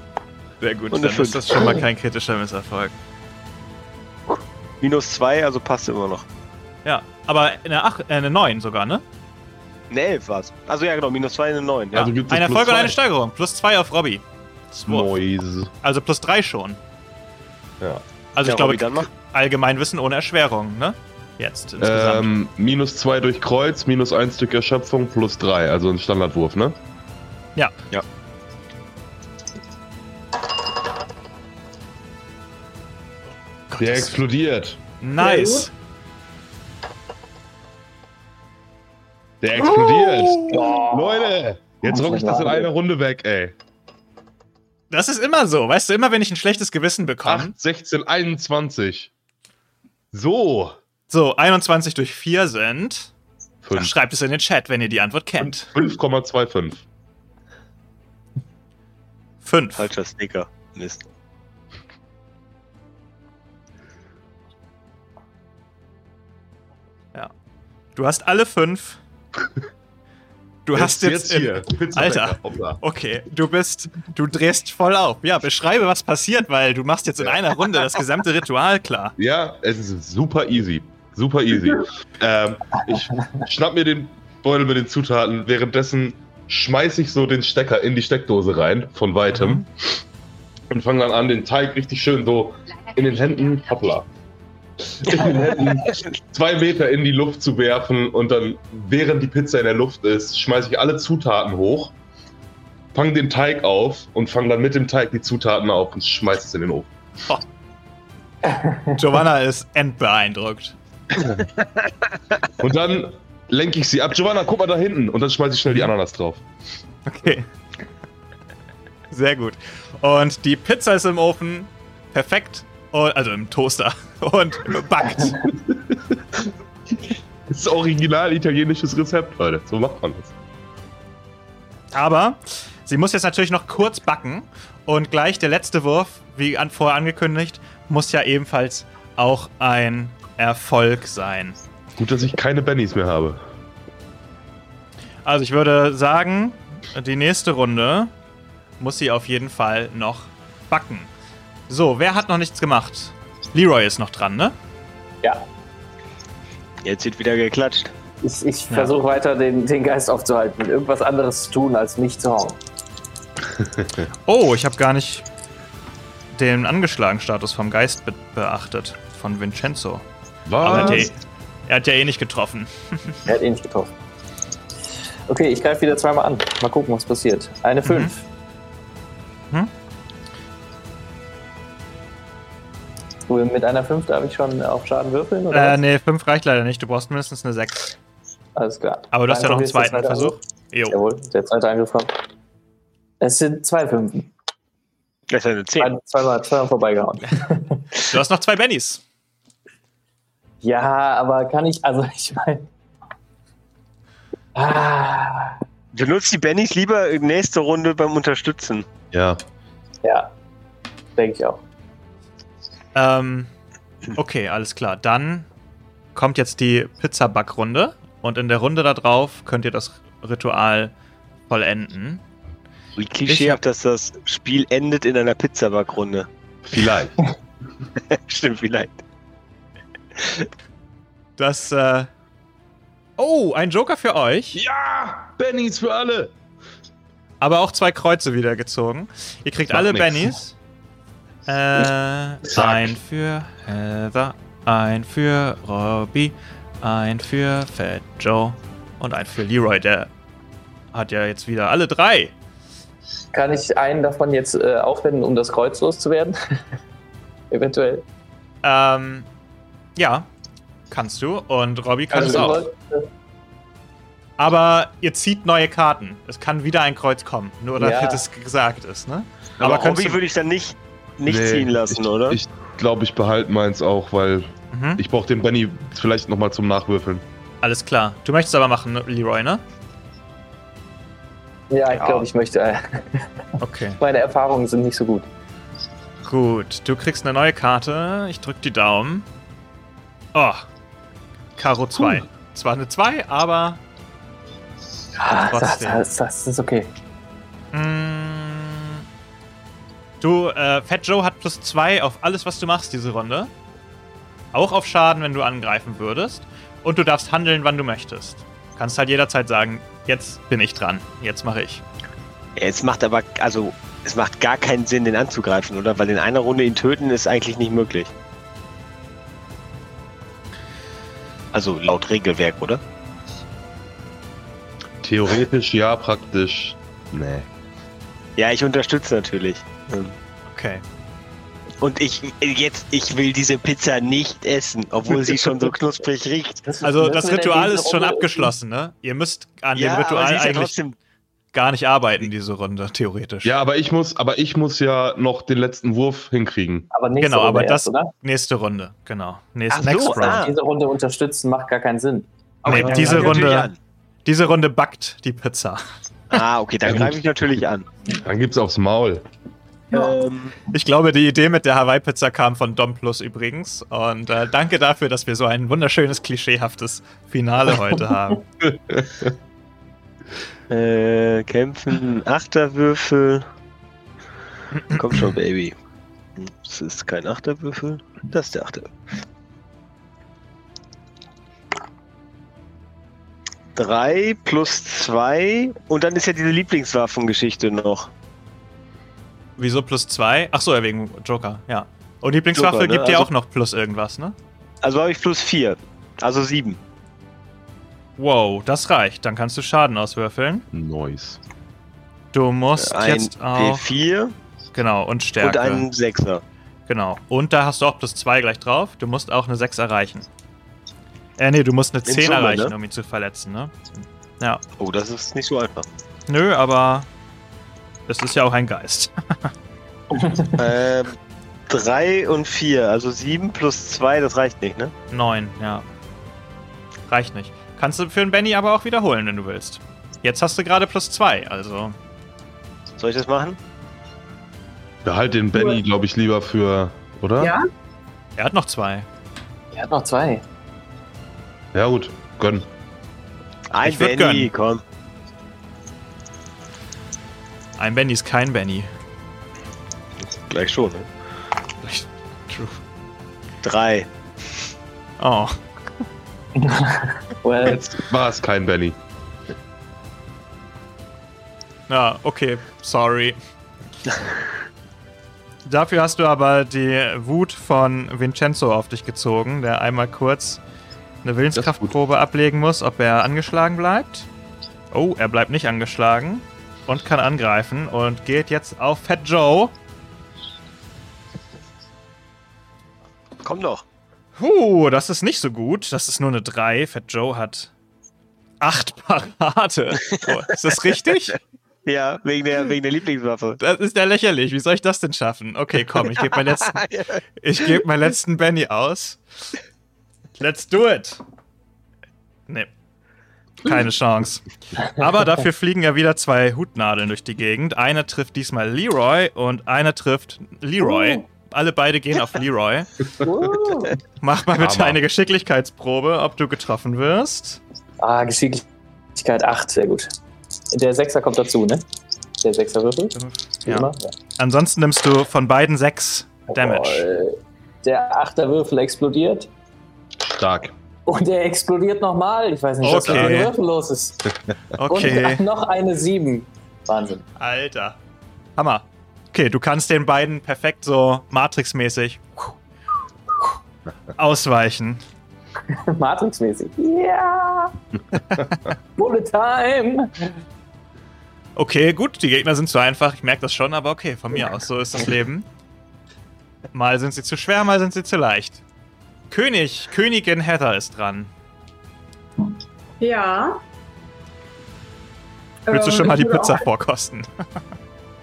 Sehr gut, Und dann ist das schon mal kein kritischer Misserfolg. Minus 2, also passt immer noch. Ja, aber eine, Ach äh, eine 9 sogar, ne? Eine 11 war's. Also ja, genau, minus 2, eine 9. Ja. Also gibt's Ein Erfolg und eine. Steigerung. Plus 2 auf. Noise. Also plus 3 schon. Ja. Also Ja, ich glaube, Robby, dann mach. Allgemeinwissen ohne Erschwerung, ne? Jetzt insgesamt. Ähm, minus 2 durch Kreuz, minus 1 Stück Erschöpfung, plus 3. Also ein Standardwurf, ne? Ja. Ja. Der explodiert. Nice. Der explodiert. Oh. Leute, jetzt rock ich das in einer Runde weg, ey. Das ist immer so. Weißt du, immer wenn ich ein schlechtes Gewissen bekomme. 8, 16, 21. So. So, 21 durch 4 sind. Fünf- Schreibt es in den Chat, wenn ihr die Antwort kennt. 5,25. 5. Falscher Sticker. Mist. Du hast alle 5. Du hast jetzt, in, hier. Alter. Okay, du bist, du drehst voll auf. Ja, beschreibe, was passiert, weil du machst jetzt in einer Runde das gesamte Ritual klar. Ja, es ist super easy. Super easy. ähm, ich schnapp mir den Beutel mit den Zutaten. Währenddessen schmeiß ich so den Stecker in die Steckdose rein, von weitem. Mhm. Und fange dann an, den Teig richtig schön so in den Händen, hoppla, in den Händen zwei Meter in die Luft zu werfen und dann, während die Pizza in der Luft ist, schmeiße ich alle Zutaten hoch, fange den Teig auf und fange dann mit dem Teig die Zutaten auf und schmeiße es in den Ofen. Giovanna ist endbeeindruckt. Und dann lenke ich sie ab. Giovanna, guck mal da hinten. Und dann schmeiße ich schnell die Ananas drauf. Okay. Sehr gut. Und die Pizza ist im Ofen. Perfekt. Und, also im Toaster. Und backt. Das ist original italienisches Rezept, Leute. So macht man das. Aber sie muss jetzt natürlich noch kurz backen. Und gleich der letzte Wurf, wie an, vorher angekündigt, muss ja ebenfalls auch ein Erfolg sein. Gut, dass ich keine Bennys mehr habe. Also ich würde sagen, die nächste Runde muss sie auf jeden Fall noch backen. So, wer hat noch nichts gemacht? Leroy ist noch dran, ne? Ja, Jetzt wird wieder geklatscht. ich, ich versuche weiter den, den Geist aufzuhalten, irgendwas anderes zu tun, als mich zu hauen. Oh, ich habe gar nicht den angeschlagen Status vom Geist be beachtet. Von Vincenzo. Aber er hat, ja, Was? eh- er hat ja eh nicht getroffen. Er hat eh nicht getroffen. Okay, ich greife wieder zweimal an. Mal gucken, was passiert. Eine 5. Mhm. Cool, mit einer 5 darf ich schon auf Schaden würfeln? Oder Äh, nee, 5 reicht leider nicht. Du brauchst mindestens eine 6. Alles klar. Aber du hast ja noch einen zweiten Versuch. Jo. Jawohl, der zweite Angriff kommt. Es sind zwei Fünfen. Das ist eine 10. Zwei, zweimal, zweimal vorbeigehauen. Du hast noch zwei Bennys. ja, aber kann ich, also ich meine. Ah, Du nutzt die Bennys lieber nächste Runde beim Unterstützen. Ja. ja, denke ich auch. Ähm, okay, alles klar. Dann kommt jetzt die Pizza-Backrunde. Und in der Runde da drauf könnt ihr das Ritual vollenden. Wie klischeehaft, dass das Spiel endet in einer Pizzabackrunde. Vielleicht. Stimmt, vielleicht. Das, äh. Oh, ein Joker für euch. ja! Bennys für alle! Aber auch zwei Kreuze wieder gezogen. Ihr kriegt alle nix. Bennys. Äh, ein für Heather, ein für Robbie, ein für Fat Joe und ein für Leroy. Der hat ja jetzt wieder alle drei. Kann ich einen davon jetzt äh, aufwenden, um das Kreuz loszuwerden? Eventuell. Ähm, ja, kannst du. Und Robbie kann Also, es auch. äh, Aber ihr zieht neue Karten. Es kann wieder ein Kreuz kommen. Nur damit Ja. das gesagt ist, ne? Aber, Hobby du- würde ich dann nicht, nicht Nee, ziehen lassen, ich, oder? Ich glaube, ich behalte meins auch, weil Mhm. ich brauche den Benny vielleicht nochmal zum Nachwürfeln. Alles klar. Du möchtest aber machen, Leroy, ne? Ja, ich Ja. glaube, ich möchte. Äh, Okay. meine Erfahrungen sind nicht so gut. Gut, du kriegst eine neue Karte. Ich drück die Daumen. Oh. Karo 2. Zwar eine 2, aber. Ah, das, das, das ist okay. Mm, du, äh, Fat Joe hat plus 2 auf alles, was du machst diese Runde. Auch auf Schaden, wenn du angreifen würdest. Und du darfst handeln, wann du möchtest. Kannst halt jederzeit sagen, jetzt bin ich dran. Jetzt mache ich. Es macht aber, also, es macht gar keinen Sinn, den anzugreifen, oder? Weil in einer Runde ihn töten ist eigentlich nicht möglich. Also laut Regelwerk, oder? Theoretisch ja, praktisch. Nee. Ja, ich unterstütze natürlich. Ähm, Okay. Und ich jetzt, ich will diese Pizza nicht essen, obwohl sie schon so knusprig riecht. Also, das Ritual ist schon abgeschlossen, ne? Ihr müsst an ja, dem Ritual ja eigentlich gar nicht arbeiten, diese Runde, theoretisch. Ja, aber ich muss, aber ich muss ja noch den letzten Wurf hinkriegen. Aber nächste Genau, Runde aber das erst, oder? nächste Runde, genau. Nächst, Ach so, next Round. ah. Diese Runde unterstützen macht gar keinen Sinn. Nee, diese Runde, diese Runde backt die Pizza. Ah, okay, dann Ja, greife ich natürlich an. Dann gibt's aufs Maul. Ähm, Ich glaube, die Idee mit der Hawaii-Pizza kam von Dom Plus übrigens. Und äh, danke dafür, dass wir so ein wunderschönes, klischeehaftes Finale heute haben. Äh, kämpfen, Achterwürfel. Komm schon, Baby. Das ist kein Achterwürfel. Das ist der Achterwürfel. Drei plus zwei und dann ist ja diese Lieblingswaffengeschichte noch. Wieso plus zwei? Ach so, ja, wegen Joker, ja. Und Lieblingswaffe Joker, ne? gibt dir Also- auch noch plus irgendwas, ne? Also habe ich plus vier. Also sieben. Wow, das reicht. Dann kannst du Schaden auswürfeln. Nice. Du musst Ein jetzt auch. W4 Genau, und Stärke. und ein Sechser. Genau. Und da hast du auch plus 2 gleich drauf. Du musst auch eine 6 erreichen. Äh, nee, du musst eine In 10 Summe, erreichen, ne? um ihn zu verletzen, ne? Ja. Oh, das ist nicht so einfach. Nö, aber es ist ja auch ein Geist. ähm, drei und vier, also sieben plus zwei, das reicht nicht, ne? 9, ja. Reicht nicht. Kannst du für den Benny aber auch wiederholen, wenn du willst. Jetzt hast du gerade plus 2, also. Soll ich das machen? Behalt den Benny, glaube ich, lieber für. Oder? Ja? Er hat noch 2. Er hat noch zwei. Ja, gut. Gönn. Ein Ich würd Benny, gönnen. komm. Ein Benny ist kein Benny. Gleich schon, ne? True. Drei. Oh. Well, Jetzt war es kein Benny. Ja, okay, sorry. Dafür hast du aber die Wut von Vincenzo auf dich gezogen, der einmal kurz eine Willenskraftprobe ablegen muss, ob er angeschlagen bleibt. Oh, er bleibt nicht angeschlagen und kann angreifen und geht jetzt auf Fat Joe. Komm doch. Huh, das ist nicht so gut. Das ist nur eine 3. Fat Joe hat 8 Parade. Oh, ist das richtig? Ja, wegen der, wegen der Lieblingswaffe. Das ist ja lächerlich. Wie soll ich das denn schaffen? Okay, komm, ich gebe meinen letzten, ich geb meinen letzten Benny aus. Let's do it. Nee. Keine Chance. Aber dafür fliegen ja wieder zwei Hutnadeln durch die Gegend. Eine trifft diesmal Leroy und eine trifft Leroy. Alle beide gehen auf Leroy. Mach mal bitte eine Geschicklichkeitsprobe, ob du getroffen wirst. ah, Geschicklichkeit 8, sehr gut. Der Sechser kommt dazu, ne? Der Ja. immer. Ja. Ansonsten nimmst du von beiden sechs Damage. Oh, der Achterwürfel explodiert. Stark. Und er explodiert nochmal. Ich weiß nicht, was mit Okay. dem Würfel los ist. Okay. Und noch eine 7. Wahnsinn. Alter. Hammer. Okay, du kannst den beiden perfekt so Matrix-mäßig ausweichen. Matrix-mäßig. Ja! Bullet Time! Okay, gut, die Gegner sind zu einfach, ich merke das schon, aber okay, von mir aus, so ist das Leben. Mal sind sie zu schwer, mal sind sie zu leicht. König, Königin Heather ist dran. Ja. Willst du Ähm, schon mal die Pizza Auch, vorkosten?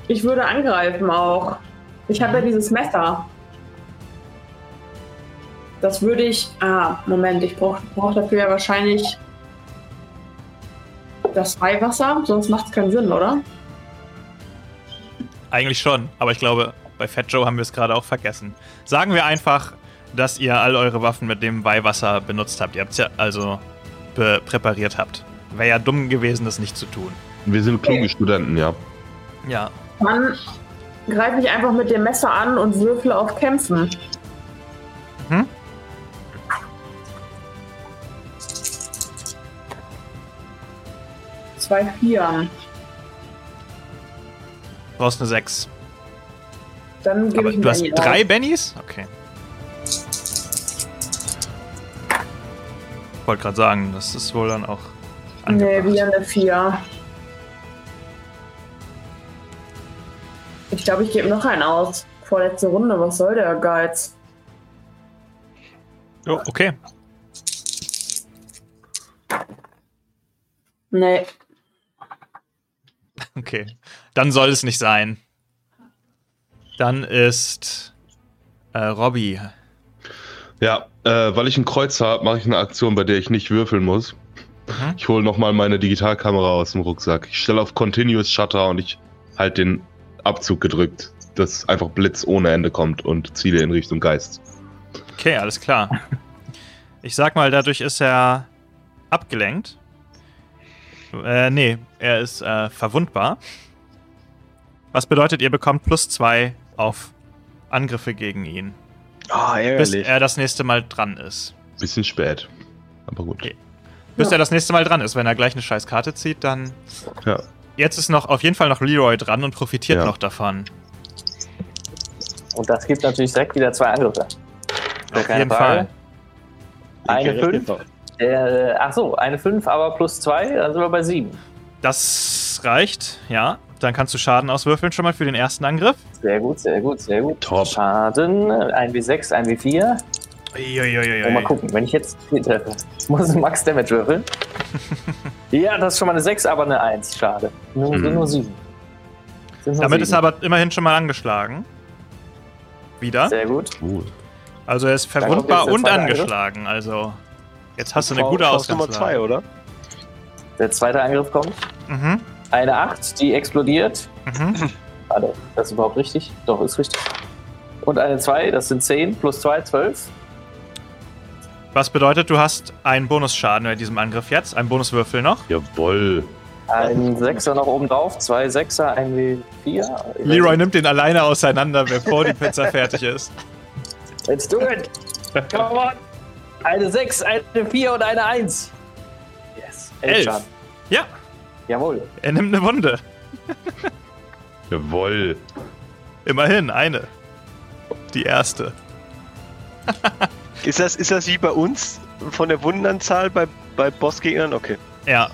ich würde angreifen auch. Ich habe ja dieses Messer. Das würde ich. Ah, Moment, ich brauche brauch dafür ja wahrscheinlich das Weihwasser, sonst macht es keinen Sinn, oder? Eigentlich schon, aber ich glaube, bei Fat Joe haben wir es gerade auch vergessen. Sagen wir einfach, dass ihr all eure Waffen mit dem Weihwasser benutzt habt. Ihr habt es ja also präpariert habt. Wäre ja dumm gewesen, das nicht zu tun. Wir sind kluge Studenten, ja. Ja. Dann greife ich einfach mit dem Messer an und würfle auf Kämpfen. Mhm. Zwei Vieren. Brauchst eine 6. Dann gebe ich mir du hast drei Bennys? Okay. Wollte gerade sagen, das ist wohl dann auch Nee, angebracht. wieder eine 4. Ich glaube, ich gebe noch einen aus. Vorletzte Runde, was soll der Geiz? Oh, okay. Nee. Okay. Dann soll es nicht sein. Dann ist äh, Robby. Ja, äh, weil ich ein Kreuz habe, mache ich eine Aktion, bei der ich nicht würfeln muss. Mhm. Ich hole nochmal meine Digitalkamera aus dem Rucksack. Ich stelle auf Continuous Shutter und ich halte den Abzug gedrückt, dass einfach Blitz ohne Ende kommt und ziele in Richtung Geist. Okay, alles klar. Ich sag mal, dadurch ist er abgelenkt. Äh, nee, er ist äh, verwundbar. Was bedeutet, ihr bekommt plus zwei auf Angriffe gegen ihn. Ah, Bis er das nächste Mal dran ist. Bisschen spät. Aber gut. Okay. Bis er das nächste Mal dran ist. Wenn er gleich eine scheiß Karte zieht, dann. Ja. Jetzt ist noch auf jeden Fall noch Leroy dran und profitiert Ja. noch davon. Und das gibt natürlich direkt wieder zwei Angriffe. Auf jeden Frage. Fall. Eine Gerechnet 5. war. Äh, ach so, eine 5, aber plus 2, dann sind wir bei 7. Das reicht, ja. Dann kannst du Schaden auswürfeln schon mal für den ersten Angriff. Sehr gut, sehr gut, sehr gut. Top. Schaden, 1w6, 1w4. Uiuiuiui. Und mal gucken, wenn ich jetzt vier treffe, muss ich Max Damage würfeln. ja, das ist schon mal eine 6, aber eine 1. Schade. Nur, Hm. sind nur 7. Sind nur Damit ist er aber immerhin schon mal angeschlagen. Wieder. Sehr gut. Cool. Also er ist verwundbar und Angriff. angeschlagen. Also jetzt hast du eine gute Faust Nummer Ausgangslage. zwei, oder? Der zweite Angriff kommt. Mhm. Eine 8, die explodiert. Mhm. Warte, das ist überhaupt richtig? Doch, ist richtig. Und eine 2, das sind 10, plus 2, 12. Was bedeutet, du hast einen Bonusschaden bei diesem Angriff jetzt, einen Bonuswürfel noch. Jawoll. Ein 6er noch oben drauf, zwei 6er, ein W4. Leroy nimmt den alleine auseinander, bevor die Pizza fertig ist. Let's do it! Come on! Eine 6, eine 4 und eine 1. Yes. Elf. Schaden. Ja, Jawohl. er nimmt eine Wunde. Jawoll. Immerhin eine. Die erste. Ist das, ist das wie bei uns von der Wundenanzahl bei, bei Bossgegnern? Okay. Ja.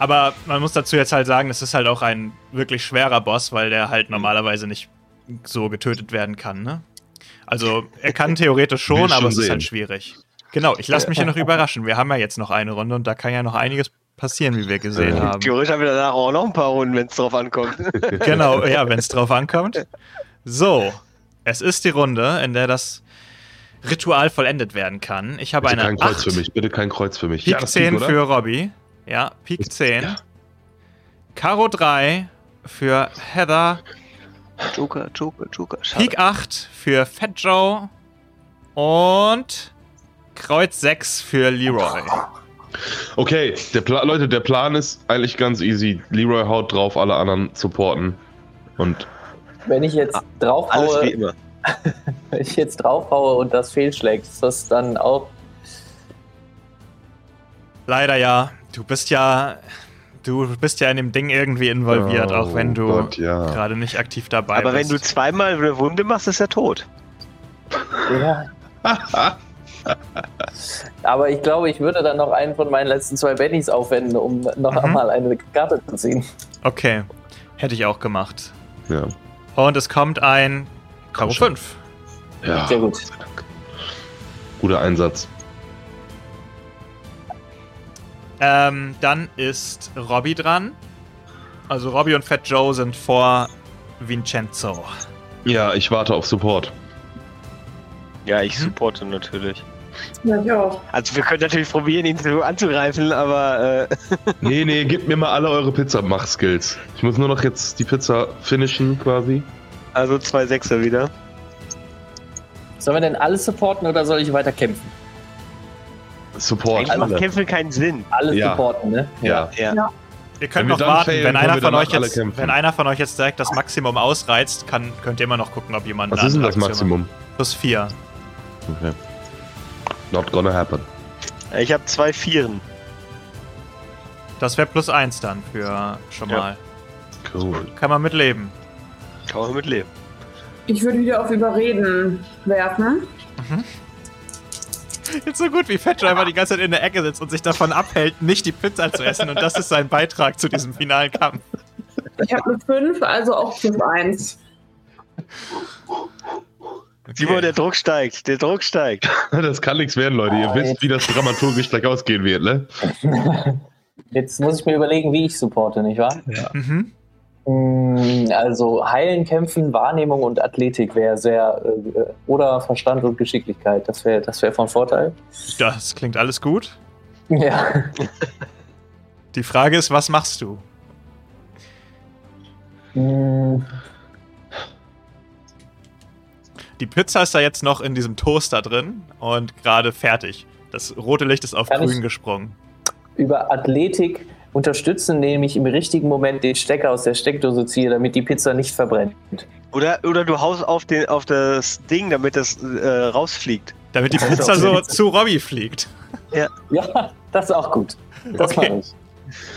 Aber man muss dazu jetzt halt sagen, es ist halt auch ein wirklich schwerer Boss, weil der halt normalerweise nicht so getötet werden kann, ne? Also, er kann theoretisch schon, aber es ist halt schwierig. Genau, ich lasse mich hier noch überraschen. Wir haben ja jetzt noch eine Runde und da kann ja noch einiges passieren, wie wir gesehen Ja. haben. Theoretisch haben wir danach auch noch ein paar Runden, wenn es drauf ankommt. Genau, ja, wenn es drauf ankommt. So, es ist die Runde, in der das Ritual vollendet werden kann. Ich habe Bitte eine kein Kreuz 8. für mich. Bitte kein Kreuz für mich. Pik das 10 Pik, für Robby. Ja, Pik 10. Ja. Karo 3 für Heather. Joker, Joker, Joker. Schade. Pik 8 für Fat Joe. Und Kreuz 6 für Leroy. Okay, der Pla Leute, der Plan ist eigentlich ganz easy. Leroy haut drauf, alle anderen supporten. Und Wenn ich jetzt Ah, Alles wie draufhaue, immer. wenn ich jetzt draufhaue und das fehlschlägt, ist das dann auch. Leider ja. Du bist ja. Du bist ja in dem Ding irgendwie involviert, Oh auch wenn du Gott, ja. gerade nicht aktiv dabei Aber wenn bist. du zweimal eine Wunde machst, ist er tot. Ja. Aber ich glaube, ich würde dann noch einen von meinen letzten zwei Bennys aufwenden, um noch Mhm. einmal eine Karte zu ziehen. Okay. Hätte ich auch gemacht. ja. Und es kommt ein Karo Komm schon. 5. ja. Sehr gut. Guter Einsatz. Ähm, dann ist Robby dran. Also Robby und Fat Joe sind vor Vincenzo. Ja, ich warte auf Support. Ja, ich Mhm. supporte natürlich. Ja, ich auch. Also wir können natürlich probieren, ihn so anzugreifen, aber äh, Nee, nee, gebt mir mal alle eure Pizza-Mach-Skills. Ich muss nur noch jetzt die Pizza finishen quasi. also zwei Sechser wieder. Sollen wir denn alles supporten oder soll ich weiter kämpfen? Support. Eigentlich macht alle. Kämpfen keinen Sinn. Alles Ja. supporten, ne? Ja. Ja. Ihr könnt noch warten, failen, wenn einer von euch alle jetzt, kämpfen. wenn einer von euch jetzt direkt das Maximum ausreizt, kann, könnt ihr immer noch gucken, ob jemand Was ist denn das Maximum? Plus 4. Okay. Not gonna happen. Ich habe zwei Vieren. Das wäre plus 1 dann für schon Ja. mal. Cool. Kann man mitleben. Kann man mitleben. Ich würde wieder auf Überreden werfen. Jetzt so gut, wie Fat Joe einfach die ganze Zeit in der Ecke sitzt und sich davon abhält, nicht die Pizza zu essen. Und das ist sein Beitrag zu diesem finalen Kampf. Ich habe eine 5, also auch plus 1. Simon, der Druck steigt. Der Druck steigt. Das kann nichts werden, Leute. Ihr Ah, wisst, jetzt- wie das dramaturgisch gleich ausgehen wird, ne? Jetzt muss ich mir überlegen, wie ich supporte, nicht wahr? Mhm. Mm, Also Heilen, Kämpfen, Wahrnehmung und Athletik wäre sehr äh, oder Verstand und Geschicklichkeit. Das wäre das wär von Vorteil. Das klingt alles gut. Ja. Die Frage ist, was machst du? Die Pizza ist da jetzt noch in diesem Toaster drin und gerade fertig. Das rote Licht ist auf Kann grün gesprungen. Über Athletik unterstützen, indem ich im richtigen Moment den Stecker aus der Steckdose ziehe, damit die Pizza nicht verbrennt. Oder, oder du haust auf, den, auf das Ding, damit das äh, rausfliegt. Damit die Pizza so Pizza. zu Robbie fliegt. Ja, das ist auch gut. Das Okay. mache ich.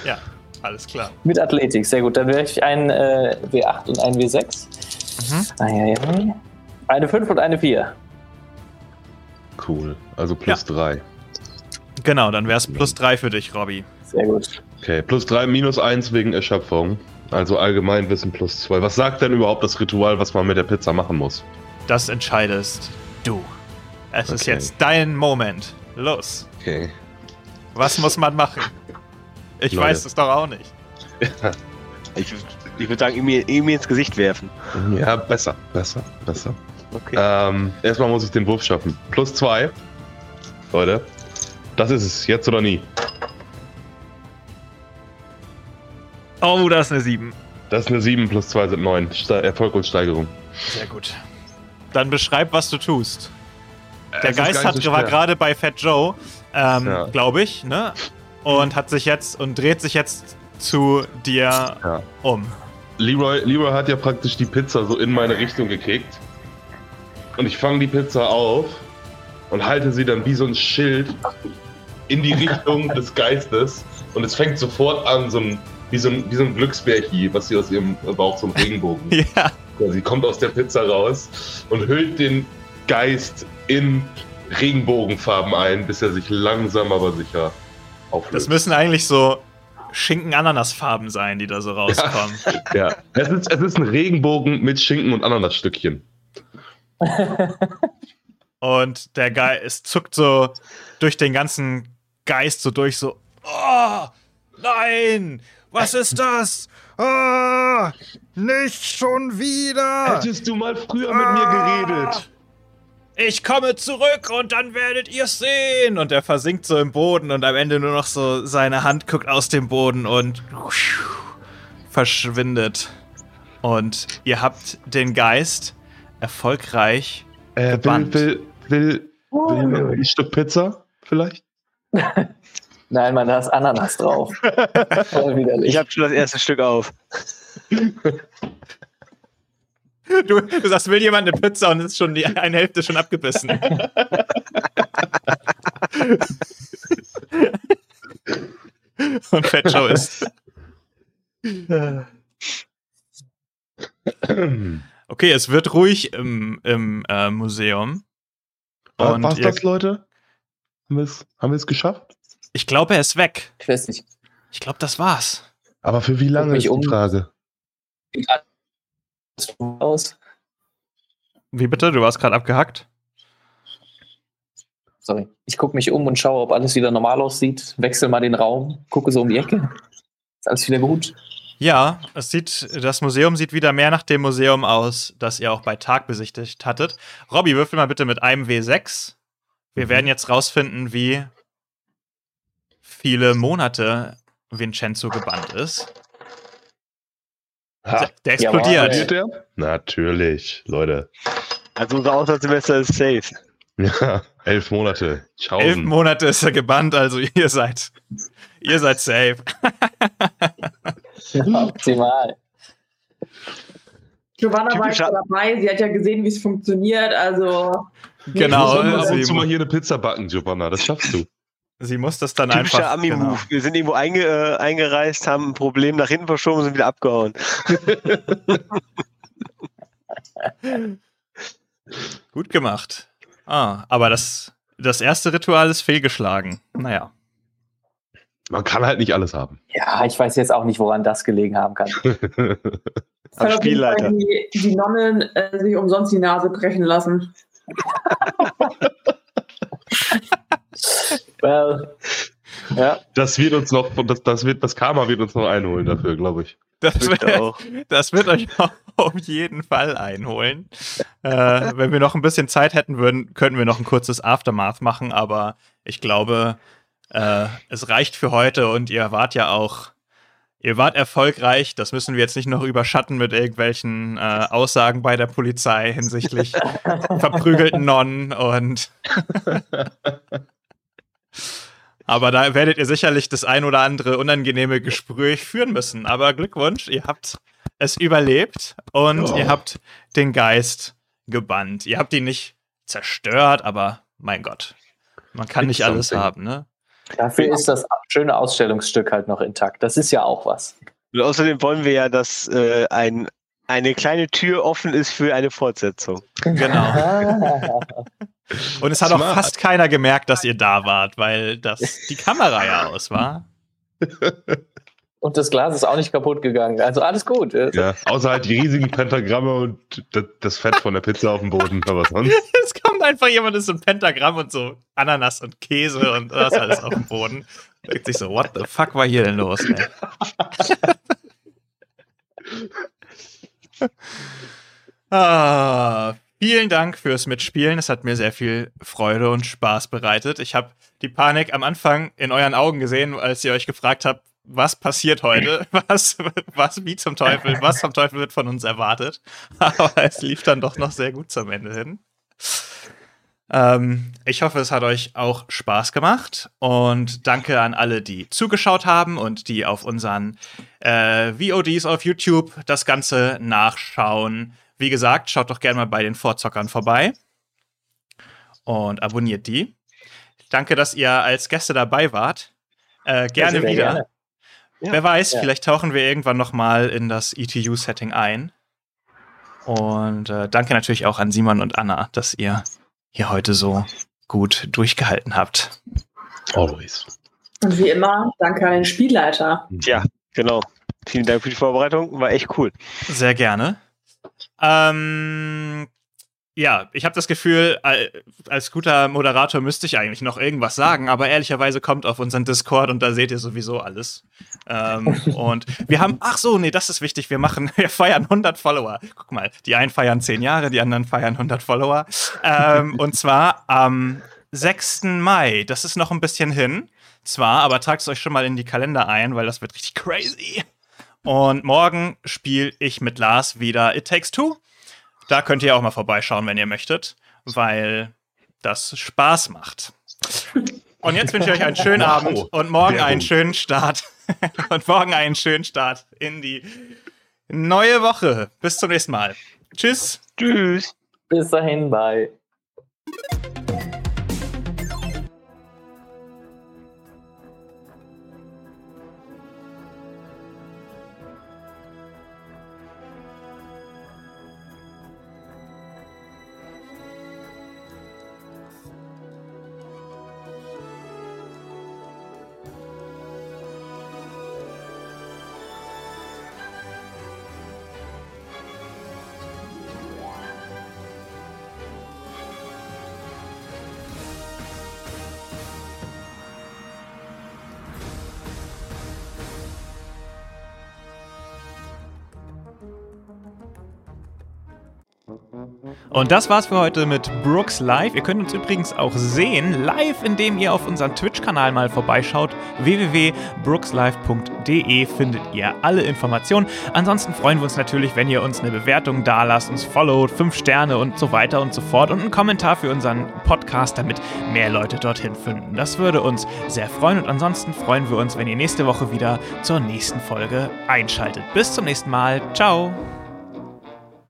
Ja, alles klar. Mit Athletik, sehr gut. Dann wäre ich ein äh, W8 und ein W6. Mhm. Eieiei. Eine 5 und eine 4. Cool. Also plus drei. Genau, dann wäre es plus drei für dich, Robbie. Sehr gut. Okay, plus drei, minus eins wegen Erschöpfung. Also Allgemeinwissen plus zwei. Was sagt denn überhaupt das Ritual, was man mit der Pizza machen muss? Das entscheidest du. Es ist Okay. jetzt dein Moment. Los. Okay. Was muss man machen? Ich Leute. weiß es doch auch nicht. Ich, ich würde sagen, ihm, ihm ins Gesicht werfen. Ja, besser, besser, besser. Okay. Ähm, erstmal muss ich den Wurf schaffen. Plus zwei. Leute, das ist es. Jetzt oder nie. Oh, das ist eine 7. Das ist eine 7 plus 2 sind 9. Ste Erfolg und Steigerung. Sehr gut. Dann beschreib, was du tust. Der Es Geist hat, so war gerade bei Fat Joe, ähm, Ja. glaube ich, ne? Und hat sich jetzt und dreht sich jetzt zu dir Ja. um. Leroy, Leroy hat ja praktisch die Pizza so in meine Richtung gekickt. Und ich fange die Pizza auf und halte sie dann wie so ein Schild in die Richtung des Geistes. Und es fängt sofort an, so ein, wie, so ein, wie so ein Glücksbärchen, was sie aus ihrem Bauch so ein Regenbogen. Ja. Sie kommt aus der Pizza raus und hüllt den Geist in Regenbogenfarben ein, bis er sich langsam aber sicher Das auflöst. müssen eigentlich so Schinken-Ananas-Farben sein, die da so rauskommen. ja, es ist, es ist ein Regenbogen mit Schinken und Ananasstückchen. Und der Geist zuckt so durch den ganzen Geist so durch, so, oh, nein, was ist das? Oh, nicht schon wieder. Hättest du mal früher mit mir geredet? Ich komme zurück und dann werdet ihr sehen. Und er versinkt so im Boden und am Ende nur noch so seine Hand guckt aus dem Boden und verschwindet. Und ihr habt den Geist erfolgreich. Äh, will, will, will, will ein Stück Pizza vielleicht? Nein, man, da ist Ananas drauf. Voll widerlich. Ich habe schon das erste Stück auf. Du, du sagst, will jemand eine Pizza und ist schon die eine Hälfte schon abgebissen. und Fat Joe ist. Okay, es wird ruhig im, im äh, Museum. War war's ihr, das, Leute? Haben wir es haben geschafft? ich glaube, er ist weg. ich weiß nicht. Ich glaube, das war's. Aber für wie lange ist die um. Frage? Aus. Wie bitte? Du warst gerade abgehackt? Sorry. Ich gucke mich um und schaue, ob alles wieder normal aussieht. Wechsel mal den Raum, gucke so um die Ecke. Ist alles wieder gut? Ja, es sieht, das Museum sieht wieder mehr nach dem Museum aus, das ihr auch bei Tag besichtigt hattet. Robby, würfel mal bitte mit einem W6. Wir werden jetzt rausfinden, wie viele Monate Vincenzo gebannt ist. Ha, Der explodiert. explodiert der? Natürlich, Leute. Also unser Auslandssemester ist safe. Ja, elf Monate. Ciao. Elf Monate ist er gebannt, also ihr seid, ihr seid safe. Optimal. Giovanna war Typischer- ja dabei, sie hat ja gesehen, wie es funktioniert, also Genau, Du musst ab und sie, zu mal hier eine Pizza backen, Giovanna. Das schaffst du. sie muss das dann Typischer einfach. Ami-Move. Genau. Wir sind irgendwo einge, äh, eingereist, haben ein Problem nach hinten verschoben und sind wieder abgehauen. Gut gemacht. Ah, aber das, das erste Ritual ist fehlgeschlagen. Naja. Man kann halt nicht alles haben. Ja, ich weiß jetzt auch nicht, woran das gelegen haben kann. Am jeden Spielleiter. Die, die Nonnen äh, sich umsonst die Nase brechen lassen. well, ja, Das wird uns noch, das, das wird, das Karma wird uns noch einholen dafür, glaube ich. Das wird, auch. das wird euch auf jeden Fall einholen. Äh, wenn wir noch ein bisschen Zeit hätten würden, könnten wir noch ein kurzes Aftermath machen, aber ich glaube, äh, es reicht für heute und ihr wart ja auch, ihr wart erfolgreich. Das müssen wir jetzt nicht noch überschatten mit irgendwelchen äh, Aussagen bei der Polizei hinsichtlich verprügelten Nonnen und Aber da werdet ihr sicherlich das ein oder andere unangenehme Gespräch führen müssen. Aber Glückwunsch, ihr habt es überlebt und Oh. ihr habt den Geist gebannt. Ihr habt ihn nicht zerstört, aber mein Gott, man kann It's nicht alles something. haben, ne? Dafür ist das schöne Ausstellungsstück halt noch intakt. Das ist ja auch was. Und außerdem wollen wir ja, dass äh, ein, eine kleine Tür offen ist für eine Fortsetzung. Genau. Und es hat auch Smart. fast keiner gemerkt, dass ihr da wart, weil das die Kamera ja aus war. Und das Glas ist auch nicht kaputt gegangen. Also alles gut. Ja, außer halt die riesigen Pentagramme und das, das Fett von der Pizza auf dem Boden. Aber sonst. Kommt einfach jemand, ist so ein Pentagramm und so Ananas und Käse und das alles auf dem Boden. Denkt sich so, what the fuck war hier denn los, ah, vielen Dank fürs Mitspielen. Es hat mir sehr viel Freude und Spaß bereitet. Ich habe die Panik am Anfang in euren Augen gesehen, als ihr euch gefragt habt, was passiert heute? Was, was, wie zum Teufel, was zum Teufel wird von uns erwartet? Aber es lief dann doch noch sehr gut zum Ende hin. Ähm, ich hoffe, es hat euch auch Spaß gemacht und danke an alle, die zugeschaut haben und die auf unseren äh, VODs auf YouTube das Ganze nachschauen. Wie gesagt, schaut doch gerne mal bei den Vorzockern vorbei und abonniert die. Danke, dass ihr als Gäste dabei wart. Äh, gerne sehr wieder. gerne. Ja. Wer weiß, Ja. vielleicht tauchen wir irgendwann noch mal in das ETU-Setting ein. Und äh, danke natürlich auch an Simon und Anna, dass ihr hier heute so gut durchgehalten habt. Always. Und wie immer, danke an den Spielleiter. Tja, genau. Vielen Dank für die Vorbereitung. War echt cool. Sehr gerne. Ähm, ja, ich habe das Gefühl, al- als guter Moderator müsste ich eigentlich noch irgendwas sagen, aber ehrlicherweise kommt auf unseren Discord und da seht ihr sowieso alles. Ähm, und wir haben, ach so, nee, das ist wichtig, wir machen, wir feiern 100 Follower. Guck mal, die einen feiern 10 Jahre, die anderen feiern 100 Follower. Ähm, und zwar am 6. Mai, das ist noch ein bisschen hin, zwar, aber tragt es euch schon mal in die Kalender ein, weil das wird richtig crazy. Und morgen spiele ich mit Lars wieder It Takes Two. Da könnt ihr auch mal vorbeischauen, wenn ihr möchtet, weil das Spaß macht. Und jetzt wünsche ich euch einen schönen Wow. Abend und morgen Werbung. einen schönen Start. und morgen einen schönen Start in die neue Woche. Bis zum nächsten Mal. Tschüss. Tschüss. Bis dahin, bye. Und das war's für heute mit Brooks Live. Ihr könnt uns übrigens auch sehen, live, indem ihr auf unserem Twitch-Kanal mal vorbeischaut. www.brookslive.de findet ihr alle Informationen. Ansonsten freuen wir uns natürlich, wenn ihr uns eine Bewertung da lasst, uns followt, 5 Sterne und so weiter und so fort und einen Kommentar für unseren Podcast, damit mehr Leute dorthin finden. Das würde uns sehr freuen und ansonsten freuen wir uns, wenn ihr nächste Woche wieder zur nächsten Folge einschaltet. Bis zum nächsten Mal. Ciao.